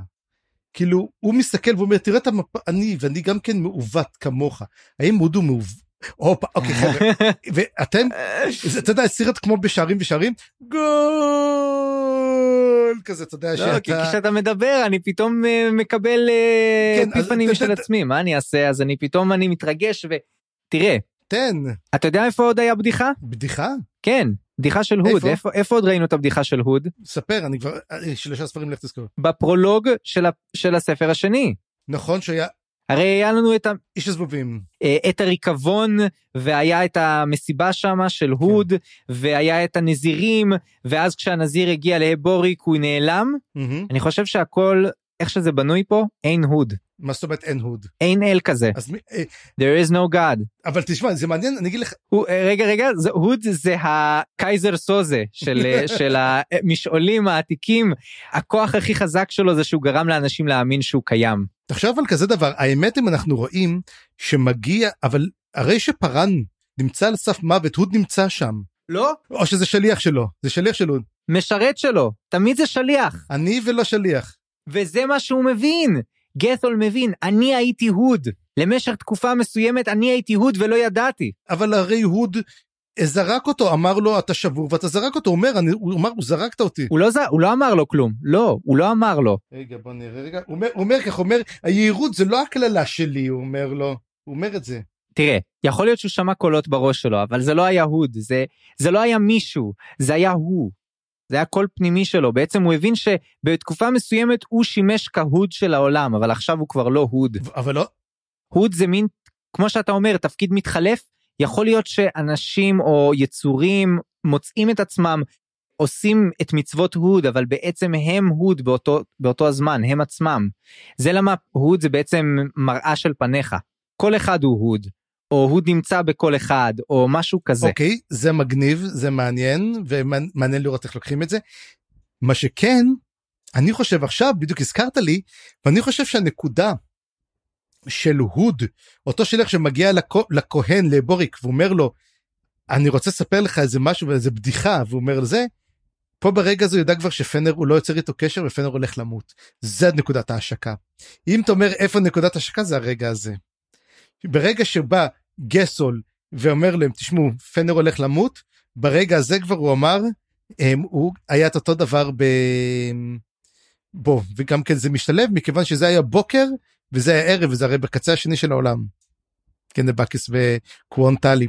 כאילו, הוא מסתכל ואומר, תראה את המפ... אני, ואני גם כן מעוות כמוך. האם הודו מעוות? הופה, אוקיי חבר'ה, ואתם, אתה יודע, סרט כמו בשערים ושערים, גול כזה, אתה יודע לא, שאתה... כי כשאתה מדבר אני פתאום אה, מקבל אה, כן, ת- של עצמי, מה אני אעשה? אז אני פתאום אני מתרגש ותראה, תן, אתה יודע איפה עוד היה בדיחה? בדיחה? כן, בדיחה של הוד. איפה? איפה איפה עוד ראינו את הבדיחה של הוד? ספר, אני כבר, אה, שלושה ספרים לך תזכור. בפרולוג של ה- של הספר השני. נכון שהיה הרי היה לנו את ה... איש הזבובים. אה, את הריקבון והיה את המסיבה שמה של הוד והיה את הנזירים ואז כשהנזיר הגיע להבוריק הוא נעלם מהמם. אני חושב שהכל איך שזה בנוי פה אין הוד מה זאת אומרת אין הוד? אין אל כזה אז מי, אה, there is no god. אבל תשמע, זה מעניין, אני אגיד לך, הוא, אה, רגע רגע זה, הוד זה הקייזר סוזה של, של המשעולים העתיקים הכוח הכי חזק שלו זה שהוא גרם לאנשים להאמין שהוא קיים. תחשוב על כזה דבר, האמת אם אנחנו רואים שמגיע, אבל הרי שפארן נמצא על סף מוות, הוד נמצא שם. לא? או שזה שליח שלו, זה שליח של הוד. משרת שלו תמיד זה שליח. אני ולא שליח. וזה מה שהוא מבין. גת'ול מבין, אני הייתי הוד. למשך תקופה מסוימת אני הייתי הוד ולא ידעתי. אבל הרי הוד זרק אותו, אמר לו אתה שבור ואתה זרק אותו, הוא אומר, אני, הוא אמר, הוא זרקת אותי. הוא לא, ז... הוא לא אמר לו כלום. לא, הוא לא אמר לו. רגע בוא נראה רגע, הוא אומר, הוא אומר כך, הוא אומר, היהירות זה לא הקללה שלי, הוא אומר לו, הוא אומר את זה. תראה, יכול להיות שהוא שמע קולות בראש שלו, אבל זה לא היה הוד, זה, זה לא היה מישהו, זה היה הוא. זה היה קול פנימי שלו. בעצם הוא הבין שבתקופה מסוימת הוא שימש כהוד של העולם, אבל עכשיו הוא כבר לא הוד. אבל לא, הוד זה מין, כמו שאתה אומר, תפקיד מתחלף. יכול להיות שאנשים או יצורים מוצאים את עצמם עושים את מצוות הוד, אבל בעצם הם הוד באותו, באותו הזמן, הם עצמם. זה למה הוד זה בעצם מראה של פניך. כל אחד הוא הוד, או הוד נמצא בכל אחד, או משהו כזה. אוקיי, זה מגניב, זה מעניין, ומעניין לראות איך לוקחים את זה. מה שכן, אני חושב עכשיו, בדיוק הזכרת לי, ואני חושב שהנקודה של הוד, אותו שליח שמגיע לכ... לכהן, לבוריק, ואומר לו, אני רוצה לספר לך איזה משהו ואיזה בדיחה, והוא אומר לזה, פה ברגע הזה הוא יודע כבר שפנר הוא לא יוצר איתו קשר ופנר הולך למות. זה נקודת ההשקה. אם אתה אומר איפה נקודת ההשקה זה הרגע הזה. ברגע שבא גסול ואומר להם תשמעו פנר הולך למות ברגע הזה כבר הוא אמר הם, הוא היה את אותו דבר ב... בו וגם כן זה משתלב מכיוון שזה היה בוקר וזה היה ערב וזה הרי בקצה השני של העולם. כן נבקס וקוונטלי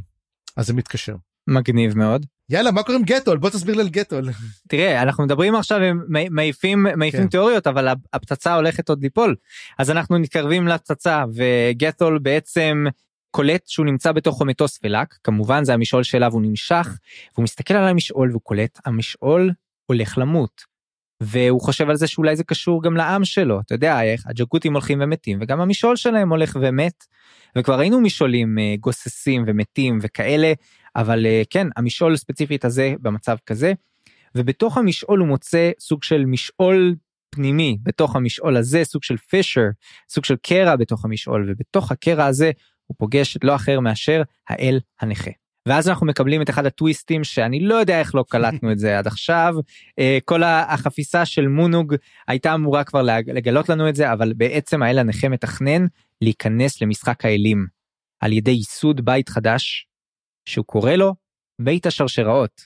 אז זה מתקשר. מגניב מאוד. יאללה מה קורה עם גטול בוא תסביר לי על גטול. תראה, אנחנו מדברים עכשיו, הם מעיפים, מעיפים כן. תיאוריות, אבל הפצצה הולכת עוד ליפול. אז אנחנו מתקרבים לפצצה, וגתול בעצם קולט שהוא נמצא בתוך המטוס ולק, כמובן זה המשעול שאליו הוא נמשך, והוא מסתכל על המשעול והוא קולט, המשעול הולך למות. והוא חושב על זה שאולי זה קשור גם לעם שלו, אתה יודע איך הג'קוטים הולכים ומתים, וגם המשעול שלהם הולך ומת. וכבר ראינו משעולים אה, גוססים ומתים וכאלה, אבל אה, כן, המשעול ספציפית הזה במצב כזה. ובתוך המשעול הוא מוצא סוג של משעול פנימי בתוך המשעול הזה סוג של פישר סוג של קרע בתוך המשעול ובתוך הקרע הזה הוא פוגש לא אחר מאשר האל הנכה. ואז אנחנו מקבלים את אחד הטוויסטים שאני לא יודע איך לא קלטנו את זה עד עכשיו אה, כל החפיסה של מונוג הייתה אמורה כבר לגלות לנו את זה אבל בעצם האל הנכה מתכנן להיכנס למשחק האלים על ידי ייסוד בית חדש שהוא קורא לו בית השרשראות.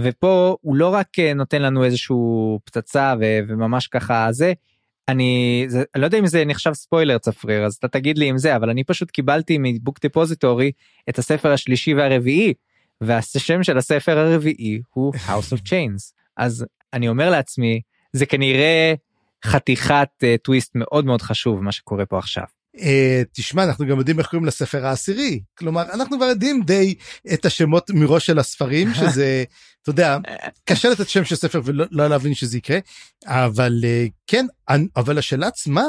ופה הוא לא רק אה, נותן לנו איזשהו פצצה ו- וממש ככה זה אני לא יודע אם זה נחשב ספוילר צפריר אז אתה תגיד לי אם זה אבל אני פשוט קיבלתי מבוק דיפוזיטורי את הספר השלישי והרביעי והשם של הספר הרביעי הוא House of Chains אז אני אומר לעצמי זה כנראה חתיכת uh, טוויסט מאוד מאוד חשוב מה שקורה פה עכשיו. אה, תשמע אנחנו גם יודעים איך קוראים לספר העשירי. כלומר אנחנו כבר יודעים די את השמות מראש של הספרים שזה אתה יודע קשה לתת שם של ספר ולא לא להבין שזה יקרה אבל אה, כן אבל השאלה עצמה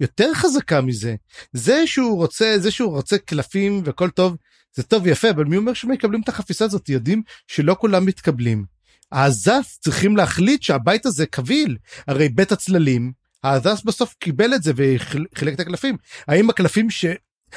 יותר חזקה מזה זה שהוא רוצה זה שהוא רוצה קלפים וכל טוב זה טוב ויפה אבל מי אומר שמקבלים את החפיסה הזאת? יודעים שלא כולם מתקבלים. העזף צריכים להחליט שהבית הזה קביל. הרי בית הצללים העזס בסוף קיבל את זה וחילק את הקלפים האם הקלפים ש...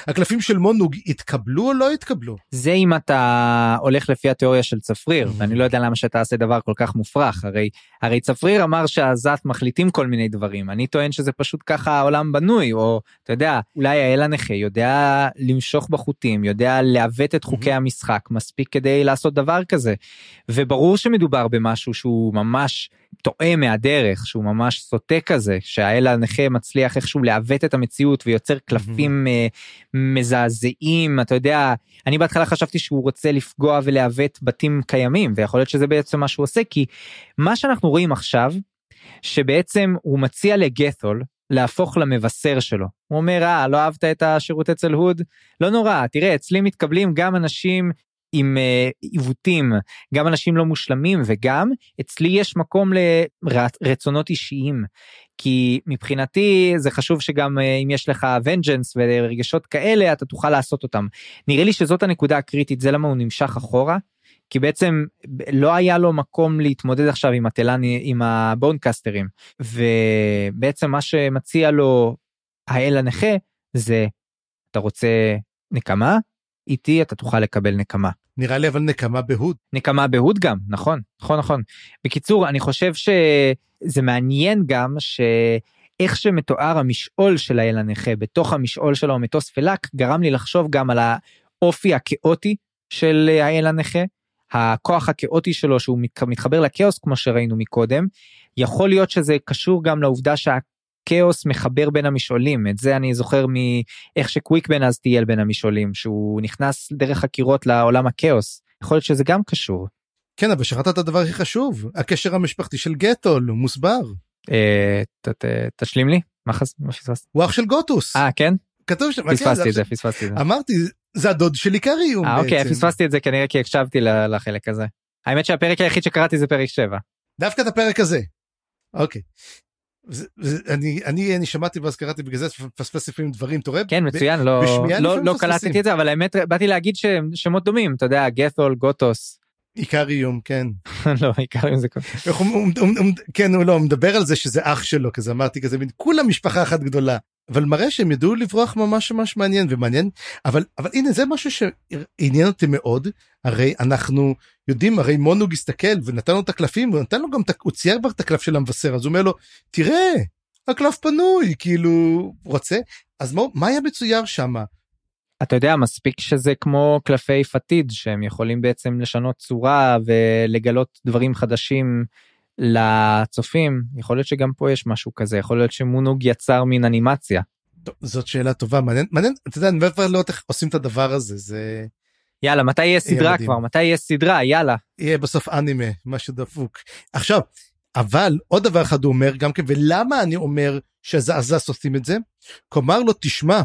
הקלפים של מונוג התקבלו או לא התקבלו? זה אם אתה הולך לפי התיאוריה של צפריר, Mhm. ואני לא יודע למה שאתה עושה דבר כל כך מופרך, הרי, הרי צפריר אמר שהזת מחליטים כל מיני דברים, אני טוען שזה פשוט ככה העולם בנוי, או אתה יודע, אולי האל הנכה יודע למשוך בחוטים, יודע לעוות את חוקי המשחק מספיק כדי לעשות דבר כזה. וברור שמדובר במשהו שהוא ממש טועה מהדרך, שהוא ממש סוטה כזה, שהאל הנכה מצליח איכשהו לעוות את המציאות ויוצר קלפים אה, מזעזעים, אתה יודע, אני בהתחלה חשבתי שהוא רוצה לפגוע ולעוות בתים קיימים, ויכול להיות שזה בעצם מה שהוא עושה, כי מה שאנחנו רואים עכשיו, שבעצם הוא מציע לגת'ול להפוך למבשר שלו. הוא אומר, אה, לא אהבת את השירות אצל הוד? לא נורא, תראה, אצלי מתקבלים גם אנשים עם אה, עיוותים, גם אנשים לא מושלמים, וגם אצלי יש מקום לרצונות אישיים. כי מבחינתי זה חשוב שגם אה, אם יש לך vengeance ורגשות כאלה, אתה תוכל לעשות אותם. נראה לי שזאת הנקודה הקריטית, זה למה הוא נמשך אחורה. כי בעצם לא היה לו מקום להתמודד עכשיו עם התלני עם הבונקסטרים ובעצם מה שמציע לו האל הנכה זה אתה רוצה נקמה איתי אתה תוכל לקבל נקמה. נראה לי אבל נקמה בהוד. נקמה בהוד גם נכון נכון נכון בקיצור אני חושב שזה מעניין גם שאיך שמתואר המשעול של האל הנכה בתוך המשעול שלו מטוס פלק גרם לי לחשוב גם על האופי הכאוטי של האל הנכה. הכוח הכאוטי שלו שהוא מתחבר לכאוס כמו שראינו מקודם יכול להיות שזה קשור גם לעובדה שהכאוס מחבר בין המשעולים את זה אני זוכר מאיך שקוויקבן אז טייל בין המשעולים שהוא נכנס דרך הקירות לעולם הכאוס יכול להיות שזה גם קשור. כן אבל שכחת את הדבר הכי חשוב הקשר המשפחתי של גטול הוא מוסבר. אה, תשלים לי מה פספסת? הוא אח של גוטוס. אה כן? כתוב שם. פספסתי את זה פספסתי את זה. אמרתי זה הדוד של איקריום אה אוקיי פספסתי את זה כנראה כי הקשבתי לחלק הזה. האמת שהפרק היחיד שקראתי זה פרק 7. דווקא את הפרק הזה. אוקיי. אני אני אני שמעתי ואז קראתי בגלל זה מפספס לפעמים דברים אתה רואה כן מצוין לא לא לא קלטתי את זה אבל האמת באתי להגיד שהם שמות דומים אתה יודע גת'ול גוטוס. איקריום כן. לא איקריום זה כן הוא לא מדבר על זה שזה אח שלו כזה אמרתי כזה מין כולה משפחה אחת גדולה אבל מראה שהם ידעו לברוח ממש ממש מעניין ומעניין אבל אבל הנה זה משהו שעניין אותי מאוד הרי אנחנו יודעים הרי מונוג הסתכל ונתן לו את הקלפים ונתן לו גם הוא צייר כבר את הקלף של המבשר אז הוא אומר לו תראה הקלף פנוי כאילו רוצה אז מה, מה היה מצויר שמה. אתה יודע מספיק שזה כמו קלפי פתיד שהם יכולים בעצם לשנות צורה ולגלות דברים חדשים לצופים יכול להיות שגם פה יש משהו כזה יכול להיות שמונוג יצר מין אנימציה. טוב, זאת שאלה טובה מעניין מעניין אתה יודע אני לא לראות איך עושים את הדבר הזה זה. יאללה מתי יהיה סדרה כבר מתי יהיה סדרה יאללה. יהיה בסוף אנימה משהו דפוק עכשיו אבל עוד דבר אחד הוא אומר גם כן ולמה אני אומר שזעזס עושים את זה? כלומר לו תשמע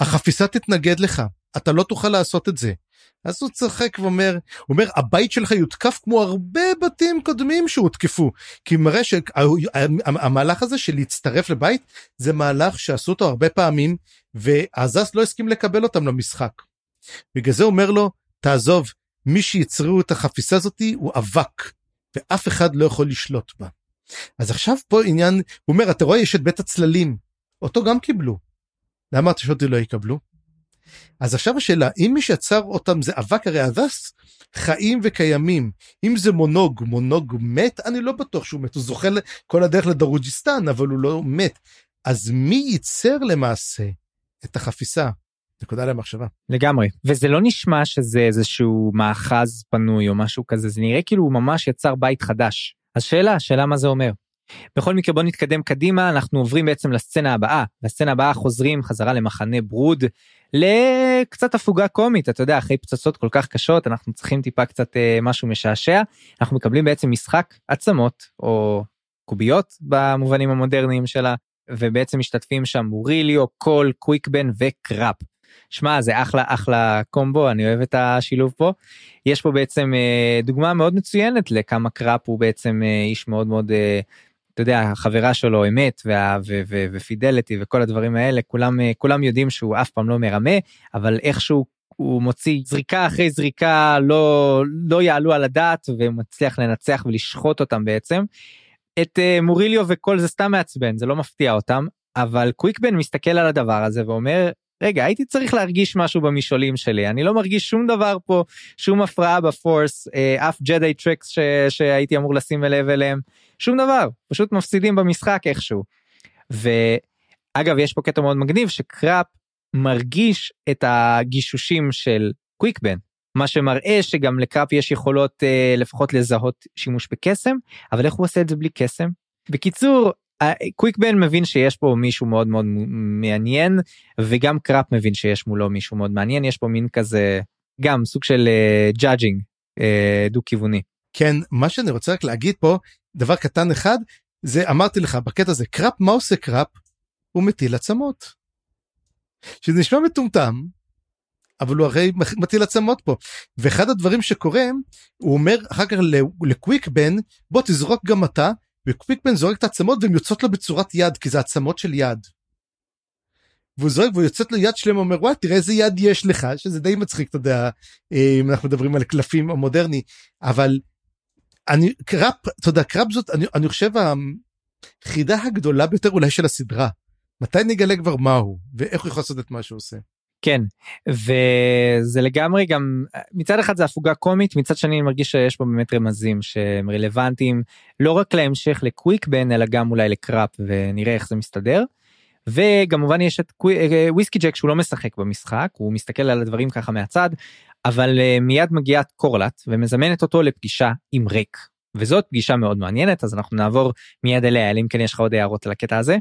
החפיסה תתנגד לך אתה לא תוכל לעשות את זה. אז הוא צוחק ואומר, הוא אומר הבית שלך יותקף כמו הרבה בתים קודמים שהותקפו. כי מראה שהמהלך הזה של להצטרף לבית זה מהלך שעשו אותו הרבה פעמים ועזס לא הסכים לקבל אותם למשחק. בגלל זה אומר לו תעזוב מי שיצרו את החפיסה הזאתי הוא אבק ואף אחד לא יכול לשלוט בה. אז עכשיו פה עניין, הוא אומר אתה רואה יש את בית הצללים אותו גם קיבלו. למה שאותי לא יקבלו? אז עכשיו השאלה אם מי שיצר אותם זה אבק הרי הדס חיים וקיימים. אם זה מונוג מונוג מת אני לא בטוח שהוא מת. הוא זוכה כל הדרך לדרוג'יסטן אבל הוא לא מת. אז מי ייצר למעשה את החפיסה. נקודה למחשבה. לגמרי. וזה לא נשמע שזה איזשהו מאחז פנוי או משהו כזה זה נראה כאילו הוא ממש יצר בית חדש. אז שאלה שאלה מה זה אומר. בכל מקרה בוא נתקדם קדימה. אנחנו עוברים בעצם לסצנה הבאה. לסצנה הבאה חוזרים חזרה למחנה ברוד לקצת הפוגה קומית אתה יודע אחרי פצצות כל כך קשות אנחנו צריכים טיפה קצת אה, משהו משעשע אנחנו מקבלים בעצם משחק עצמות או קוביות במובנים המודרניים שלה ובעצם משתתפים שם מוריליו קול קוויקבן וקראפ. שמע זה אחלה אחלה קומבו אני אוהב את השילוב פה יש פה בעצם אה, דוגמה מאוד מצוינת לכמה קראפ הוא בעצם אה, איש מאוד מאוד אה, אתה יודע החברה שלו אמת וה, ו, ו, ו fidelity וכל הדברים האלה כולם כולם יודעים שהוא אף פעם לא מרמה אבל איכשהו הוא מוציא זריקה אחרי זריקה לא לא יעלו על הדעת ומצליח לנצח ולשחוט אותם בעצם. את אה, מוריליו וכל זה סתם מעצבן זה לא מפתיע אותם אבל קוויקבן מסתכל על הדבר הזה ואומר רגע, הייתי צריך להרגיש משהו במשעולים שלי, אני לא מרגיש שום דבר פה, שום הפרעה ב force, אה, אף Jedi tricks. שהייתי אמור לשים לב אליהם, שום דבר, פשוט מפסידים במשחק איכשהו. ואגב, יש פה קטע מאוד מגניב שקראפ מרגיש את הגישושים של קוויקבן. מה שמראה שגם לקראפ יש יכולות אה, לפחות לזהות שימוש בקסם, אבל איך הוא עושה את זה בלי קסם? בקיצור, קוויקבן מבין שיש פה מישהו מאוד מאוד מעניין וגם קראפ מבין שיש מולו מישהו מאוד מעניין יש פה מין כזה גם סוג של judging אה, אה, דו כיווני. כן מה שאני רוצה רק להגיד פה דבר קטן אחד זה אמרתי לך בקטע הזה קראפ מה עושה קראפ? הוא מטיל עצמות. שזה נשמע מטומטם אבל הוא הרי מטיל עצמות פה ואחד הדברים שקורה הוא אומר אחר כך לקוויקבן בוא תזרוק גם אתה וקוויקבן זורק את העצמות והן יוצאות לו בצורת יד כי זה עצמות של יד. והוא זורק והוא יוצאת לו יד שלמה אומר וואי תראה איזה יד יש לך שזה די מצחיק אתה יודע אם אנחנו מדברים על קלפים המודרני אבל אני קראפ אתה יודע קראפ זאת אני, אני חושב החידה הגדולה ביותר אולי של הסדרה מתי נגלה כבר מהו ואיך הוא יכול לעשות את מה שהוא עושה. כן וזה לגמרי גם מצד אחד זה הפוגה קומית מצד שני אני מרגיש שיש פה באמת רמזים שהם רלוונטיים לא רק להמשך לקוויקבן אלא גם אולי לקראפ ונראה איך זה מסתדר. וכמובן יש את אה, וויסקי ג'ק שהוא לא משחק במשחק הוא מסתכל על הדברים ככה מהצד אבל אה, מיד מגיעה קורלט ומזמנת אותו לפגישה עם ריק וזאת פגישה מאוד מעניינת אז אנחנו נעבור מיד אליה אלא אם כן יש לך עוד הערות על הקטע הזה.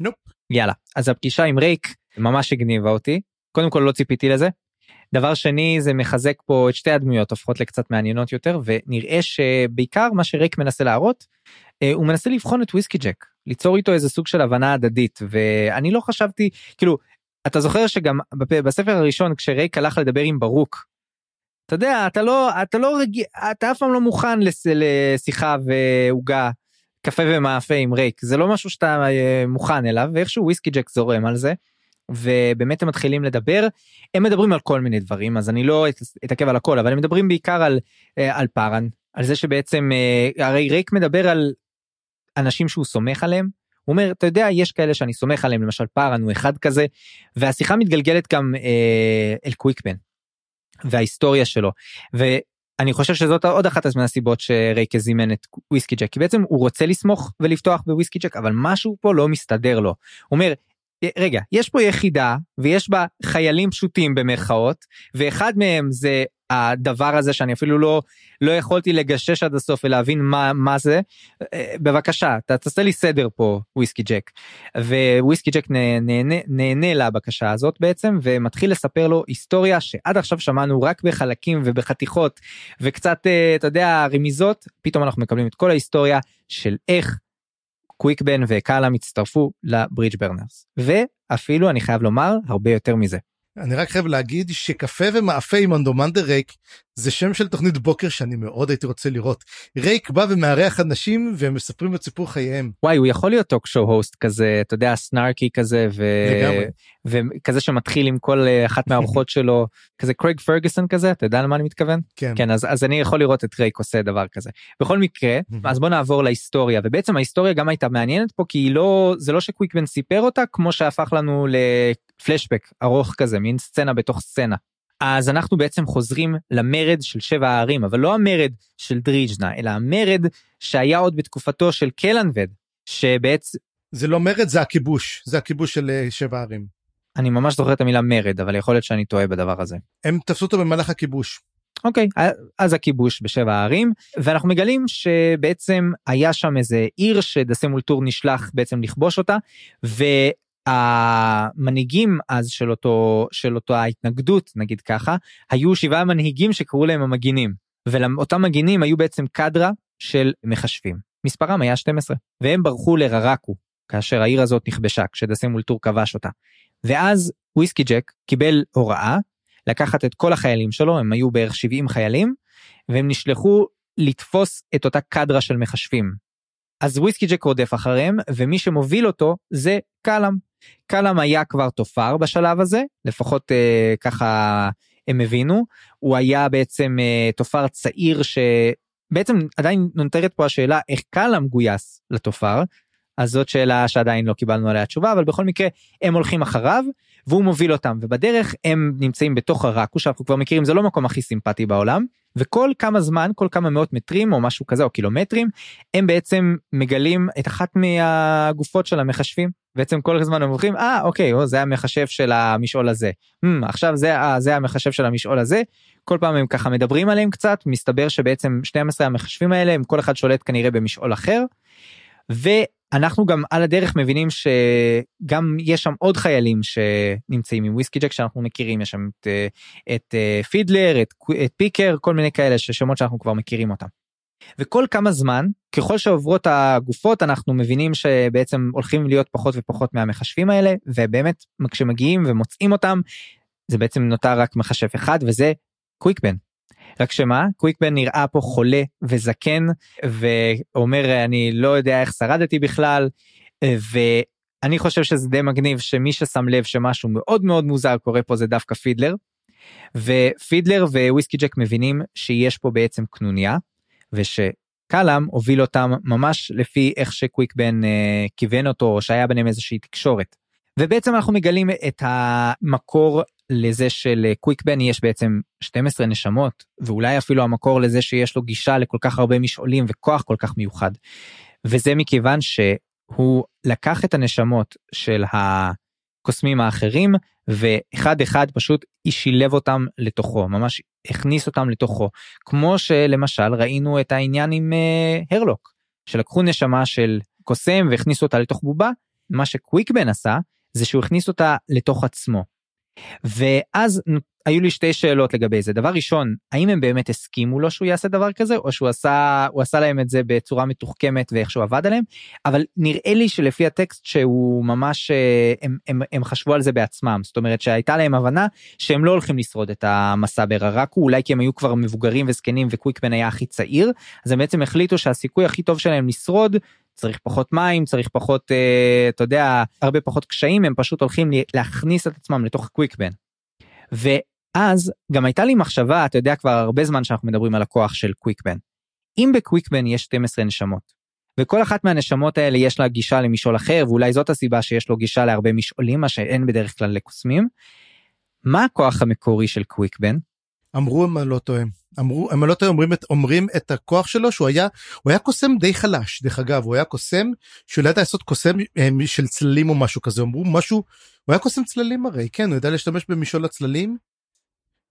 נופ. יאללה אז הפגישה עם ריק ממש הגניבה אותי קודם כל לא ציפיתי לזה. דבר שני זה מחזק פה את שתי הדמויות הופכות לקצת מעניינות יותר ונראה שבעיקר מה שריק מנסה להראות אה, הוא מנסה לבחון את וויסקי ג'ק ליצור איתו איזה סוג של הבנה הדדית ואני לא חשבתי כאילו אתה זוכר שגם בספר הראשון כשרייק הלך לדבר עם ברוק. אתה יודע אתה לא אתה לא רגיל אתה אף פעם לא מוכן לס, לשיחה ועוגה קפה ומאפה עם רייק זה לא משהו שאתה אה, מוכן אליו ואיכשהו וויסקי ג'ק זורם על זה. ובאמת הם מתחילים לדבר הם מדברים על כל מיני דברים אז אני לא אתעכב על הכל אבל הם מדברים בעיקר על אה, על פארן על זה שבעצם אה, הרי ריק מדבר על אנשים שהוא סומך עליהם. הוא אומר אתה יודע יש כאלה שאני סומך עליהם למשל פארן הוא אחד כזה והשיחה מתגלגלת גם אה, אל קוויקבן וההיסטוריה שלו ואני חושב שזאת עוד אחת מהסיבות שריק זימן את וויסקי ג'ק כי בעצם הוא רוצה לסמוך ולפתוח בוויסקי ג'ק אבל משהו פה לא מסתדר לו. הוא אומר רגע יש פה יחידה ויש בה חיילים פשוטים במרכאות ואחד מהם זה הדבר הזה שאני אפילו לא לא יכולתי לגשש עד הסוף ולהבין מה מה זה. אה, בבקשה תעשה לי סדר פה וויסקי ג'ק. וויסקי ג'ק נהנה, נהנה לבקשה הזאת בעצם ומתחיל לספר לו היסטוריה שעד עכשיו שמענו רק בחלקים ובחתיכות וקצת אה, אתה יודע רמיזות. פתאום אנחנו מקבלים את כל ההיסטוריה של איך קוויקבן וקאלאם הצטרפו לברידג' ברנרס. ואפילו אני חייב לומר הרבה יותר מזה. אני רק חייב להגיד שקפה ומאפה עם אנומנדר ריק זה שם של תוכנית בוקר שאני מאוד הייתי רוצה לראות. ריק בא ומארח אנשים והם מספרים את סיפור חייהם. וואי הוא יכול להיות talk show host כזה אתה יודע snarky כזה ו... וכזה שמתחיל עם כל אה, אחת מהארוחות שלו כזה קרייג פרגוסון כזה אתה יודע למה אני מתכוון? כן, כן אז, אז אני יכול לראות את ריק עושה דבר כזה. בכל מקרה אז בוא נעבור להיסטוריה ובעצם ההיסטוריה גם הייתה מעניינת פה כי לא זה לא שקוויקבן סיפר אותה כמו שהפך לנו לפלשבק ארוך כזה מין סצנה בתוך סצנה. אז אנחנו בעצם חוזרים למרד של שבע הערים אבל לא המרד של דריג'נה אלא המרד שהיה עוד בתקופתו של קלנבד שבעצם זה לא מרד זה הכיבוש זה הכיבוש של אה, שבע הערים. אני ממש זוכר את המילה מרד אבל יכול להיות שאני טועה בדבר הזה. הם תפסו אותו במהלך הכיבוש. אוקיי אז הכיבוש בשבע הערים ואנחנו מגלים שבעצם היה שם איזה עיר שדסמולטור נשלח בעצם לכבוש אותה המנהיגים אז של אותו של אותה ההתנגדות נגיד ככה היו שבעה מנהיגים שקראו להם המגינים ולאותם מגינים היו בעצם קדרה של מחשבים מספרם היה 12 והם ברחו לררקו כאשר העיר הזאת נכבשה כשדסם מול טור כבש אותה. ואז וויסקי ג'ק קיבל הוראה לקחת את כל החיילים שלו הם היו בערך 70 חיילים והם נשלחו לתפוס את אותה קדרה של מחשבים. אז וויסקי ג'ק רודף אחריהם ומי שמוביל אותו זה קלאם. קלאם היה כבר תופר בשלב הזה, לפחות אה, ככה הם הבינו, הוא היה בעצם אה, תופר צעיר שבעצם עדיין נותרת פה השאלה איך קלאם גויס לתופר, אז זאת שאלה שעדיין לא קיבלנו עליה תשובה, אבל בכל מקרה הם הולכים אחריו, והוא מוביל אותם. ובדרך הם נמצאים בתוך הרקו שאנחנו כבר מכירים זה לא מקום הכי סימפטי בעולם וכל כמה זמן כל כמה מאות מטרים או משהו כזה או קילומטרים הם בעצם מגלים את אחת מהגופות של המחשבים. בעצם כל הזמן הם אומרים אה אוקיי או, זה המחשב של המשעול הזה. Hmm, עכשיו זה אה, זה המחשב של המשעול הזה. כל פעם הם ככה מדברים עליהם קצת מסתבר שבעצם 12 המחשבים האלה הם כל אחד שולט כנראה במשעול אחר. ואנחנו גם על הדרך מבינים שגם יש שם עוד חיילים שנמצאים עם וויסקי ג'ק שאנחנו מכירים יש שם את, את פידלר את, את פיקר כל מיני כאלה ששמות שאנחנו כבר מכירים אותם. וכל כמה זמן ככל שעוברות הגופות אנחנו מבינים שבעצם הולכים להיות פחות ופחות מהמחשבים האלה ובאמת כשמגיעים ומוצאים אותם זה בעצם נותר רק מחשב אחד וזה קוויקבן רק שמה קוויקבן נראה פה חולה וזקן ואומר אני לא יודע איך שרדתי בכלל ואני חושב שזה די מגניב שמי ששם לב שמשהו מאוד מאוד מוזר קורה פה זה דווקא פידלר. ופידלר וויסקי ג'ק מבינים שיש פה בעצם קנוניה ושקלאם הוביל אותם ממש לפי איך שקוויקבן אה, כיוון אותו או שהיה ביניהם איזושהי תקשורת. ובעצם אנחנו מגלים את המקור לזה שלקוויקבן יש בעצם 12 נשמות ואולי אפילו המקור לזה שיש לו גישה לכל כך הרבה משעולים וכוח כל כך מיוחד. וזה מכיוון שהוא לקח את הנשמות של הקוסמים האחרים ואחד אחד פשוט שילב אותם לתוכו ממש הכניס אותם לתוכו כמו שלמשל ראינו את העניין עם uh, הרלוק שלקחו נשמה של קוסם והכניסו אותה לתוך בובה מה שקוויקבן עשה זה שהוא הכניס אותה לתוך עצמו. ואז היו לי שתי שאלות לגבי זה. דבר ראשון האם הם באמת הסכימו לו שהוא יעשה דבר כזה או שהוא עשה הוא עשה להם את זה בצורה מתוחכמת ואיך שהוא עבד עליהם? אבל נראה לי שלפי הטקסט שהוא ממש אה, הם, הם, הם חשבו על זה בעצמם. זאת אומרת שהייתה להם הבנה שהם לא הולכים לשרוד את המסע בררקו אולי כי הם היו כבר מבוגרים וזקנים וקוויקמן היה הכי צעיר אז הם בעצם החליטו שהסיכוי הכי טוב שלהם לשרוד צריך פחות מים צריך פחות אה, אתה יודע הרבה פחות קשיים הם פשוט הולכים להכניס את עצמם לתוך קוויקבן. ואז גם הייתה לי מחשבה אתה יודע כבר הרבה זמן שאנחנו מדברים על הכוח של קוויקבן. אם בקוויקבן יש 12 נשמות וכל אחת מהנשמות האלה יש לה גישה למשעול אחר ואולי זאת הסיבה שיש לו גישה להרבה משעולים מה שאין בדרך כלל לקוסמים. מה הכוח המקורי של קוויקבן? אמרו אני לא טועה אמרו אני לא טועה אומרים את אומרים את הכוח שלו שהוא היה הוא היה קוסם די חלש דרך אגב הוא היה קוסם שהוא ידע לעשות קוסם אה, של צללים או משהו כזה אמרו משהו הוא היה קוסם צללים הרי כן הוא ידע להשתמש במשעול הצללים.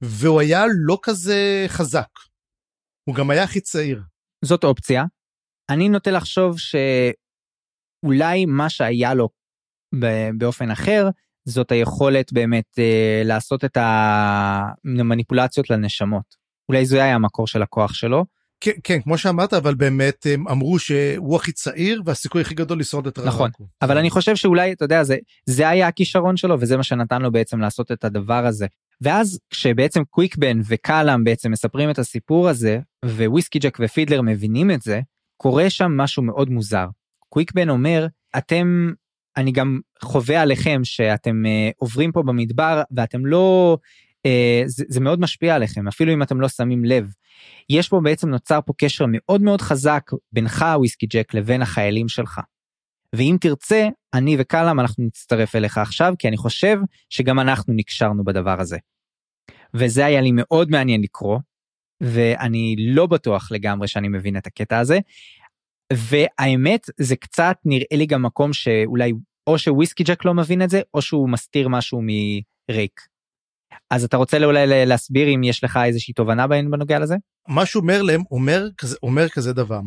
והוא היה לא כזה חזק. הוא גם היה הכי צעיר. זאת אופציה. אני נוטה לחשוב שאולי מה שהיה לו באופן אחר זאת היכולת באמת אה, לעשות את המניפולציות לנשמות. אולי זה היה המקור של הכוח שלו. כן, כן, כמו שאמרת, אבל באמת הם אמרו שהוא הכי צעיר והסיכוי הכי גדול לשרוד את הרעקו. נכון, אבל אני חושב שאולי, אתה יודע, זה, זה היה הכישרון שלו וזה מה שנתן לו בעצם לעשות את הדבר הזה. ואז כשבעצם קוויקבן וקאלאם בעצם מספרים את הסיפור הזה, וויסקי ג'ק ופידלר מבינים את זה, קורה שם משהו מאוד מוזר. קוויקבן אומר, אתם אני גם חווה עליכם שאתם uh, עוברים פה במדבר ואתם לא uh, זה, זה מאוד משפיע עליכם אפילו אם אתם לא שמים לב. יש פה בעצם נוצר פה קשר מאוד מאוד חזק בינך וויסקי ג'ק לבין החיילים שלך. ואם תרצה אני וקלאם אנחנו נצטרף אליך עכשיו כי אני חושב שגם אנחנו נקשרנו בדבר הזה. וזה היה לי מאוד מעניין לקרוא ואני לא בטוח לגמרי שאני מבין את הקטע הזה והאמת זה קצת נראה לי גם מקום שאולי או שוויסקי ג'ק לא מבין את זה או שהוא מסתיר משהו מריק. אז אתה רוצה אולי להסביר אם יש לך איזושהי תובנה בנוגע לזה? מה שהוא אומר להם אומר כזה אומר כזה דבר.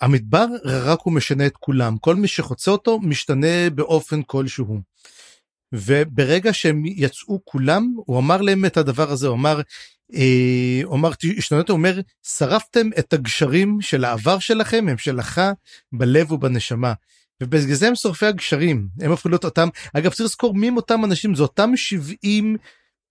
המדבר רק הוא משנה את כולם כל מי שחוצה אותו משתנה באופן כלשהו. וברגע שהם יצאו כולם הוא אמר להם את הדבר הזה הוא אמר אה, הוא אמר השתנתם אומר שרפתם את הגשרים של העבר שלכם הם שלך בלב ובנשמה. ובגלל זה הם שורפי הגשרים הם הפכו להיות אותם אגב צריך לזכור מי אותם אנשים זה אותם 70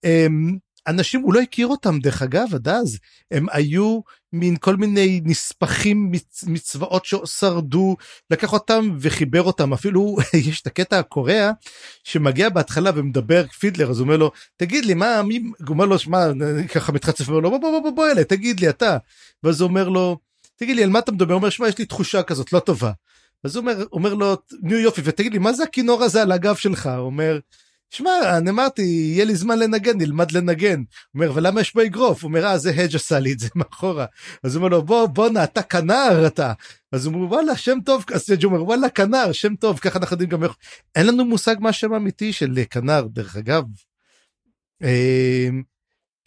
הם, אנשים הוא לא הכיר אותם דרך אגב עד אז. הם היו מין כל מיני נספחים מצ, מצבאות ששרדו לקח אותם וחיבר אותם. אפילו יש את הקטע הקורע שמגיע בהתחלה ומדבר פידלר אז הוא אומר לו תגיד לי מה מי הוא אומר לו שמע ככה מתחצף ואומר לו בוא בוא בוא בוא אלה תגיד לי אתה. ואז הוא אומר לו תגיד לי על מה אתה מדבר? הוא אומר שמע יש לי תחושה כזאת לא טובה. אז הוא אומר אומר לו נו יופי ותגיד לי מה זה הכינור הזה על הגב שלך? הוא אומר שמע, אני אמרתי, יהיה לי זמן לנגן, נלמד לנגן. הוא אומר, אבל למה יש בו אגרוף? הוא אומר, אה, זה הדג' עשה לי את זה מאחורה. אז הוא אומר לו, בוא, בואנה, אתה כנר אתה. אז הוא אומר, וואלה, שם טוב, אז הדג' אומר, וואלה, כנר, שם טוב, ככה אנחנו יודעים גם איך... אין לנו מושג מה השם האמיתי של כנר, דרך אגב.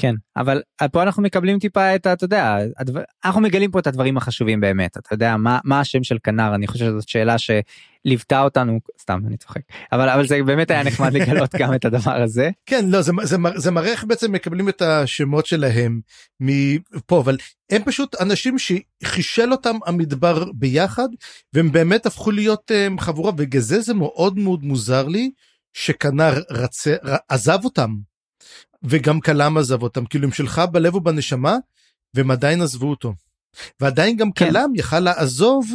אה, כן אבל פה אנחנו מקבלים טיפה את אתה יודע הדבר, אנחנו מגלים פה את הדברים החשובים באמת אתה יודע מה מה השם של כנר אני חושב שזאת שאלה שליוותה אותנו סתם אני צוחק אבל אבל זה באמת היה נחמד לגלות גם את הדבר הזה כן לא זה זה זה מראה איך בעצם מקבלים את השמות שלהם מפה אבל הם פשוט אנשים שחישל אותם המדבר ביחד והם באמת הפכו להיות הם, חבורה בגלל זה זה מאוד מאוד מוזר לי שכנר רצה עזב אותם. וגם כלם עזב אותם, כאילו הם שלך בלב ובנשמה, והם עדיין עזבו אותו. ועדיין גם כן. כלם יכל לעזוב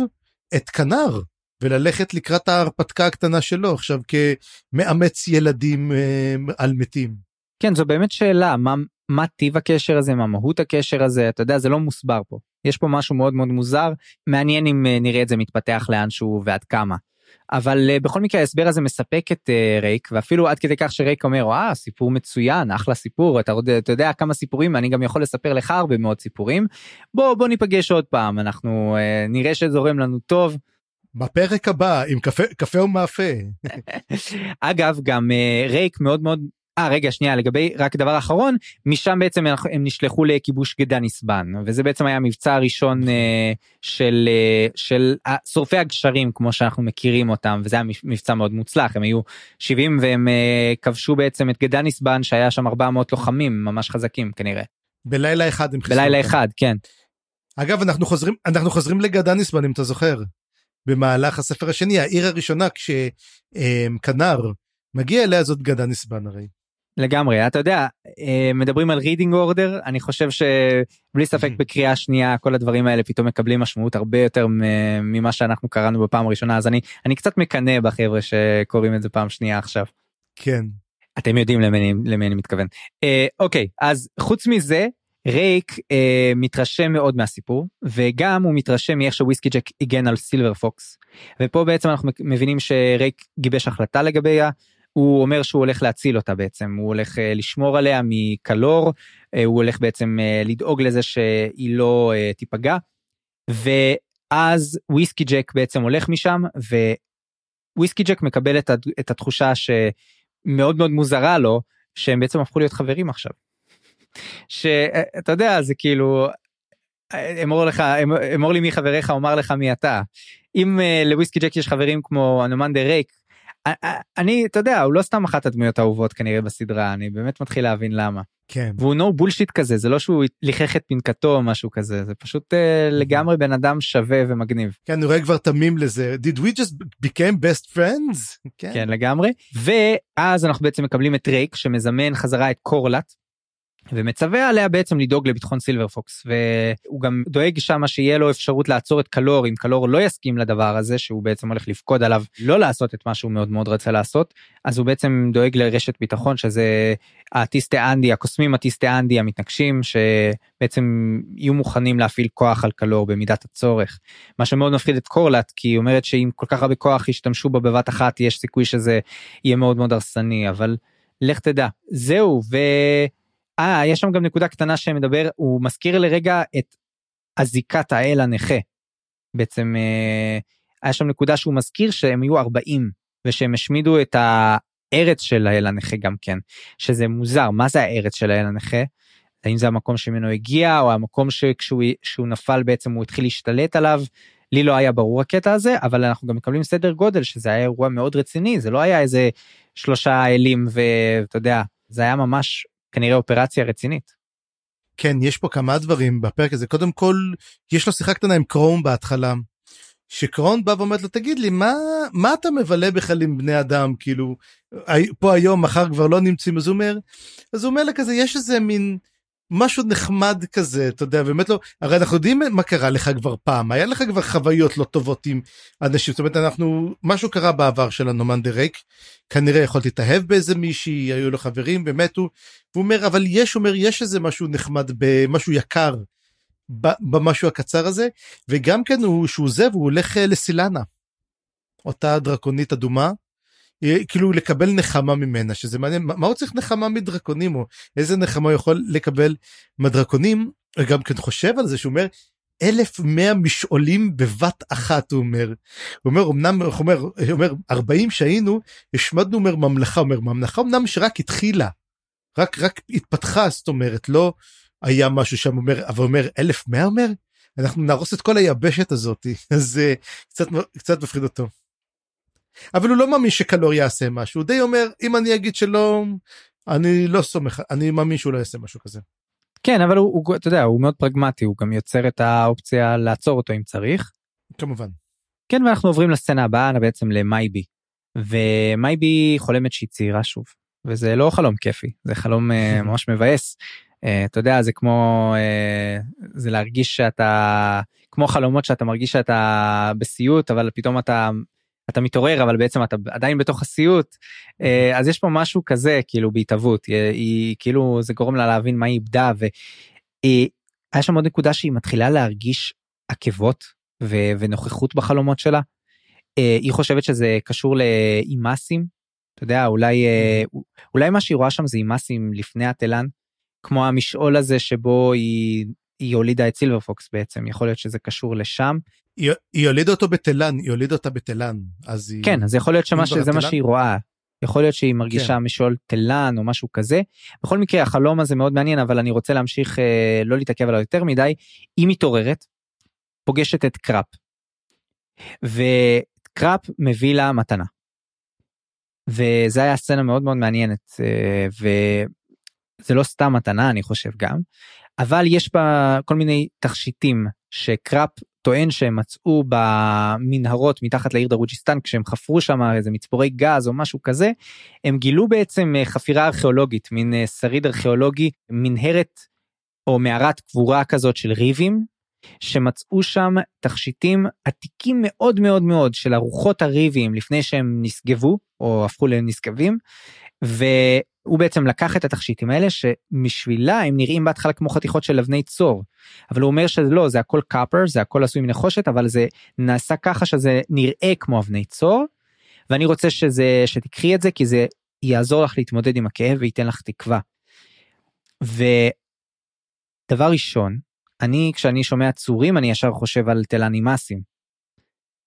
את כנר, וללכת לקראת ההרפתקה הקטנה שלו, עכשיו כמאמץ ילדים אה, על מתים. כן, זו באמת שאלה, מה, מה טיב הקשר הזה, מה מהות הקשר הזה, אתה יודע, זה לא מוסבר פה. יש פה משהו מאוד מאוד מוזר, מעניין אם אה, נראה את זה מתפתח לאנשהו ועד כמה. אבל uh, בכל מקרה ההסבר הזה מספק את uh, רייק ואפילו עד כדי כך שרייק אומר אה סיפור מצוין אחלה סיפור אתה, אתה יודע כמה סיפורים אני גם יכול לספר לך הרבה מאוד סיפורים בוא בוא ניפגש עוד פעם אנחנו uh, נראה שזורם לנו טוב. בפרק הבא עם קפה קפה ומאפה. אגב גם uh, רייק מאוד מאוד אה רגע שנייה לגבי רק דבר אחרון משם בעצם הם נשלחו לכיבוש גדה נסבן וזה בעצם היה המבצע הראשון אה, של אה, של שורפי הגשרים כמו שאנחנו מכירים אותם וזה היה מבצע מאוד מוצלח הם היו 70 והם אה, כבשו בעצם את גדה נסבן שהיה שם 400 לוחמים ממש חזקים כנראה. בלילה אחד הם בלילה אחד כן. אגב אנחנו חוזרים אנחנו חוזרים לגדה נסבן אם אתה זוכר במהלך הספר השני העיר הראשונה כשכנר מגיע אליה זאת גדה נסבן הרי. לגמרי אתה יודע אה, מדברים על reading order אני חושב שבלי ספק בקריאה שנייה כל הדברים האלה פתאום מקבלים משמעות הרבה יותר ממה שאנחנו קראנו בפעם הראשונה אז אני אני קצת מקנא בחבר'ה שקוראים את זה פעם שנייה עכשיו. כן. אתם יודעים למי, למי אני מתכוון. אה, אוקיי אז חוץ מזה רייק אה, מתרשם מאוד מהסיפור וגם הוא מתרשם מאיך שוויסקי ג'ק הגן על סילבר פוקס ופה בעצם אנחנו מבינים שרייק גיבש החלטה לגביה הוא אומר שהוא הולך להציל אותה בעצם, הוא הולך אה, לשמור עליה מקלור, אה, הוא הולך בעצם אה, לדאוג לזה שהיא לא תיפגע. ואז וויסקי ג'ק בעצם הולך משם, וויסקי ג'ק מקבל את התחושה שמאוד מאוד מוזרה לו, שהם בעצם הפכו להיות חברים עכשיו. שאתה יודע זה כאילו אמור לך אמור לי מי חבריך אומר לך מי אתה אם לוויסקי ג'ק יש חברים כמו אנומנדר רייק אני אתה יודע הוא לא סתם אחת הדמויות האהובות כנראה בסדרה אני באמת מתחיל להבין למה. כן. והוא no bullshit כזה זה לא שהוא ליחך את פינכתו או משהו כזה זה פשוט uh, לגמרי בן אדם שווה ומגניב. כן אני רואה כבר ת'מימים לזה did we just became best friends כן. כן לגמרי ואז אנחנו בעצם מקבלים את רייק שמזמן חזרה את קורלט ומצווה עליה בעצם לדאוג לביטחון סילבר פוקס והוא גם דואג שמה שיהיה לו אפשרות לעצור את קלור אם קלור לא יסכים לדבר הזה שהוא בעצם הולך לפקוד עליו לא לעשות את מה שהוא מאוד מאוד רצה לעשות אז הוא בעצם דואג לרשת ביטחון שזה הטיסטי אנדי הקוסמים הטיסטי אנדי המתנגשים שבעצם יהיו מוכנים להפעיל כוח על קלור במידת הצורך. מה שמאוד מפחיד את קורלט כי היא אומרת שאם כל כך הרבה כוח ישתמשו בה בבת אחת יש סיכוי שזה יהיה מאוד מאוד הרסני אבל לך תדע. זהו ו... אה, יש שם גם נקודה קטנה שמדבר, הוא מזכיר לרגע את הזיקת האל הנכה. בעצם אה, היה שם נקודה שהוא מזכיר שהם היו 40 ושהם השמידו את הארץ של האל הנכה גם כן, שזה מוזר, מה זה הארץ של האל הנכה? האם זה המקום שממנו הגיע או המקום שכשהוא נפל בעצם הוא התחיל להשתלט עליו. לי לא היה ברור הקטע הזה אבל אנחנו גם מקבלים סדר גודל שזה היה אירוע מאוד רציני זה לא היה איזה שלושה אלים ואתה יודע זה היה ממש כנראה אופרציה רצינית. כן יש פה כמה דברים בפרק הזה קודם כל יש לו שיחה קטנה עם קרום בהתחלה. שקרון בא ואומר לו תגיד לי מה מה אתה מבלה בכלל עם בני אדם כאילו פה היום מחר כבר לא נמצאים אז הוא אומר אז הוא אומר לה כזה יש איזה מין משהו נחמד כזה אתה יודע באמת לא הרי אנחנו יודעים מה קרה לך כבר פעם היה לך כבר חוויות לא טובות עם אנשים זאת אומרת אנחנו משהו קרה בעבר של הנומן דה ריק כנראה יכולת להתאהב באיזה מישהי היו לו חברים ומתו הוא אומר אבל יש אומר יש איזה משהו נחמד במשהו יקר במשהו הקצר הזה וגם כן הוא שהוא עוזב הוא הולך אה, לסילנה אותה דרקונית אדומה כאילו לקבל נחמה ממנה שזה מעניין מה, הוא צריך נחמה מדרקונים או איזה נחמה יכול לקבל מהדרקונים גם כן חושב על זה שהוא אומר 1100 משעולים בבת אחת הוא אומר. הוא אומר אמנם הוא אומר, הוא אומר 40 שהיינו השמדנו אומר ממלכה אומר ממלכה אמנם שרק התחילה רק רק התפתחה זאת אומרת לא היה משהו שם אומר אבל אומר 1100 אומר אנחנו נהרוס את כל היבשת הזאת אז זה קצת קצת מפחיד אותו. אבל הוא לא מאמין שקלור יעשה משהו הוא די אומר אם אני אגיד שלא אני לא סומך אני מאמין שהוא לא יעשה משהו כזה. כן אבל הוא, הוא אתה יודע הוא מאוד פרגמטי הוא גם יוצר את האופציה לעצור אותו אם צריך. כמובן. כן ואנחנו עוברים לסצנה הבאה בעצם למייבי ומייבי חולמת שהיא צעירה שוב וזה לא חלום כיפי זה חלום אה, ממש מבאס. Uh, אתה יודע זה כמו uh, זה להרגיש שאתה כמו חלומות שאתה מרגיש שאתה בסיוט אבל פתאום אתה אתה מתעורר אבל בעצם אתה עדיין בתוך הסיוט uh, אז יש פה משהו כזה כאילו בהתהוות היא, היא כאילו זה גורם לה להבין מה היא איבדה והיה שם עוד נקודה שהיא מתחילה להרגיש עקבות ו, ונוכחות בחלומות שלה. Uh, היא חושבת שזה קשור לאימאסים אתה יודע אולי uh, אולי מה שהיא רואה שם זה אימאסים לפני התלן. כמו המשעול הזה שבו היא, היא הולידה את סילבר פוקס בעצם, יכול להיות שזה קשור לשם. היא, היא הולידה אותו בתלן, היא הולידה אותה בתלן, אז היא... כן, אז יכול להיות שזה מה שהיא רואה. יכול להיות שהיא מרגישה כן. משעול תלן או משהו כזה. בכל מקרה החלום הזה מאוד מעניין אבל אני רוצה להמשיך אה, לא להתעכב עליו יותר מדי. היא מתעוררת, פוגשת את קראפ. וקראפ מביא לה מתנה. וזה היה סצנה מאוד מאוד מעניינת אה, זה לא סתם מתנה אני חושב גם, אבל יש בה כל מיני תכשיטים שקראפ טוען שהם מצאו במנהרות מתחת לעיר דרוג'יסטן כשהם חפרו שם איזה מצבורי גז או משהו כזה, הם גילו בעצם אה, חפירה ארכיאולוגית, מין אה, שריד ארכיאולוגי, מנהרת או מערת קבורה כזאת של ריבים, שמצאו שם תכשיטים עתיקים מאוד מאוד מאוד של ארוחות הריבים לפני שהם נשגבו או הפכו לנשגבים. הוא בעצם לקח את התכשיטים האלה שמשבילה הם נראים בהתחלה כמו חתיכות של אבני צור. אבל הוא אומר שזה לא זה הכל קאפר זה הכל עשוי מנחושת אבל זה נעשה ככה שזה נראה כמו אבני צור. ואני רוצה שזה שתקחי את זה כי זה יעזור לך להתמודד עם הכאב וייתן לך תקווה. ודבר ראשון אני כשאני שומע צורים אני ישר חושב על תלנימאסים.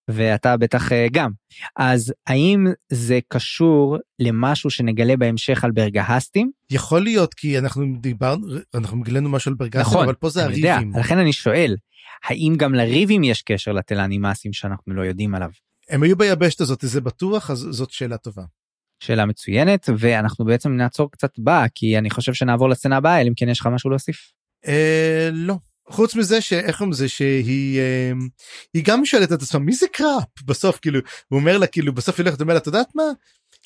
ואתה בטח אה, גם. אז האם זה קשור למשהו שנגלה בהמשך על ברגהסטים? יכול להיות כי אנחנו דיברנו, אנחנו גילינו משהו על ברגהסטים, נכון, אבל פה זה הריבים. יודע, לכן אני שואל, האם גם לריבים יש קשר לטלנימאסים שאנחנו לא יודעים עליו? הם היו ביבשת הזאת, זה בטוח, אז זאת שאלה טובה. שאלה מצוינת, ואנחנו בעצם נעצור קצת בה, כי אני חושב שנעבור לסצנה הבאה, אלא אם כן יש לך משהו להוסיף. אה, לא. חוץ מזה שאיך אומרים זה שהיא אמ, היא גם שואלת את עצמה מי זה קראפ? בסוף כאילו הוא אומר לה כאילו בסוף היא הולכת אומר לה את יודעת מה?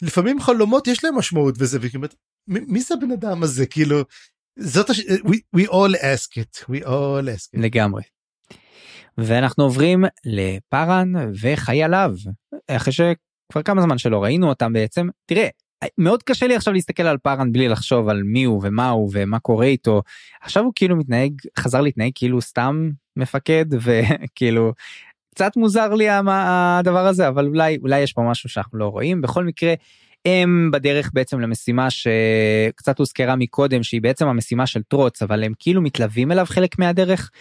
לפעמים חלומות יש להם משמעות וזה וכאילו מי זה הבן אדם הזה? כאילו זאת הש... we, we all ask it we all ask it. לגמרי. ואנחנו עוברים לפארן וחייליו אחרי שכבר כמה זמן שלא ראינו אותם בעצם. תראה מאוד קשה לי עכשיו להסתכל על פארן בלי לחשוב על מי הוא ומה הוא ומה קורה איתו. עכשיו הוא כאילו מתנהג חזר להתנהג כאילו סתם מפקד וכאילו קצת מוזר לי הדבר הזה אבל אולי אולי יש פה משהו שאנחנו לא רואים בכל מקרה הם בדרך בעצם למשימה שקצת הוזכרה מקודם שהיא בעצם המשימה של טרוץ אבל הם כאילו מתלווים אליו חלק מהדרך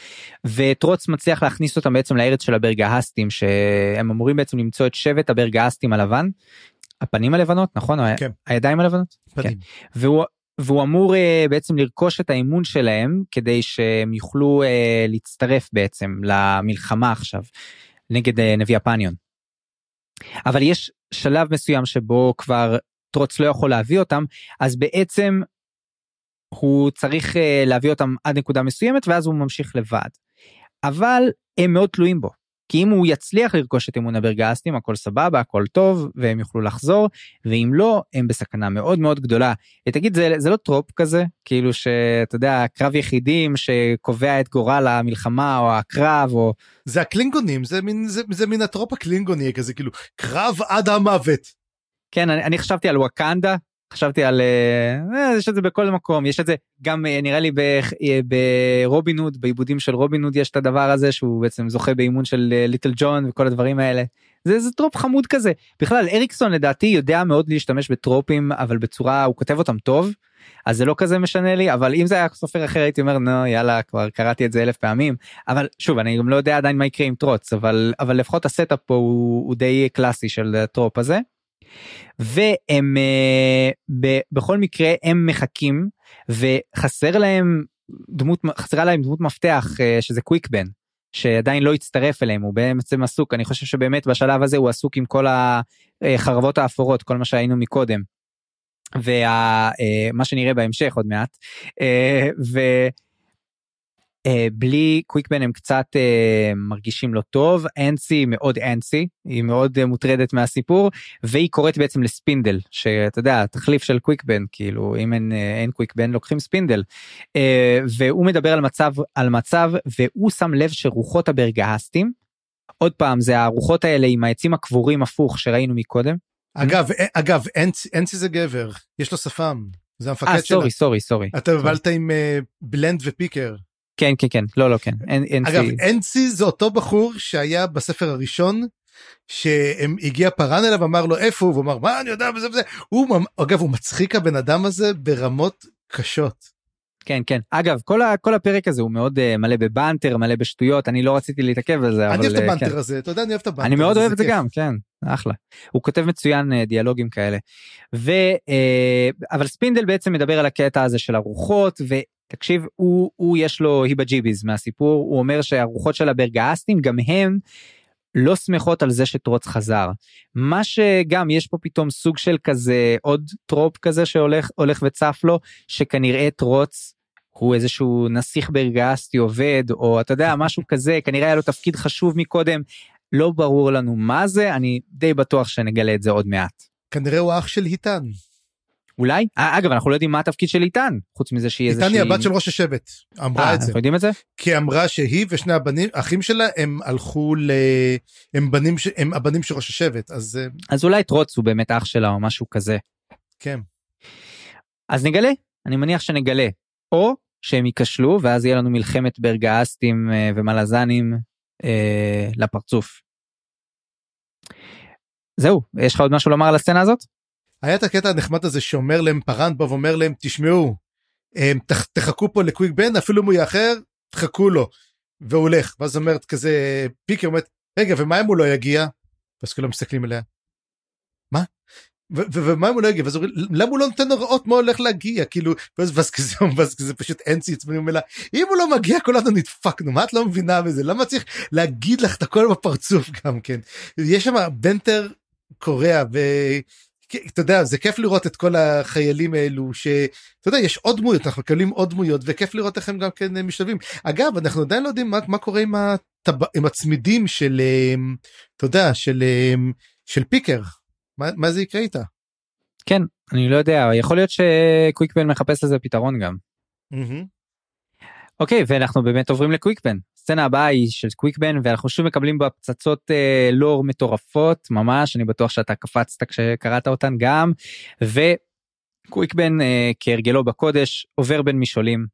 וטרוץ מצליח להכניס אותם בעצם לארץ של הברגהסטים שהם אמורים בעצם למצוא את שבט הברגהסטים הלבן הפנים הלבנות נכון כן. הידיים הלבנות פנים. כן. והוא והוא אמור uh, בעצם לרכוש את האמון שלהם כדי שהם יוכלו uh, להצטרף בעצם למלחמה עכשיו נגד uh, נביא הפניון. אבל יש שלב מסוים שבו כבר טרוץ לא יכול להביא אותם אז בעצם הוא צריך uh, להביא אותם עד נקודה מסוימת ואז הוא ממשיך לבד. אבל הם מאוד תלויים בו כי אם הוא יצליח לרכוש את אמון הברגסטים הכל סבבה הכל טוב והם יוכלו לחזור ואם לא הם בסכנה מאוד מאוד גדולה. תגיד זה, זה לא trope כזה כאילו שאתה יודע קרב יחידים שקובע את גורל המלחמה או הקרב או זה הקלינגונים זה מין זה, זה מין ה trope הקלינגוני כזה כאילו קרב עד המוות. כן אני, אני חשבתי על וואקנדה חשבתי על אה, אה, יש את זה בכל מקום יש את זה גם אה, נראה לי ברובין הוד בעיבודים של רובין הוד יש את הדבר הזה שהוא בעצם זוכה באמון של ליטל ג'ון וכל הדברים האלה. זה איזה trope חמוד כזה. בכלל אריקסון לדעתי יודע מאוד להשתמש בטרופים אבל בצורה הוא כותב אותם טוב אז זה לא כזה משנה לי אבל אם זה היה סופר אחר הייתי אומר נו יאללה כבר קראתי את זה אלף פעמים. אבל שוב אני גם לא יודע עדיין מה יקרה עם טרוץ אבל אבל לפחות ה setup פה הוא, הוא די קלאסי של ה trope הזה. והם אה, ב, בכל מקרה הם מחכים וחסר להם דמות חסרה להם דמות מפתח אה, שזה קוויקבן שעדיין לא הצטרף אליהם הוא בעצם עסוק אני חושב שבאמת בשלב הזה הוא עסוק עם כל החרבות האפורות כל מה שראינו מקודם. ומה שנראה בהמשך עוד מעט ובלי קוויקבן הם קצת מרגישים לא טוב אנסי מאוד אנסי היא מאוד מוטרדת מהסיפור והיא קוראת בעצם לספינדל שאתה יודע תחליף של קוויקבן כאילו אם אין אין קוויקבן לוקחים ספינדל והוא מדבר על מצב על מצב והוא שם לב שרוחות הברגהסטים עוד פעם זה הרוחות האלה עם העצים הקבורים הפוך שראינו מקודם אגב, אגב, אנסי זה גבר, יש לו שפם, זה המפקד שלה. אה, סורי, סורי, סורי. אתה בלת עם בלנד ופיקר. כן, כן, כן, לא, לא, כן. אגב, אנסי זה אותו בחור שהיה בספר הראשון, שהגיע פארן אליו, אמר לו איפה? הוא, אמר מה אני יודע וזה וזה, הוא, אגב, הוא מצחיק הבן אדם הזה ברמות קשות. כן כן. אגב כל, ה, כל הפרק הזה הוא מאוד uh, מלא ב banter מלא בשטויות. אני לא רציתי להתעכב על זה אני אבל אוהב את uh, ה banter כן. הזה אתה יודע אני אוהב את ה banter אני מאוד אוהב את זה כיף. גם כן. אחלה. הוא כותב מצוין uh, דיאלוגים כאלה. ו uh, אבל ספינדל בעצם מדבר על הקטע הזה של הרוחות ותקשיב הוא הוא יש לו heebie jeebies מהסיפור הוא אומר שהרוחות של הברגאסטים גם הם. לא שמחות על זה שטרוץ חזר. מה שגם יש פה פתאום סוג של כזה עוד trope כזה שהולך הולך וצף לו שכנראה טרוץ הוא איזשהו נסיך ברגסטי עובד או אתה יודע משהו כזה כנראה היה לו תפקיד חשוב מקודם לא ברור לנו מה זה אני די בטוח שנגלה את זה עוד מעט. כנראה הוא אח של היטן. אולי אה, אגב אנחנו לא יודעים מה התפקיד של איתן חוץ מזה שהיא איזושהי... היטן היא הבת של ראש השבט אמרה אה, את זה אנחנו יודעים את זה? כי אמרה שהיא ושני הבנים אחים שלה הם הלכו ל... הם בנים ש... הם הבנים של ראש השבט אז אה, אז אולי טרוץ הוא באמת אח שלה או משהו כזה. כן. אז נגלה אני מניח שנגלה או שהם ייכשלו ואז יהיה לנו מלחמת ברגאסטים ומלזנים אה, לפרצוף. זהו יש לך עוד משהו לומר על הסצנה הזאת? היה את הקטע הנחמד הזה שאומר להם פארן בא ואומר להם תשמעו תח, תחכו פה לקוויק בן אפילו אם הוא יאחר תחכו לו. והוא הולך ואז אומרת כזה פיקר אומרת רגע ומה אם הוא לא יגיע? ואז כולם מסתכלים עליה. מה? ומה אם הוא לא יגיע? ואז אומרים למה הוא לא נותן הוראות מה הולך להגיע כאילו ואז, כזה ואז כזה פשוט אנסי עצמני אומר לה אם הוא לא מגיע כולנו נדפקנו מה את לא מבינה בזה למה צריך להגיד לך את הכל בפרצוף גם כן יש שם בנטר קורע. אתה יודע זה כיף לראות את כל החיילים האלו שאתה יודע יש עוד דמויות אנחנו מקבלים עוד דמויות וכיף לראות איך הם גם כן משתלבים אגב אנחנו עדיין לא יודעים מה, מה קורה עם, הטב... עם הצמידים של אמ, אתה יודע של אמ, של פיקר מה, מה זה יקרה איתה. כן אני לא יודע יכול להיות שקוויקבן מחפש לזה פתרון גם. אוקיי ואנחנו באמת עוברים לקוויקבן הסצנה הבאה היא של קוויקבן ואנחנו שוב מקבלים בה פצצות אה, לור מטורפות ממש אני בטוח שאתה קפצת כשקראת אותן גם וקוויקבן אה, כהרגלו בקודש עובר בין משעולים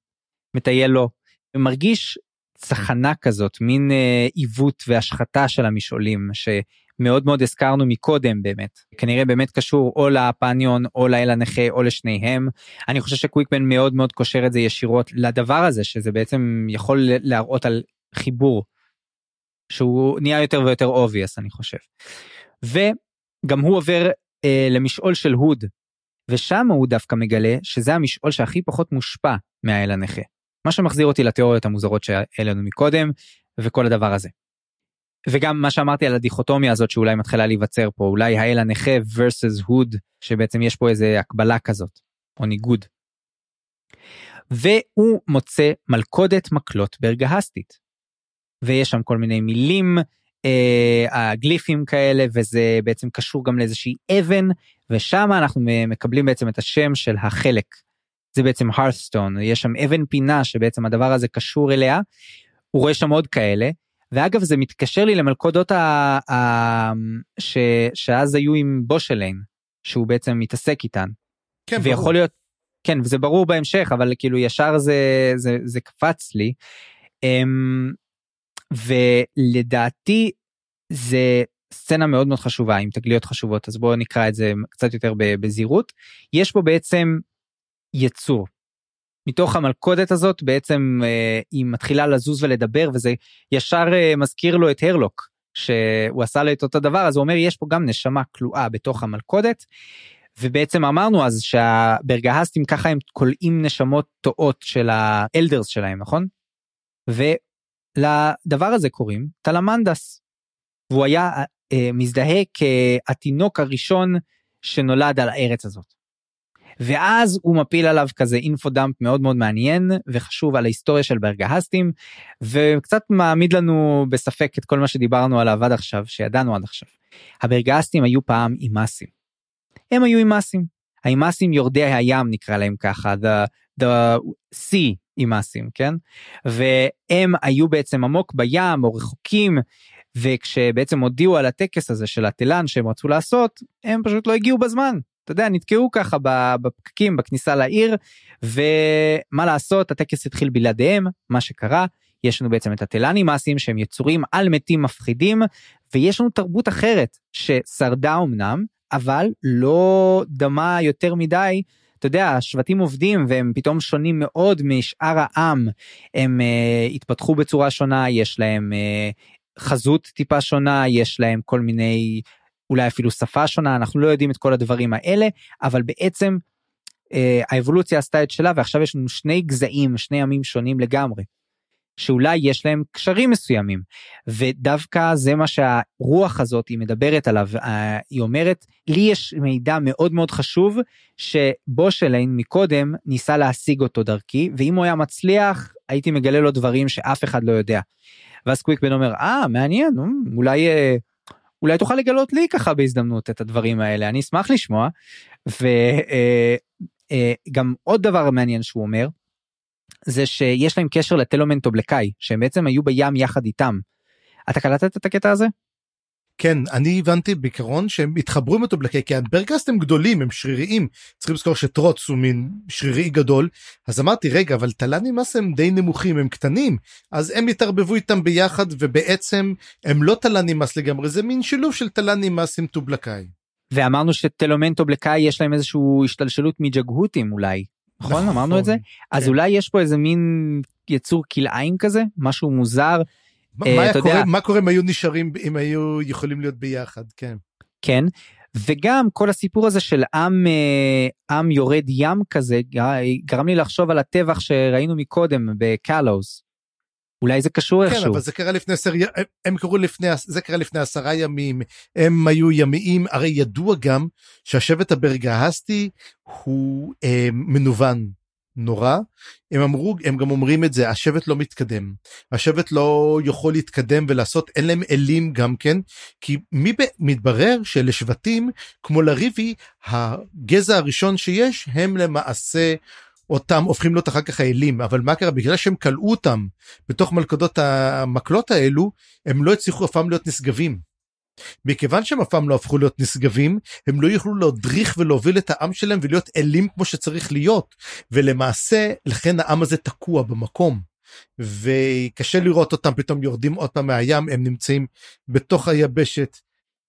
מטייל לו מרגיש צחנה כזאת מין אה, עיוות והשחתה של המשעולים שמאוד מאוד הזכרנו מקודם באמת. כנראה באמת קשור או לפניון או לאל הנכה או לשניהם. אני חושב שקוויקבן מאוד מאוד קושר את זה ישירות לדבר הזה שזה בעצם יכול להראות על חיבור שהוא נהיה יותר ויותר obvious אני חושב. וגם הוא עובר אה, למשעול של הוד ושם הוא דווקא מגלה שזה המשעול שהכי פחות מושפע מהאל הנכה. מה שמחזיר אותי לתיאוריות המוזרות שהיו לנו מקודם וכל הדבר הזה. וגם מה שאמרתי על הדיכוטומיה הזאת שאולי מתחילה להיווצר פה אולי האל הנכה versus הוד שבעצם יש פה איזה הקבלה כזאת או ניגוד. והוא מוצא מלכודת מקלות ברגהסטית. ויש שם כל מיני מילים אה, הגליפים כאלה וזה בעצם קשור גם לאיזושהי אבן ושם אנחנו מקבלים בעצם את השם של החלק. זה בעצם הרסטון יש שם אבן פינה שבעצם הדבר הזה קשור אליה. הוא רואה שם עוד כאלה ואגב זה מתקשר לי למלכודות ה... ה... ש... שאז היו עם בושליין שהוא בעצם מתעסק איתן. כן, ויכול ברור. להיות כן וזה ברור בהמשך אבל כאילו ישר זה זה זה קפץ לי. Um, ולדעתי זה סצנה מאוד מאוד חשובה עם תגליות חשובות אז בואו נקרא את זה קצת יותר בזהירות. יש פה בעצם יצור. מתוך המלכודת הזאת בעצם אה, היא מתחילה לזוז ולדבר וזה ישר אה, מזכיר לו את הרלוק שהוא עשה לו את אותו דבר אז הוא אומר יש פה גם נשמה כלואה בתוך המלכודת. ובעצם אמרנו אז שהברגהסטים ככה הם כולאים נשמות טועות של האלדרס שלהם נכון? ולדבר הזה קוראים טלמנדס. והוא היה אה, מזדהה כהתינוק הראשון שנולד על הארץ הזאת. ואז הוא מפיל עליו כזה אינפו דאמפ מאוד מאוד מעניין וחשוב על ההיסטוריה של ברגהסטים וקצת מעמיד לנו בספק את כל מה שדיברנו עליו עד עכשיו שידענו עד עכשיו. הברגהסטים היו פעם אימאסים. הם היו אימאסים. האימאסים יורדי הים נקרא להם ככה the, the sea אימאסים כן? והם היו בעצם עמוק בים או רחוקים וכשבעצם הודיעו על הטקס הזה של התלן שהם רצו לעשות הם פשוט לא הגיעו בזמן. אתה יודע נתקעו ככה בפקקים בכניסה לעיר ומה לעשות הטקס התחיל בלעדיהם מה שקרה יש לנו בעצם את הטלנימאסים שהם יצורים על מתים מפחידים ויש לנו תרבות אחרת ששרדה אמנם אבל לא דמה יותר מדי אתה יודע השבטים עובדים והם פתאום שונים מאוד משאר העם הם uh, התפתחו בצורה שונה יש להם uh, חזות טיפה שונה יש להם כל מיני אולי אפילו שפה שונה אנחנו לא יודעים את כל הדברים האלה אבל בעצם אה, האבולוציה עשתה את שלה ועכשיו יש לנו שני גזעים שני ימים שונים לגמרי. שאולי יש להם קשרים מסוימים ודווקא זה מה שהרוח הזאת היא מדברת עליו אה, היא אומרת לי יש מידע מאוד מאוד חשוב שבושליין מקודם ניסה להשיג אותו דרכי ואם הוא היה מצליח הייתי מגלה לו דברים שאף אחד לא יודע. ואז קוויקבן אומר אה מעניין אולי אה, אולי תוכל לגלות לי ככה בהזדמנות את הדברים האלה אני אשמח לשמוע וגם אה, עוד דבר מעניין שהוא אומר זה שיש להם קשר לטלומנטובלקאי שהם בעצם היו בים יחד איתם. אתה קלטת את הקטע הזה? כן אני הבנתי בעיקרון שהם התחברו עם הטובלקי כי הברגסט הם גדולים הם שריריים צריכים לזכור שטרוץ הוא מין שרירי גדול אז אמרתי רגע אבל טלני מס הם די נמוכים הם קטנים אז הם התערבבו איתם ביחד ובעצם הם לא טלני מס לגמרי זה מין שילוב של טלני מס עם טובלקאי. ואמרנו שטלומן טובלקאי יש להם איזשהו השתלשלות מג'גהותים אולי נכון, נכון אמרנו את זה אז כן. אולי יש פה איזה מין יצור כלאיים כזה משהו מוזר מה, קורה, יודע... מה קורה אם היו נשארים אם היו יכולים להיות ביחד כן. כן וגם כל הסיפור הזה של עם אה, עם יורד ים כזה גרם לי לחשוב על הטבח שראינו מקודם בקלוס. אולי זה קשור כן, איכשהו. כן אבל זה קרה לפני עשר הם קראו לפני זה קרה לפני עשרה ימים הם היו ימיים הרי ידוע גם שהשבט הברגהסטי הוא אה, מנוון נורא הם אמרו הם גם אומרים את זה השבט לא מתקדם השבט לא יכול להתקדם ולעשות אין להם אלים גם כן כי מי ב, מתברר שלשבטים כמו לריבי הגזע הראשון שיש הם למעשה אותם הופכים להיות אחר כך האלים אבל מה קרה בגלל שהם כלאו אותם בתוך מלכודות המקלות האלו הם לא הצליחו אף פעם להיות נשגבים. מכיוון שהם אף פעם לא הפכו להיות נשגבים הם לא יוכלו להדריך ולהוביל את העם שלהם ולהיות אלים כמו שצריך להיות ולמעשה לכן העם הזה תקוע במקום. וקשה לראות אותם פתאום יורדים עוד פעם מהים הם נמצאים בתוך היבשת.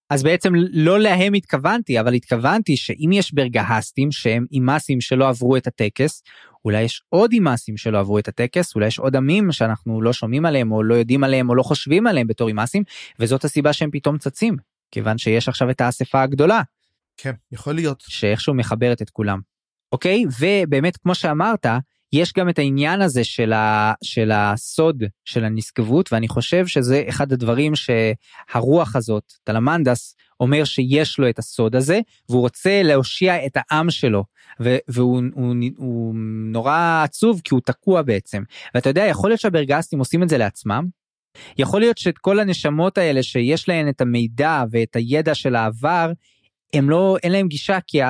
אז בעצם לא להם התכוונתי אבל התכוונתי שאם יש ברגהסטים שהם אימאסים שלא עברו את הטקס אולי יש עוד אימאסים שלא עברו את הטקס, אולי יש עוד עמים שאנחנו לא שומעים עליהם או לא יודעים עליהם או לא חושבים עליהם בתור אימאסים, וזאת הסיבה שהם פתאום צצים, כיוון שיש עכשיו את האספה הגדולה. כן, יכול להיות. שאיכשהו מחברת את כולם. אוקיי, ובאמת כמו שאמרת, יש גם את העניין הזה של, ה, של הסוד של הנשגבות ואני חושב שזה אחד הדברים שהרוח הזאת טלמנדס אומר שיש לו את הסוד הזה והוא רוצה להושיע את העם שלו והוא הוא, הוא נורא עצוב כי הוא תקוע בעצם ואתה יודע יכול להיות שהברגסטים עושים את זה לעצמם. יכול להיות שאת כל הנשמות האלה שיש להן את המידע ואת הידע של העבר הם לא אין להם גישה כי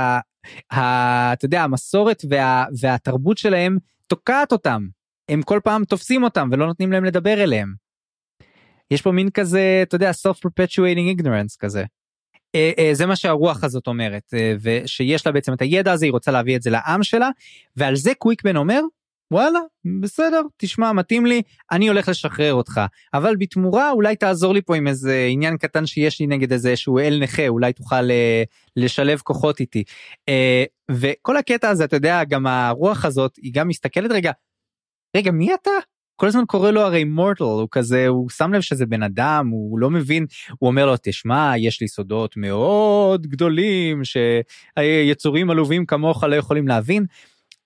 אתה יודע המסורת וה, והתרבות שלהם תוקעת אותם הם כל פעם תופסים אותם ולא נותנים להם לדבר אליהם. יש פה מין כזה אתה יודע self perpetuating ignorance כזה. אה, אה, זה מה שהרוח הזאת אומרת אה, ושיש לה בעצם את הידע הזה היא רוצה להביא את זה לעם שלה ועל זה קוויקבן אומר וואלה, בסדר, תשמע, מתאים לי, אני הולך לשחרר אותך. אבל בתמורה אולי תעזור לי פה עם איזה עניין קטן שיש לי נגד איזה שהוא אל נכה, אולי תוכל אה, לשלב כוחות איתי. אה, וכל הקטע הזה, אתה יודע, גם הרוח הזאת, היא גם מסתכלת רגע, רגע, מי אתה? כל הזמן קורא לו הרי מורטל, הוא כזה, הוא שם לב שזה בן אדם, הוא לא מבין, הוא אומר לו, תשמע, יש לי סודות מאוד גדולים, שיצורים עלובים כמוך לא יכולים להבין.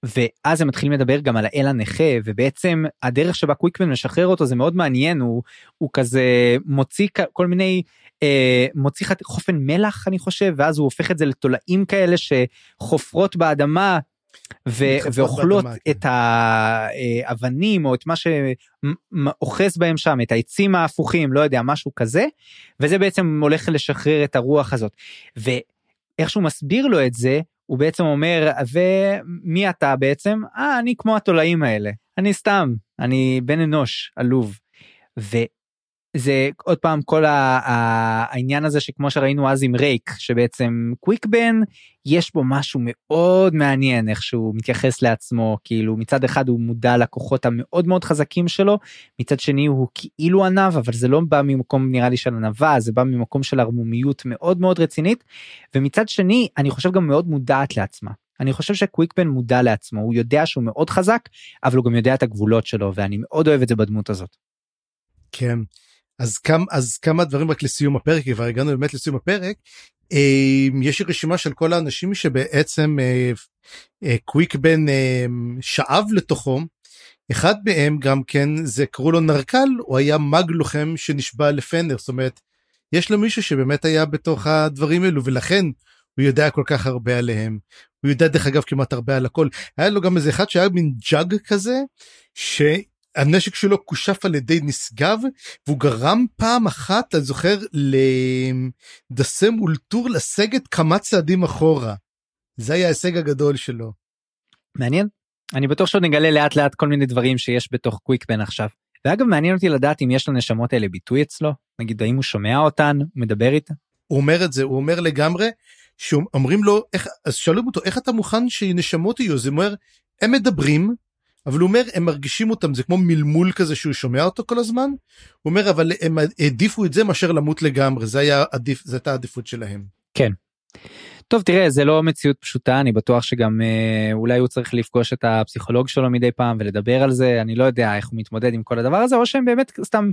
ואז הם מתחילים לדבר גם על האל הנכה ובעצם הדרך שבה קוויקמן משחרר אותו זה מאוד מעניין הוא הוא כזה מוציא כל מיני אה, מוציא חופן מלח אני חושב ואז הוא הופך את זה לתולעים כאלה שחופרות באדמה ו- ואוכלות באדמה, את כן. האבנים או את מה שאוחז בהם שם את העצים ההפוכים לא יודע משהו כזה וזה בעצם הולך לשחרר את הרוח הזאת ואיך שהוא מסביר לו את זה הוא בעצם אומר ומי אתה בעצם אה אני כמו התולעים האלה אני סתם אני בן אנוש עלוב. זה עוד פעם כל העניין הזה שכמו שראינו אז עם רייק שבעצם קוויקבן יש בו משהו מאוד מעניין איך שהוא מתייחס לעצמו כאילו מצד אחד הוא מודע לכוחות המאוד מאוד חזקים שלו מצד שני הוא כאילו ענב אבל זה לא בא ממקום נראה לי של ענווה זה בא ממקום של ערמומיות מאוד מאוד רצינית ומצד שני אני חושב גם מאוד מודעת לעצמה. אני חושב שקוויקבן מודע לעצמו הוא יודע שהוא מאוד חזק אבל הוא גם יודע את הגבולות שלו ואני מאוד אוהב את זה בדמות הזאת. כן אז כמה אז כמה דברים רק לסיום הפרק כבר הגענו באמת לסיום הפרק. אה, יש רשימה של כל האנשים שבעצם אה, אה, קוויק בן שאב לתוכו. אחד מהם גם כן זה קראו לו נרקל הוא היה מג לוחם שנשבע לפנר זאת אומרת יש לו מישהו שבאמת היה בתוך הדברים האלו ולכן הוא יודע כל כך הרבה עליהם. הוא יודע דרך אגב כמעט הרבה על הכל היה לו גם איזה אחד שהיה מין ג'אג כזה ש... הנשק שלו כושף על ידי נשגב והוא גרם פעם אחת אני זוכר לדסם אולטור לסגת כמה צעדים אחורה. זה היה ההישג הגדול שלו. מעניין אני בטוח שעוד נגלה לאט לאט כל מיני דברים שיש בתוך קוויקבן עכשיו. ואגב מעניין אותי לדעת אם יש לנשמות האלה ביטוי אצלו נגיד האם הוא שומע אותן מדבר איתה. הוא אומר את זה הוא אומר לגמרי שאומרים לו איך אז שואלים אותו איך אתה מוכן שנשמות יהיו זה אומר הם מדברים אבל הוא אומר הם מרגישים אותם זה כמו מלמול כזה שהוא שומע אותו כל הזמן. הוא אומר אבל הם העדיפו את זה מאשר למות לגמרי זה היה עדיף זה הייתה העדיפות שלהם. כן. טוב תראה זה לא מציאות פשוטה אני בטוח שגם אה, אולי הוא צריך לפגוש את הפסיכולוג שלו מדי פעם ולדבר על זה אני לא יודע איך הוא מתמודד עם כל הדבר הזה או שהם באמת סתם.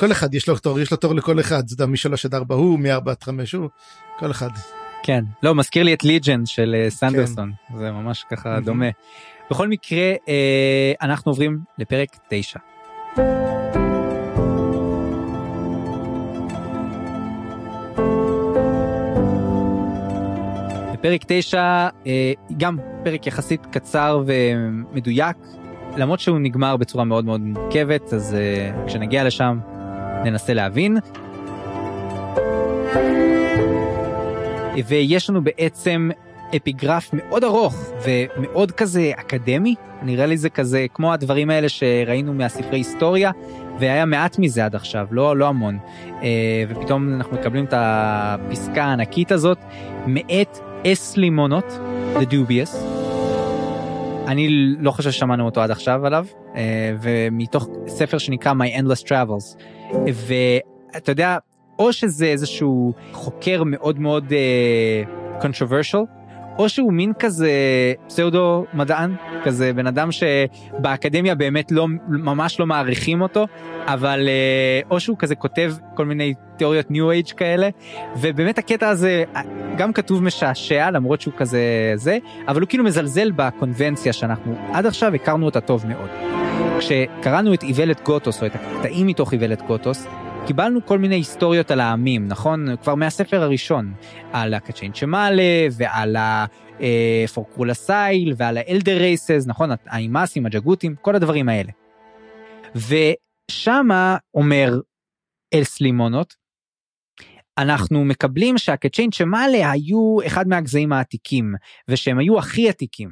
כל אחד יש לו תור יש לו תור לכל אחד זה משלוש עד ארבע הוא מארבע עד חמש הוא כל אחד. כן לא מזכיר לי את ליג'ן של אה, סנדרסון כן. זה ממש ככה דומה. בכל מקרה, אה, אנחנו עוברים לפרק 9. בפרק 9, אה, גם פרק יחסית קצר ומדויק, למרות שהוא נגמר בצורה מאוד מאוד מורכבת, אז אה, כשנגיע לשם ננסה להבין. ויש לנו בעצם אפיגרף מאוד ארוך ומאוד כזה אקדמי, נראה לי זה כזה כמו הדברים האלה שראינו מהספרי היסטוריה, והיה מעט מזה עד עכשיו, לא, לא המון. אה, ופתאום אנחנו מקבלים את הפסקה הענקית הזאת, מאת אס לימונות, The Dubious. אני לא חושב ששמענו אותו עד עכשיו עליו, אה, ומתוך ספר שנקרא My Endless Travels. ואתה יודע, או שזה איזשהו חוקר מאוד מאוד uh, controversial, או שהוא מין כזה פסאודו מדען, כזה בן אדם שבאקדמיה באמת לא, ממש לא מעריכים אותו, אבל אה, או שהוא כזה כותב כל מיני תיאוריות ניו אייג' כאלה, ובאמת הקטע הזה גם כתוב משעשע למרות שהוא כזה זה, אבל הוא כאילו מזלזל בקונבנציה שאנחנו עד עכשיו הכרנו אותה טוב מאוד. כשקראנו את איוולת גוטוס או את הקטעים מתוך איוולת גוטוס, קיבלנו כל מיני היסטוריות על העמים, נכון? כבר מהספר הראשון, על הקצ'יין צ'מאלה ועל הפורקרולה סייל ועל האלדר רייסס, נכון? האימאסים, הג'גותים, כל הדברים האלה. ושמה אומר אלס לימונות, אנחנו מקבלים שהקצ'יין צ'מאלה היו אחד מהגזעים העתיקים, ושהם היו הכי עתיקים.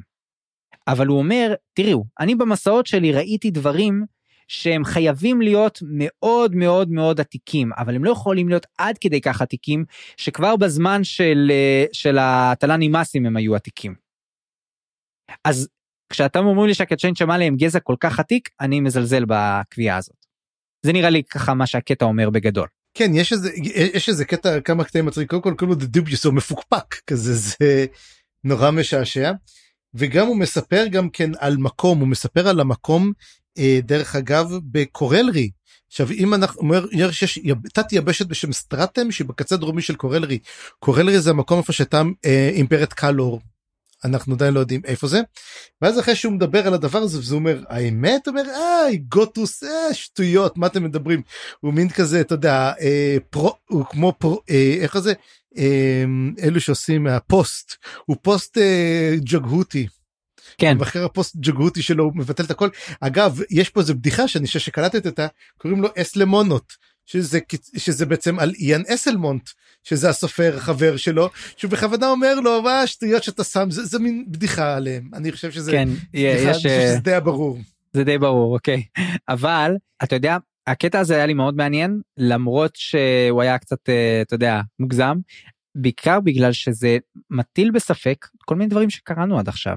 אבל הוא אומר, תראו, אני במסעות שלי ראיתי דברים שהם חייבים להיות מאוד מאוד מאוד עתיקים, אבל הם לא יכולים להיות עד כדי כך עתיקים, שכבר בזמן של, אה, של התל"נים מסים הם היו עתיקים. אז כשאתם אומרים לי שהקצ'יין שמאלי הם גזע כל כך עתיק, אני מזלזל בקביעה הזאת. זה נראה לי ככה מה שהקטע אומר בגדול. כן יש איזה יש איזה קטע כמה קטעים מצחיק קודם כל קוראים לו דוביוס הוא מפוקפק כזה זה נורא משעשע. וגם הוא מספר גם כן על מקום הוא מספר על המקום דרך אגב בקורלרי. עכשיו אם אנחנו אומר שיש תת יבשת בשם סטרטם שהיא בקצה הדרומי של קורלרי קורלרי זה המקום איפה שהייתה אה, אימפרית קלור אנחנו עדיין לא יודעים איפה זה. ואז אחרי שהוא מדבר על הדבר הזה וזה אומר האמת אומר איי גוטוס אה, שטויות מה אתם מדברים הוא מין כזה אתה יודע אה, פרו הוא כמו פרו אה, איך זה אה, אלו שעושים מהפוסט הוא פוסט אה, ג'גהותי. כן. ואחרי הפוסט ג'גהותי שלו הוא מבטל את הכל אגב יש פה איזה בדיחה שאני חושב שקלטת אותה קוראים לו אס למונות שזה שזה בעצם על איאן אסלמונט שזה הסופר חבר שלו שהוא בכוונה אומר לו מה השטויות שאתה שם זה, זה מין בדיחה עליהם אני חושב שזה כן, בדיחה, יש, אני חושב שזה די ברור. זה די ברור אוקיי אבל אתה יודע הקטע הזה היה לי מאוד מעניין למרות שהוא היה קצת אה, אתה יודע מוגזם בעיקר בגלל שזה מטיל בספק כל מיני דברים שקראנו עד עכשיו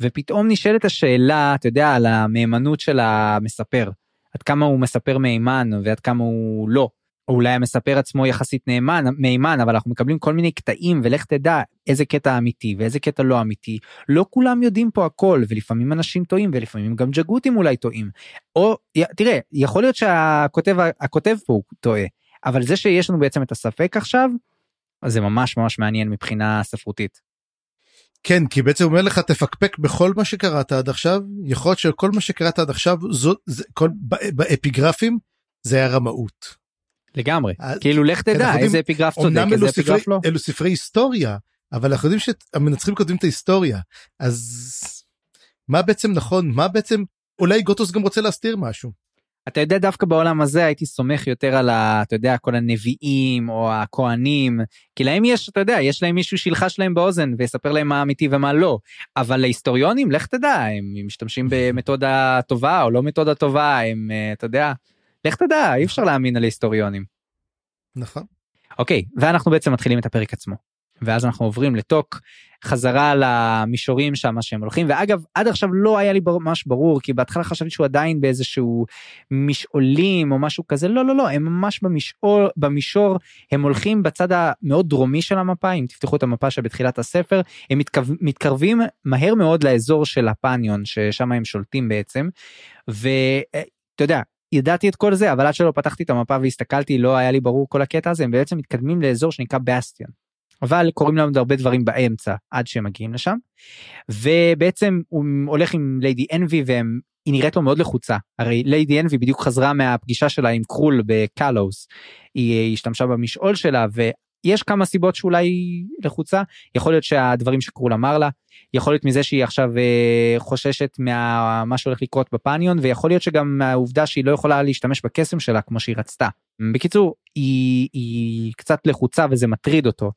ופתאום נשאלת השאלה אתה יודע על המהימנות של המספר עד כמה הוא מספר מהימן ועד כמה הוא לא. או אולי המספר עצמו יחסית נאמן מהימן אבל אנחנו מקבלים כל מיני קטעים ולך תדע איזה קטע אמיתי ואיזה קטע לא אמיתי לא כולם יודעים פה הכל ולפעמים אנשים טועים ולפעמים גם ג'גותים אולי טועים או תראה יכול להיות שהכותב הכותב פה הוא טועה אבל זה שיש לנו בעצם את הספק עכשיו אז זה ממש ממש מעניין מבחינה ספרותית. כן כי בעצם אומר לך תפקפק בכל מה שקראת עד עכשיו יכול להיות שכל מה שקראת עד עכשיו זאת זה כל באפיגרפים זה היה רמאות. לגמרי כאילו לך תדע איזה אפיגרף צודק איזה אפיגרף לא. אלו ספרי היסטוריה אבל אנחנו יודעים שהמנצחים כותבים את ההיסטוריה אז מה בעצם נכון מה בעצם אולי גוטוס גם רוצה להסתיר משהו. אתה יודע דווקא בעולם הזה הייתי סומך יותר על ה... אתה יודע כל הנביאים או הכהנים כי להם יש אתה יודע יש להם מישהו שילחש להם באוזן ויספר להם מה אמיתי ומה לא אבל להיסטוריונים לך תדע הם משתמשים במתודה טובה או לא מתודה טובה הם אתה יודע לך תדע אי אפשר להאמין על היסטוריונים. נכון. אוקיי ואנחנו בעצם מתחילים את הפרק עצמו. ואז אנחנו עוברים לטוק חזרה למישורים שם שהם הולכים. ואגב עד עכשיו לא היה לי ממש ברור כי בהתחלה חשבתי שהוא עדיין באיזשהו משעולים או משהו כזה. לא לא לא הם ממש במישור במישור הם הולכים בצד המאוד דרומי של המפה אם תפתחו את המפה שבתחילת הספר הם מתקרב, מתקרבים מהר מאוד לאזור של הפניון ששם הם שולטים בעצם. ואתה יודע ידעתי את כל זה אבל עד שלא פתחתי את המפה והסתכלתי לא היה לי ברור כל הקטע הזה הם בעצם מתקדמים לאזור שנקרא בסטיון. אבל קורים לנו הרבה דברים באמצע עד שהם מגיעים לשם. ובעצם הוא הולך עם ליידי אנבי והם היא נראית לו מאוד לחוצה. הרי ליידי אנבי בדיוק חזרה מהפגישה שלה עם קרול בקלוס. היא השתמשה במשעול שלה ויש כמה סיבות שאולי לחוצה. יכול להיות שהדברים שקרול אמר לה יכול להיות מזה שהיא עכשיו חוששת ממה שהולך לקרות בפניון ויכול להיות שגם מהעובדה שהיא לא יכולה להשתמש בקסם שלה כמו שהיא רצתה. בקיצור היא, היא קצת לחוצה וזה מטריד אותו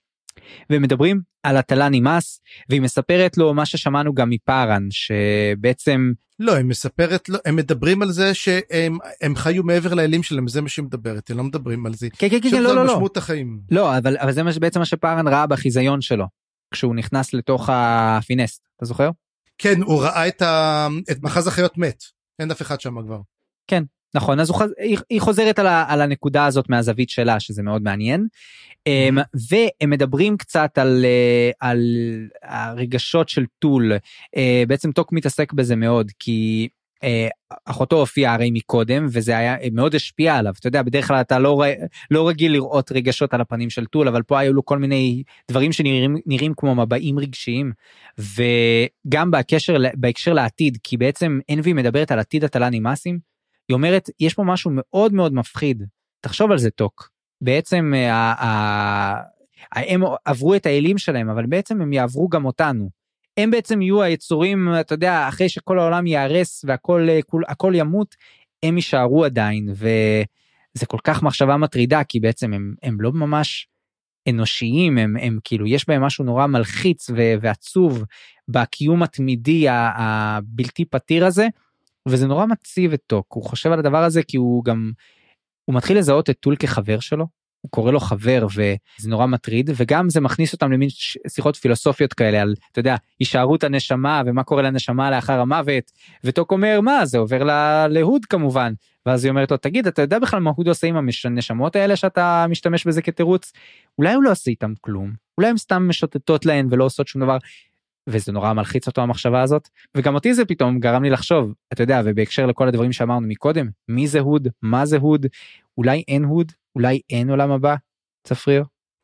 ומדברים על הטלה נמאס והיא מספרת לו מה ששמענו גם מפארן שבעצם לא היא מספרת לא הם מדברים על זה שהם הם חיו מעבר לאלים שלהם זה מה שהיא מדברת הם לא מדברים על זה. כן כן כן לא לא לא. החיים. לא אבל אבל זה בעצם מה שפארן ראה בחיזיון שלו כשהוא נכנס לתוך הפינסט אתה זוכר? כן הוא ראה את, ה... את מאחז החיות מת אין אף אחד שם כבר. כן נכון אז חוז... היא חוזרת על, ה... על הנקודה הזאת מהזווית שלה שזה מאוד מעניין. אמ, והם מדברים קצת על, אה, על הרגשות של טול. אה, בעצם טוק מתעסק בזה מאוד כי אה, אחותו הופיעה הרי מקודם וזה היה מאוד השפיע עליו. אתה יודע בדרך כלל אתה לא, לא רגיל לראות רגשות על הפנים של טול אבל פה היו לו כל מיני דברים שנראים כמו מבעים רגשיים. וגם בקשר בהקשר לעתיד כי בעצם אנבי מדברת על עתיד הטלה נמאסים היא אומרת יש פה משהו מאוד מאוד מפחיד. תחשוב על זה טוק. בעצם אה, הם עברו את האלים שלהם אבל בעצם הם יעברו גם אותנו. הם בעצם יהיו היצורים אתה יודע אחרי שכל העולם ייהרס והכל אה, ימות הם יישארו עדיין. וזה כל כך מחשבה מטרידה כי בעצם הם, הם לא ממש אנושיים הם, הם כאילו יש בהם משהו נורא מלחיץ ו, ועצוב בקיום התמידי הבלתי פתיר הזה וזה נורא מציב את טוק הוא חושב על הדבר הזה כי הוא גם הוא מתחיל לזהות את טול כחבר שלו הוא קורא לו חבר וזה נורא מטריד וגם זה מכניס אותם למין שיחות פילוסופיות כאלה על אתה יודע הישארות הנשמה ומה קורה לנשמה לאחר המוות וטוק אומר מה זה עובר להוד כמובן. ואז היא אומרת לו תגיד אתה יודע בכלל מה הוד עושה עם הנשמות האלה שאתה משתמש בזה כתירוץ? אולי הוא לא עושה איתם כלום. אולי הם סתם משוטטות להן ולא עושות שום דבר. וזה נורא מלחיץ אותו המחשבה הזאת. וגם אותי זה פתאום גרם לי לחשוב אתה יודע ובהקשר לכל הדברים שאמרנו מקודם מי זה הוד? מה זה הוד? אולי אין הוד? אולי אין עולם הבא? צפריר.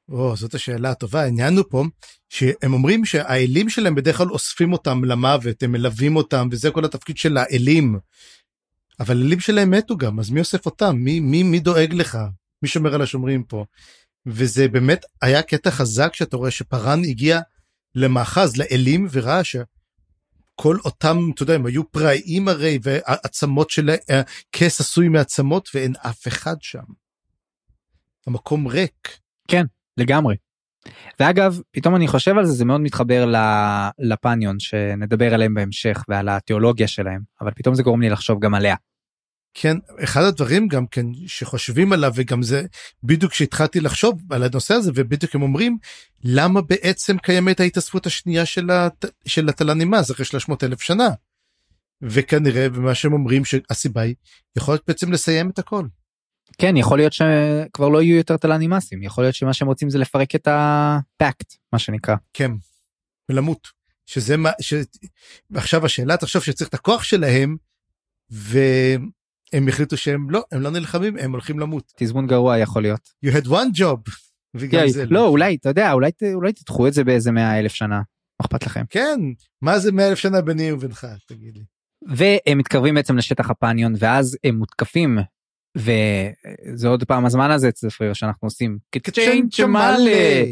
או, זאת השאלה הטובה. העניין הוא פה שהם אומרים שהאלים שלהם בדרך כלל אוספים אותם למוות הם מלווים אותם וזה כל התפקיד של האלים. אבל אלים שלהם מתו גם אז מי אוסף אותם? מי מי מי דואג לך? מי שומר על השומרים פה. וזה באמת היה קטע חזק שאתה רואה שפארן הגיע למאחז לאלים וראה שכל אותם אתה יודע הם היו פראיים הרי ועצמות של כס עשוי מעצמות ואין אף אחד שם. המקום ריק. כן לגמרי. ואגב פתאום אני חושב על זה זה מאוד מתחבר לפניון שנדבר עליהם בהמשך ועל התיאולוגיה שלהם אבל פתאום זה גורם לי לחשוב גם עליה. כן אחד הדברים גם כן שחושבים עליו וגם זה בדיוק כשהתחלתי לחשוב על הנושא הזה ובדיוק הם אומרים למה בעצם קיימת ההתאספות השנייה של, הת... של התלנימאז אחרי 300 אלף שנה. וכנראה במה שהם אומרים שהסיבה היא יכול להיות בעצם לסיים את הכל. כן יכול להיות שכבר לא יהיו יותר תלנימאסים יכול להיות שמה שהם רוצים זה לפרק את הפקט מה שנקרא. כן ולמות שזה מה שעכשיו השאלה תחשוב שצריך את הכוח שלהם. ו... הם החליטו שהם לא הם לא נלחמים הם הולכים למות. תזמון גרוע יכול להיות. you had one job. וגם זה לא אולי אתה יודע אולי אולי תדחו את זה באיזה מאה אלף שנה. מה אכפת לכם? כן מה זה מאה אלף שנה ביני ובינך תגיד לי. והם מתקרבים בעצם לשטח הפניון ואז הם מותקפים וזה עוד פעם הזמן הזה צפריר שאנחנו עושים קצ'יין צ'מאלה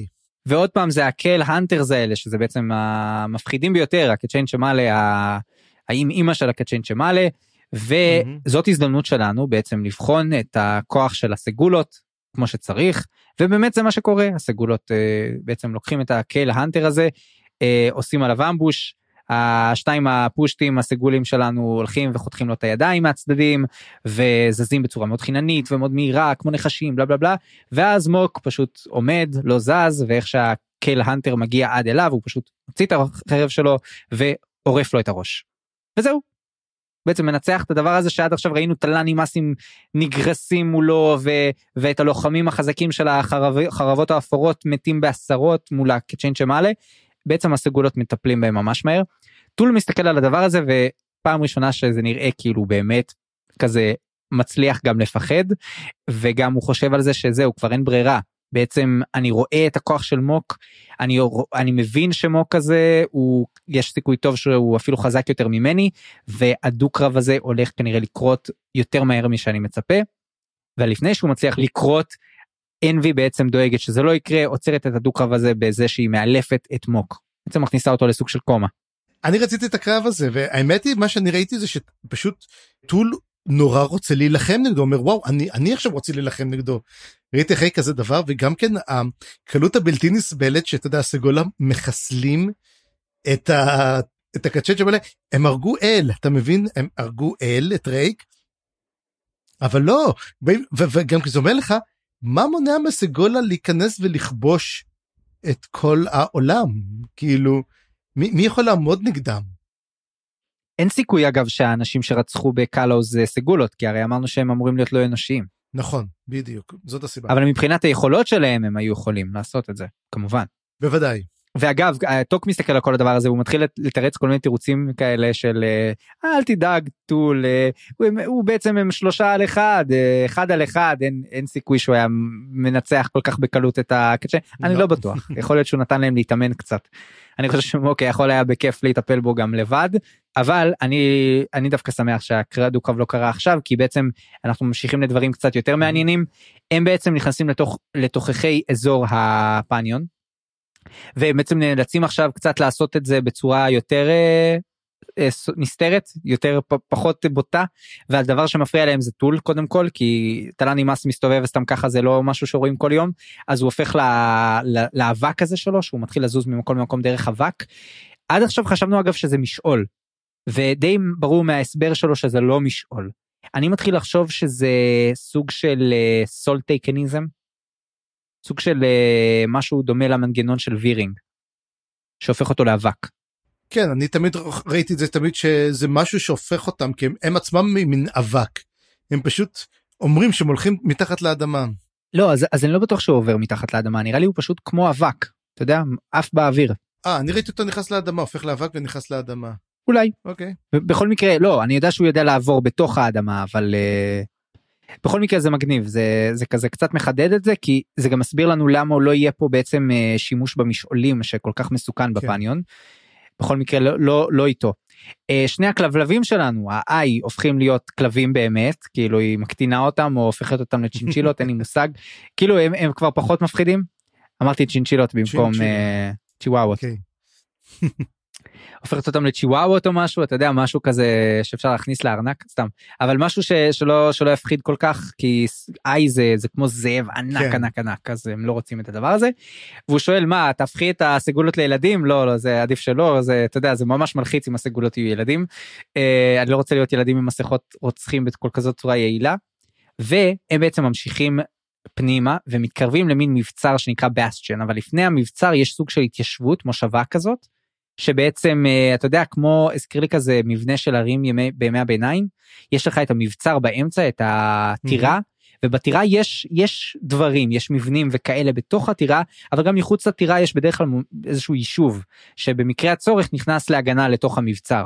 ועוד פעם זה הקל האנטרס האלה שזה בעצם המפחידים ביותר הקצ'יין צ'מאלה האם אימא של הקצ'יין צ'מאלה וזאת הזדמנות שלנו בעצם לבחון את הכוח של הסגולות כמו שצריך ובאמת זה מה שקורה הסגולות uh, בעצם לוקחים את הקייל האנטר הזה uh, עושים עליו אמבוש השתיים הפושטים הסגולים שלנו הולכים וחותכים לו את הידיים מהצדדים וזזים בצורה מאוד חיננית ומאוד מהירה כמו נחשים בלה בלה בלה ואז מוק פשוט עומד לא זז ואיך שהקייל האנטר מגיע עד אליו הוא פשוט מוציא את החרב שלו ועורף לו את הראש. וזהו בעצם מנצח את הדבר הזה שעד עכשיו ראינו תל"נים מסים נגרסים מולו ו, ואת הלוחמים החזקים של החרבות האפורות מתים בעשרות מול הקצ'יין שמעלה בעצם הסגולות מטפלים בהם ממש מהר. טול מסתכל על הדבר הזה ופעם ראשונה שזה נראה כאילו באמת כזה מצליח גם לפחד וגם הוא חושב על זה שזהו כבר אין ברירה בעצם אני רואה את הכוח של מוק אני אני מבין שמוק הזה הוא יש סיכוי טוב שהוא אפילו חזק יותר ממני והדו קרב הזה הולך כנראה לקרות יותר מהר משאני מצפה. ולפני שהוא מצליח לקרות אנבי בעצם דואגת שזה לא יקרה עוצרת את הדו קרב הזה בזה שהיא מאלפת את מוק בעצם מכניסה אותו לסוג של קומה. אני רציתי את הקרב הזה והאמת היא מה שאני ראיתי זה שפשוט טול נורא רוצה להילחם נגדו אומר וואו אני אני עכשיו רוצה להילחם נגדו. ראיתי אחרי כזה דבר וגם כן הקלות הבלתי נסבלת שאתה יודע סגולה מחסלים את ה... את הקצ'ט האלה הם הרגו אל אתה מבין הם הרגו אל את רייק. אבל לא וגם זה אומר לך מה מונע מסגולה להיכנס ולכבוש את כל העולם כאילו מי, מי יכול לעמוד נגדם. אין סיכוי אגב שהאנשים שרצחו בקלו זה סגולות כי הרי אמרנו שהם אמורים להיות לא אנושיים. נכון בדיוק זאת הסיבה. אבל מבחינת היכולות שלהם הם היו יכולים לעשות את זה כמובן. בוודאי. ואגב טוק מסתכל על כל הדבר הזה הוא מתחיל לתרץ כל מיני תירוצים כאלה של אה, אל תדאג טול אה, הוא, הוא בעצם הם שלושה על אחד אה, אחד על אחד אין, אין סיכוי שהוא היה מנצח כל כך בקלות את הקצ'ה אני לא. לא בטוח יכול להיות שהוא נתן להם להתאמן קצת. אני חושב שאוקיי יכול היה בכיף להיטפל בו גם לבד אבל אני אני דווקא שמח שהדו-קרב לא קרה עכשיו כי בעצם אנחנו ממשיכים לדברים קצת יותר מעניינים הם בעצם נכנסים לתוך לתוככי אזור הפניון ובעצם נאלצים עכשיו קצת לעשות את זה בצורה יותר אה, אה, נסתרת יותר פחות בוטה והדבר שמפריע להם זה טול קודם כל כי טלני מס מסתובב וסתם ככה זה לא משהו שרואים כל יום אז הוא הופך לאבק הזה שלו שהוא מתחיל לזוז ממקום למקום דרך אבק. עד עכשיו חשבנו אגב שזה משעול ודי ברור מההסבר שלו שזה לא משעול. אני מתחיל לחשוב שזה סוג של סולטייקניזם סוג של אה, משהו דומה למנגנון של וירינג. שהופך אותו לאבק. כן, אני תמיד ראיתי את זה תמיד שזה משהו שהופך אותם, כי הם, הם עצמם מין אבק. הם פשוט אומרים שהם הולכים מתחת לאדמה. לא, אז, אז אני לא בטוח שהוא עובר מתחת לאדמה, נראה לי הוא פשוט כמו אבק, אתה יודע, עף באוויר. אה, אני ראיתי אותו נכנס לאדמה, הופך לאבק ונכנס לאדמה. אולי. אוקיי. בכל מקרה, לא, אני יודע שהוא יודע לעבור בתוך האדמה, אבל uh, בכל מקרה זה מגניב, זה, זה כזה קצת מחדד את זה, כי זה גם מסביר לנו למה לא יהיה פה בעצם uh, שימוש במשעולים שכל כך מסוכן כן. בפניון. בכל מקרה לא, לא, לא איתו. Uh, שני הכלבלבים שלנו, ה-I, הופכים להיות כלבים באמת, כאילו היא מקטינה אותם או הופכת אותם לצ'ינצ'ילות, אין לי מושג. כאילו הם, הם כבר פחות מפחידים. אמרתי צ'ינצ'ילות במקום צ'יוואוות. Uh, okay. הופכת אותם לצ'יוואוות או משהו אתה יודע משהו כזה שאפשר להכניס לארנק סתם אבל משהו ש, שלא שלא יפחיד כל כך כי איי זה זה כמו זאב ענק כן. ענק ענק אז הם לא רוצים את הדבר הזה. והוא שואל מה תהפכי את הסגולות לילדים לא לא זה עדיף שלא זה אתה יודע זה ממש מלחיץ אם הסגולות יהיו ילדים. אה, אני לא רוצה להיות ילדים עם מסכות רוצחים בכל כזאת צורה יעילה. והם בעצם ממשיכים פנימה ומתקרבים למין מבצר שנקרא בסטיון אבל לפני המבצר יש סוג של התיישבות מושבה כזאת שבעצם אה, אתה יודע כמו הזכיר לי כזה מבנה של ערים ימי בימי הביניים יש לך את המבצר באמצע את הטירה. ובטירה יש יש דברים יש מבנים וכאלה בתוך הטירה אבל גם מחוץ לטירה יש בדרך כלל איזשהו יישוב שבמקרה הצורך נכנס להגנה לתוך המבצר.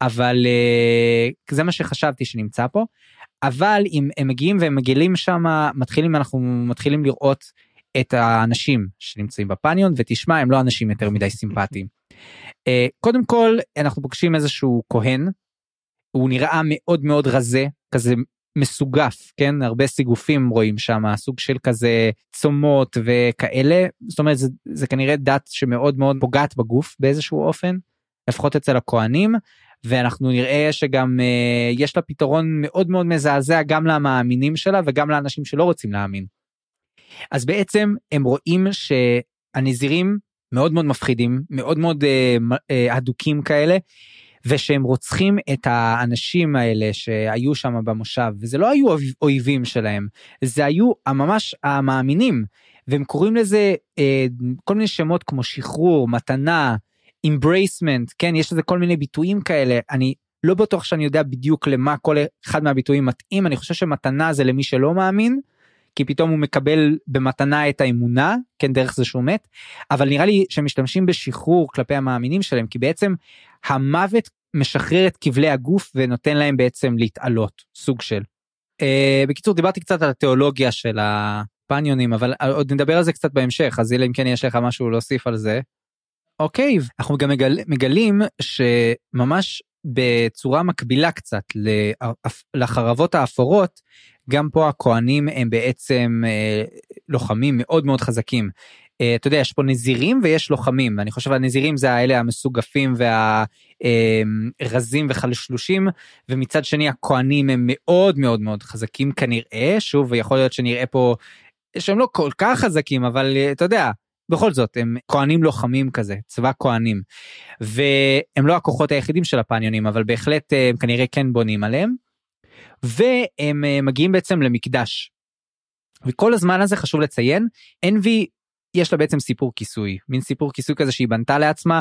אבל אה, זה מה שחשבתי שנמצא פה אבל אם הם מגיעים והם מגלים שם מתחילים אנחנו מתחילים לראות את האנשים שנמצאים בפניון ותשמע הם לא אנשים יותר מדי סימפטיים. אה, קודם כל אנחנו פוגשים איזשהו כהן. הוא נראה מאוד מאוד רזה כזה מסוגף כן? הרבה סיגופים רואים שם סוג של כזה צומות וכאלה. זאת אומרת זה, זה כנראה דת שמאוד מאוד פוגעת בגוף באיזשהו אופן לפחות אצל הכהנים ואנחנו נראה שגם uh, יש לה פתרון מאוד מאוד מזעזע גם למאמינים שלה וגם לאנשים שלא רוצים להאמין. אז בעצם הם רואים שהנזירים מאוד מאוד מפחידים מאוד מאוד uh, uh, הדוקים כאלה ושהם רוצחים את האנשים האלה שהיו שם במושב וזה לא היו אויבים שלהם זה היו ממש המאמינים והם קוראים לזה uh, כל מיני שמות כמו שחרור מתנה embracement כן יש לזה כל מיני ביטויים כאלה אני לא בטוח שאני יודע בדיוק למה כל אחד מהביטויים מתאים אני חושב שמתנה זה למי שלא מאמין כי פתאום הוא מקבל במתנה את האמונה כן דרך זה שהוא מת אבל נראה לי שמשתמשים בשחרור כלפי המאמינים שלהם כי בעצם המוות משחרר את כבלי הגוף ונותן להם בעצם להתעלות סוג של. Uh, בקיצור דיברתי קצת על התיאולוגיה של הפניונים אבל עוד נדבר על זה קצת בהמשך אז אלא אם כן יש לך משהו להוסיף על זה. אוקיי אנחנו גם מגל, מגלים שממש בצורה מקבילה קצת לחרבות האפורות גם פה הכהנים הם בעצם אה, לוחמים מאוד מאוד חזקים. אה, אתה יודע יש פה נזירים ויש לוחמים ואני חושב הנזירים זה האלה המסוגפים והרזים אה, וחלשלושים ומצד שני הכהנים הם מאוד מאוד מאוד חזקים כנראה שוב ויכול להיות שנראה פה שהם לא כל כך חזקים אבל אתה יודע בכל זאת הם כהנים לוחמים כזה צבא כהנים והם לא הכוחות היחידים של הפניונים אבל בהחלט הם כנראה כן בונים עליהם. והם מגיעים בעצם למקדש. וכל הזמן הזה חשוב לציין אנבי יש לה בעצם סיפור כיסוי מין סיפור כיסוי כזה שהיא בנתה לעצמה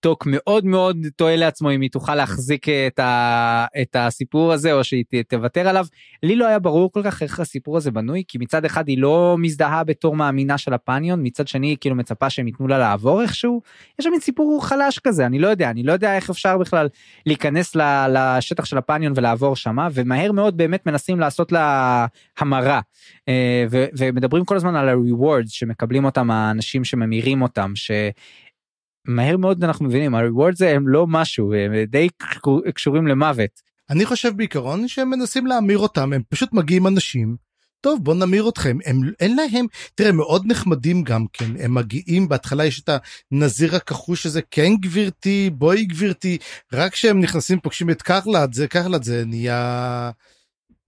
טוק מאוד מאוד טועה לעצמו אם היא תוכל להחזיק את, ה, את הסיפור הזה או שהיא תוותר עליו. לי לא היה ברור כל כך איך הסיפור הזה בנוי כי מצד אחד היא לא מזדהה בתור מאמינה של הפניון מצד שני היא כאילו מצפה שהם ייתנו לה לעבור איכשהו. יש שם סיפור חלש כזה אני לא יודע אני לא יודע איך אפשר בכלל להיכנס לשטח של הפניון ולעבור שמה ומהר מאוד באמת מנסים לעשות לה המרה אה, ומדברים כל הזמן על ה-rewards שמקבלים אותם האנשים שממירים אותם. ש... מהר מאוד אנחנו מבינים הריוורד זה הם לא משהו הם די קשורים למוות. אני חושב בעיקרון שהם מנסים להמיר אותם הם פשוט מגיעים אנשים. טוב בוא נמיר אתכם הם אין להם תראה מאוד נחמדים גם כן הם מגיעים בהתחלה יש את הנזיר הכחוש הזה כן גבירתי בואי גבירתי רק כשהם נכנסים פוגשים את קרלד זה קרלד זה נהיה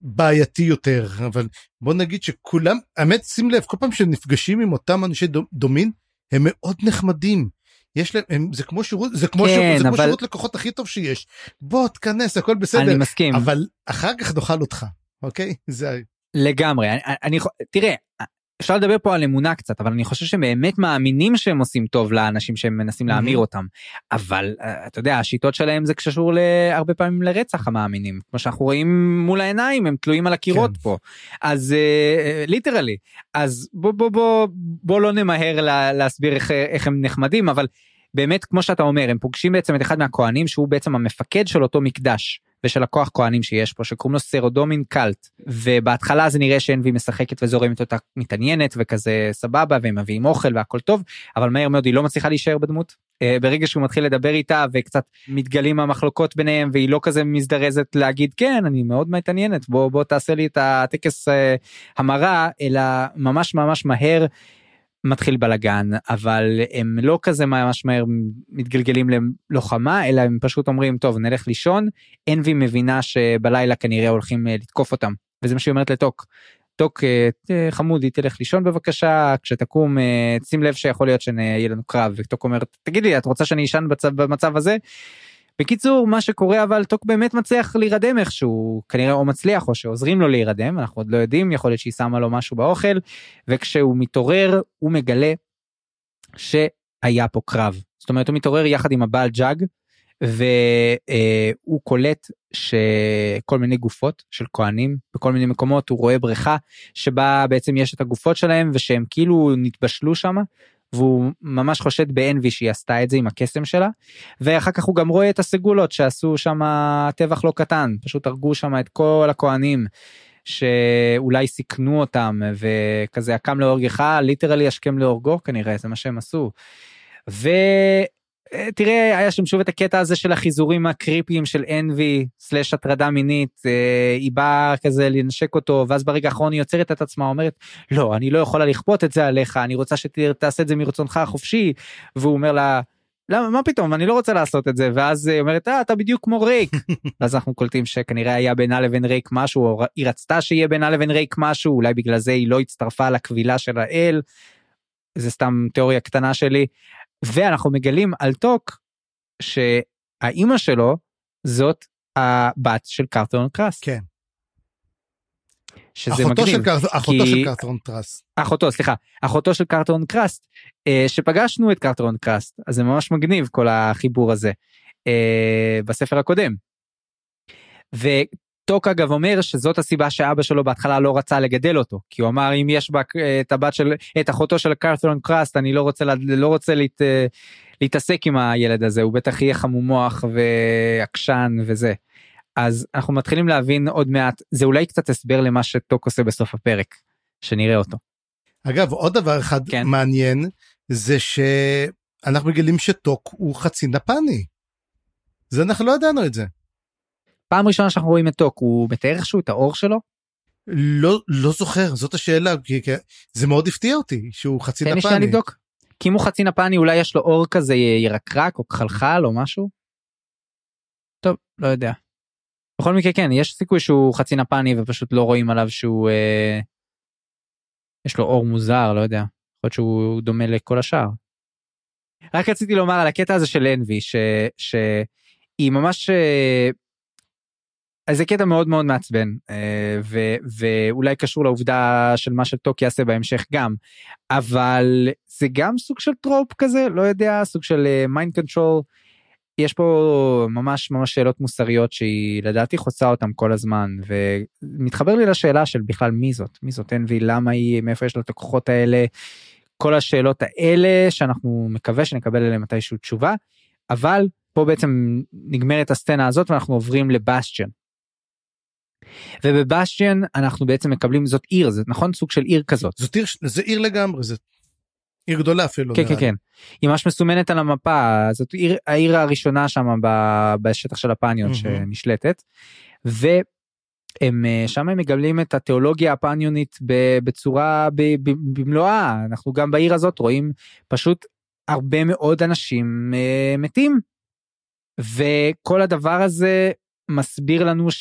בעייתי יותר אבל בוא נגיד שכולם האמת שים לב כל פעם שנפגשים עם אותם אנשי דומין הם מאוד נחמדים יש להם הם, זה כמו שירות זה כמו, כן, שירות, זה אבל... כמו שירות לקוחות הכי טוב שיש. בוא תכנס הכל בסדר. אני מסכים. אבל אחר כך נאכל אותך אוקיי? זה לגמרי. אני, אני תראה אפשר לדבר פה על אמונה קצת אבל אני חושב שהם באמת מאמינים שהם עושים טוב לאנשים שהם מנסים להמיר. אותם אבל אה, אתה יודע השיטות שלהם זה קשור להרבה פעמים לרצח המאמינים כמו שאנחנו רואים מול העיניים הם תלויים על הקירות כן. פה אז literally אז בוא בוא בוא בוא לא נמהר לה, להסביר איך, איך הם נחמדים אבל באמת כמו שאתה אומר הם פוגשים בעצם את אחד מהכהנים שהוא בעצם המפקד של אותו מקדש. ושל הכוח כהנים שיש פה שקוראים לו סרודומין קאלט ובהתחלה זה נראה שאנבי משחקת וזורמת אותה מתעניינת וכזה סבבה והם מביאים אוכל והכל טוב אבל מהר מאוד היא לא מצליחה להישאר בדמות. אה, ברגע שהוא מתחיל לדבר איתה וקצת מתגלים המחלוקות ביניהם והיא לא כזה מזדרזת להגיד כן אני מאוד מתעניינת בוא בוא תעשה לי את הטקס אה, המרה אלא ממש ממש מהר מתחיל בלאגן אבל הם לא כזה ממש מהר מתגלגלים ללוחמה אלא הם פשוט אומרים טוב נלך לישון אנבי מבינה שבלילה כנראה הולכים אה, לתקוף אותם וזה מה שהיא אומרת לטוק. טוק אה, אה, חמודי תלך לישון בבקשה כשתקום שים לב שיכול להיות שיהיה לנו קרב וטוק אומרת תגידי את רוצה שאני אשן במצב הזה. בקיצור מה שקורה אבל טוק באמת מצליח להירדם איכשהו. כנראה או מצליח או שעוזרים לו להירדם אנחנו עוד לא יודעים יכול להיות שהיא שמה לו משהו באוכל וכשהוא מתעורר הוא מגלה שהיה פה קרב. זאת אומרת הוא מתעורר יחד עם הבעל ג'אג והוא קולט שכל מיני גופות של כהנים בכל מיני מקומות הוא רואה בריכה שבה בעצם יש את הגופות שלהם ושהם כאילו נתבשלו שם והוא ממש חושד באנבי שהיא עשתה את זה עם הקסם שלה ואחר כך הוא גם רואה את הסגולות שעשו שם טבח לא קטן פשוט הרגו שם את כל הכהנים שאולי סיכנו אותם וכזה הקם להורגך ליטרלי השכם להורגו כנראה זה מה שהם עשו. ותראה היה שם שוב את הקטע הזה של החיזורים הקריפיים של אנבי סלאש הטרדה מינית אה, היא באה כזה לנשק אותו ואז ברגע האחרון היא יוצרת את עצמה אומרת לא אני לא יכולה לכפות את זה עליך אני רוצה שתעשה את זה מרצונך החופשי. והוא אומר לה למה מה פתאום אני לא רוצה לעשות את זה. ואז היא אומרת אה, אתה בדיוק כמו רייק. ואז אנחנו קולטים שכנראה היה בינה לבין רייק משהו או היא רצתה שיהיה בינה לבין רייק משהו אולי בגלל זה היא לא הצטרפה לקבילה של האל. זה סתם תיאוריה קטנה שלי ואנחנו מגלים על טוק שהאימא שלו זאת הבת של קרטון קראסט. כן. שזה אחותו מגניב. של קר- אחותו כי- של קרטון קראסט. אחותו סליחה אחותו של קרטון קראסט אה, שפגשנו את קרטון קראסט אז זה ממש מגניב כל החיבור הזה אה, בספר הקודם. וטוק אגב אומר שזאת הסיבה שאבא שלו בהתחלה לא רצה לגדל אותו כי הוא אמר אם יש בה אה, את הבת של את אחותו של קרטון קראסט אני לא רוצה לא רוצה להת, אה, להתעסק עם הילד הזה הוא בטח יהיה חמום מוח ועקשן וזה. אז אנחנו מתחילים להבין עוד מעט זה אולי קצת הסבר למה שטוק עושה בסוף הפרק שנראה אותו. אגב, עוד דבר אחד כן. מעניין, זה שאנחנו מגלים שטוק הוא חצי נפני. זה אנחנו לא ידענו את זה. פעם ראשונה שאנחנו רואים את טוק הוא מתאר איכשהו את האור שלו לא, לא זוכר, זאת השאלה, כי, כי זה מאוד הפתיע אותי שהוא חצי תן לי שנייה נפני. לבדוק. כי אם הוא חצי נפני אולי יש לו אור כזה ירקרק או כחלחל או משהו. טוב לא יודע. בכל מקרה כן יש סיכוי שהוא חצי נפני ופשוט לא רואים עליו שהוא אה, יש לו אור מוזר לא יודע. יכול להיות שהוא דומה לכל השאר. רק רציתי לומר על הקטע הזה של אנבי ש, שהיא ממש אה, אז זה קטע מאוד מאוד מעצבן אה, ו, ואולי קשור לעובדה של מה שטוק יעשה בהמשך גם אבל זה גם סוג של trope כזה לא יודע סוג של mind control. יש פה ממש ממש שאלות מוסריות שהיא לדעתי חוצה אותם כל הזמן ומתחבר לי לשאלה של בכלל מי זאת מי זאת אנבי למה היא מאיפה יש לה את הכוחות האלה כל השאלות האלה שאנחנו מקווה שנקבל עליהן מתישהו תשובה אבל פה בעצם נגמרת הסצנה הזאת ואנחנו עוברים לבסטיאן. ובבסטיאן אנחנו בעצם מקבלים זאת עיר זה נכון סוג של עיר כזאת זאת עיר, זה עיר לגמרי, זה עיר גדולה אפילו. כן כן. כן היא ממש מסומנת על המפה זאת עיר העיר הראשונה שם בשטח של הפניון מהמם. שנשלטת. והם אה, שם הם מגלים את התיאולוגיה הפניונית בצורה במלואה אנחנו גם בעיר הזאת רואים פשוט הרבה מאוד אנשים אה, מתים. וכל הדבר הזה מסביר לנו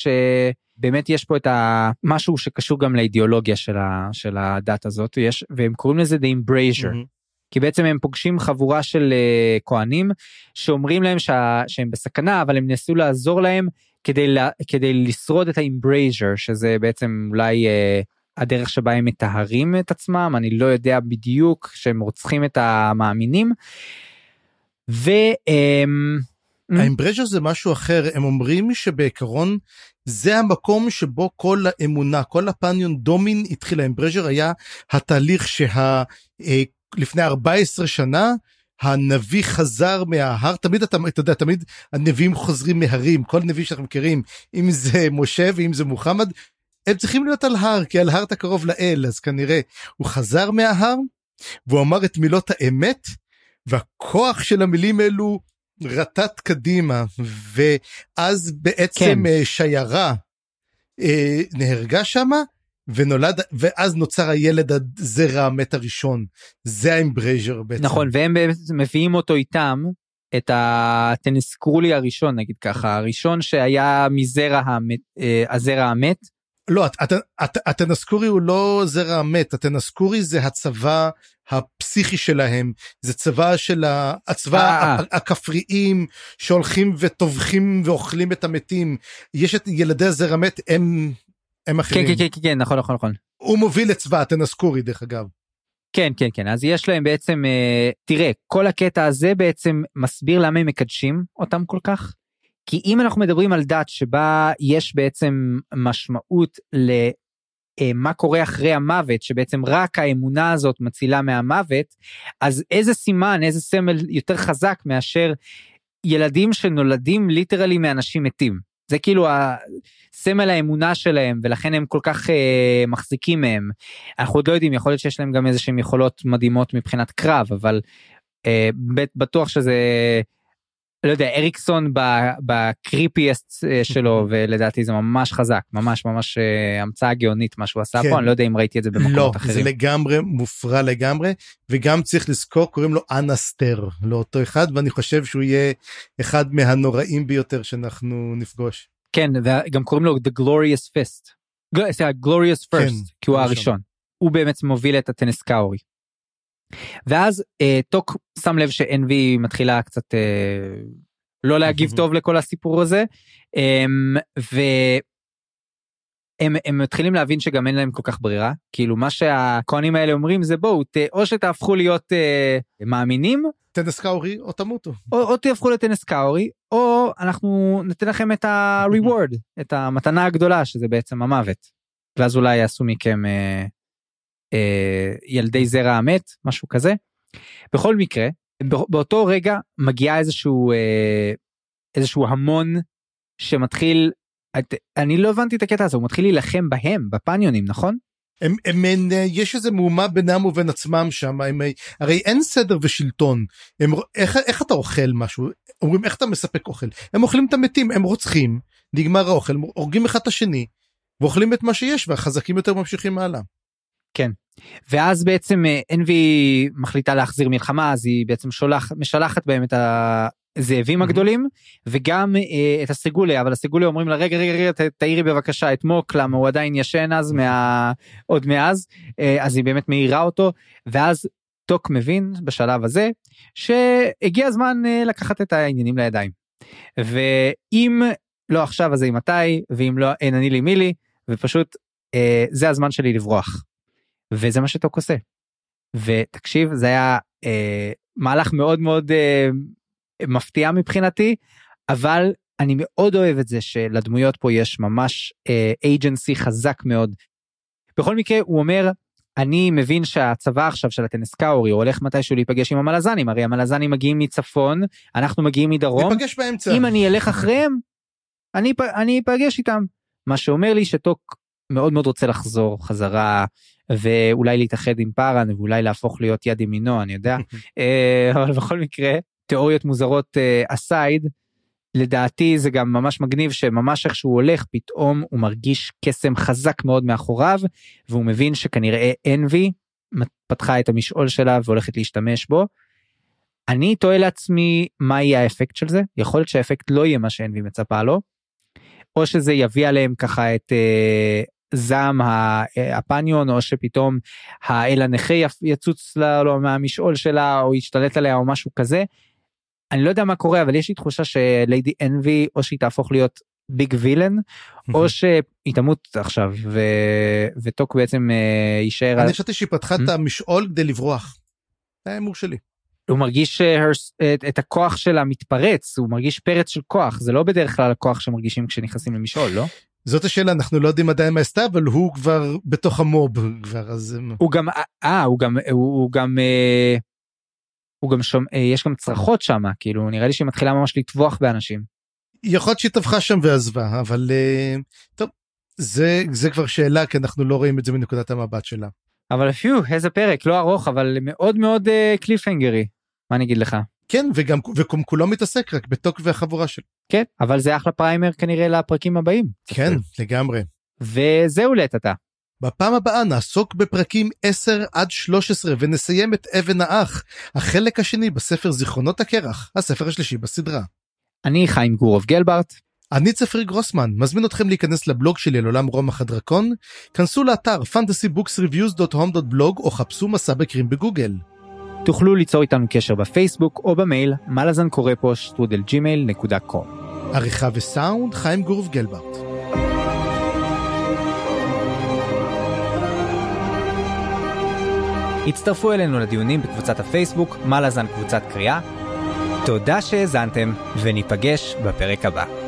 שבאמת יש פה את המשהו שקשור גם לאידיאולוגיה של, ה, של הדת הזאת יש והם קוראים לזה the embrasure. מהמם. כי בעצם הם פוגשים חבורה של uh, כהנים שאומרים להם שה, שהם בסכנה אבל הם ניסו לעזור להם כדי, לה, כדי לשרוד את ה embrasure שזה בעצם אולי uh, הדרך שבה הם מטהרים את עצמם אני לא יודע בדיוק שהם רוצחים את המאמינים. ו... אמ, האמברז'ר זה משהו אחר הם אומרים שבעיקרון זה המקום שבו כל האמונה כל הפניון דומין התחיל האמברז'ר היה התהליך שה... אה, לפני 14 שנה הנביא חזר מההר. תמיד אתה, אתה יודע תמיד הנביאים חוזרים מהרים. כל נביא שאנחנו מכירים אם זה משה ואם זה מוחמד הם צריכים להיות על הר כי על הר אתה קרוב לאל. אז כנראה הוא חזר מההר והוא אמר את מילות האמת והכוח של המילים אלו רטט קדימה ואז בעצם כן. אה, שיירה אה, נהרגה שמה ונולד ואז נוצר הילד הזרע המת הראשון זה ה embrasure בעצם נכון והם מביאים אותו איתם את הטנסקרולי הראשון נגיד ככה הראשון שהיה מזרע המת, אה, הזרע המת. לא הטנסקורי הוא לא זרע המת הטנסקורי זה הצבא הפסיכי שלהם זה צבא של הצבא הכפריים שהולכים וטובחים ואוכלים את המתים יש את ילדי הזרע מת הם הם אחרים. כן, כן, כן, כן, נכון, נכון, נכון. הוא מוביל את צבא הטנסקורי דרך אגב. כן, כן, כן, אז יש להם בעצם, אה, תראה, כל הקטע הזה בעצם מסביר למה הם מקדשים אותם כל כך. כי אם אנחנו מדברים על דת שבה יש בעצם משמעות אה, קורה אחרי המוות, שבעצם רק האמונה הזאת מצילה מהמוות, אז איזה סימן, איזה סמל יותר חזק מאשר ילדים שנולדים ליטרלי מאנשים מתים. זה כאילו סמל האמונה שלהם ולכן הם כל כך אה, מחזיקים מהם. אנחנו עוד לא יודעים יכול להיות שיש להם גם איזה שהם יכולות מדהימות מבחינת קרב אבל אה, בטוח שזה לא יודע אריקסון בקריפיאסט אה, שלו ולדעתי זה ממש חזק ממש ממש אה, המצאה גאונית מה שהוא עשה כן. פה אני לא יודע אם ראיתי את זה במקומות לא, אחרים. זה לגמרי מופרע לגמרי וגם צריך לזכור קוראים לו אנסטר לאותו אחד ואני חושב שהוא יהיה אחד מהנוראים ביותר שאנחנו נפגוש. כן וגם קוראים לו The Glorious Fist. Glorious First כן, כי הוא הראשון. הוא באמת מוביל את הטנסקאורי. ואז אה, טוק שם לב שאנבי מתחילה קצת אה, לא להגיב טוב לכל הסיפור הזה אה, והם הם מתחילים להבין שגם אין להם כל כך ברירה כאילו מה שהכהנים האלה אומרים זה בואו ת, או שתהפכו להיות אה, מאמינים טנס קאורי או תמותו או, או תהפכו לטנס קאורי או אנחנו ניתן לכם את ה-reward את המתנה הגדולה שזה בעצם המוות ואז אולי יעשו מכם. אה, אה, ילדי זרע המת משהו כזה. בכל מקרה באותו רגע מגיע איזשהו אה, איזשהו המון שמתחיל את, אני לא הבנתי את הקטע הזה הוא מתחיל להילחם בהם בפניונים נכון? הם, הם, הם, יש איזה מהומה בינם ובין עצמם שם הם, הרי אין סדר ושלטון הם, איך, איך אתה אוכל משהו אומרים איך אתה מספק אוכל הם אוכלים את המתים הם רוצחים נגמר האוכל הורגים אחד את השני ואוכלים את מה שיש והחזקים יותר ממשיכים הלאה. כן. ואז בעצם אנבי מחליטה להחזיר מלחמה אז היא בעצם שולח משלחת בהם את הזאבים הגדולים וגם אה, את הסגולי אבל הסגולי אומרים לה רגע רגע רגע תעירי בבקשה את מוק למה הוא עדיין ישן אז מה עוד מאז אה, אז היא באמת מעירה אותו ואז טוק מבין בשלב הזה שהגיע הזמן אה, לקחת את העניינים לידיים. ואם לא עכשיו אז מתי ואם לא אין אני לי מי לי ופשוט אה, זה הזמן שלי לברוח. וזה מה שטוק עושה. ותקשיב זה היה אה, מהלך מאוד מאוד אה, מפתיע מבחינתי אבל אני מאוד אוהב את זה שלדמויות פה יש ממש אייג'נסי אה, חזק מאוד. בכל מקרה הוא אומר אני מבין שהצבא עכשיו של הטנסקאורי הולך מתישהו להיפגש עם המלזנים הרי המלזנים מגיעים מצפון אנחנו מגיעים מדרום באמצע. אם אני אלך אחריהם אני אני אפגש איתם מה שאומר לי שטוק מאוד מאוד רוצה לחזור חזרה ואולי להתאחד עם פארן ואולי להפוך להיות יד ימינו אני יודע אה, אבל בכל מקרה תיאוריות מוזרות אסייד אה, לדעתי זה גם ממש מגניב שממש איך שהוא הולך פתאום הוא מרגיש קסם חזק מאוד מאחוריו והוא מבין שכנראה אנבי פתחה את המשעול שלה והולכת להשתמש בו. אני תוהה לעצמי מה יהיה האפקט של זה יכול להיות שהאפקט לא יהיה מה שאנבי מצפה לו. או שזה יביא עליהם ככה את אה, זעם הפניון או שפתאום האל הנכה יצוץ לה לו מהמשעול שלה או ישתלט עליה או משהו כזה. אני לא יודע מה קורה אבל יש לי תחושה שליידי אנבי או שהיא תהפוך להיות ביג וילן או שהיא תמות עכשיו ו... וטוק בעצם אה, יישאר אני חשבתי שהיא פתחה את Hmm? המשעול כדי לברוח. זה ההימור שלי. הוא מרגיש אה, את הכוח שלה מתפרץ הוא מרגיש פרץ של כוח זה לא בדרך כלל הכוח שמרגישים כשנכנסים למשעול לא זאת השאלה אנחנו לא יודעים עדיין מה עשתה אבל הוא כבר בתוך המוב כבר אז הם- הוא גם אה הוא גם הוא, גם אה, הוא גם שומע אה, יש גם צרחות שם כאילו נראה לי שהיא מתחילה ממש לטבוח באנשים. יכול להיות שהיא טבחה שם ועזבה אבל אה, טוב זה זה כבר שאלה כי אנחנו לא רואים את זה מנקודת המבט שלה. אבל פיו איזה פרק לא ארוך אבל מאוד מאוד אה, קליפהנגרי מה אני אגיד לך. כן וגם כולו מתעסק רק בטוק והחבורה שלו. כן אבל זה אחלה פריימר כנראה לפרקים הבאים. כן לגמרי. וזהו לעת עתה. בפעם הבאה נעסוק בפרקים 10 עד 13 ונסיים את אבן האח, החלק השני בספר זיכרונות הקרח, הספר השלישי בסדרה. אני חיים גורוב גלברט. אני צפרי גרוסמן, מזמין אתכם להיכנס לבלוג שלי על עולם רומח הדרקון, כנסו לאתר fantasybooksreviews.home.blog או חפשו מסע בקרים בגוגל. תוכלו ליצור איתנו קשר בפייסבוק או במייל מלאזן קורא פה שטרודל ג'ימייל נקודה קום. עריכה וסאונד חיים גורוב גלברט. הצטרפו אלינו לדיונים בקבוצת הפייסבוק מלאזן קבוצת קריאה. תודה שהאזנתם, וניפגש בפרק הבא.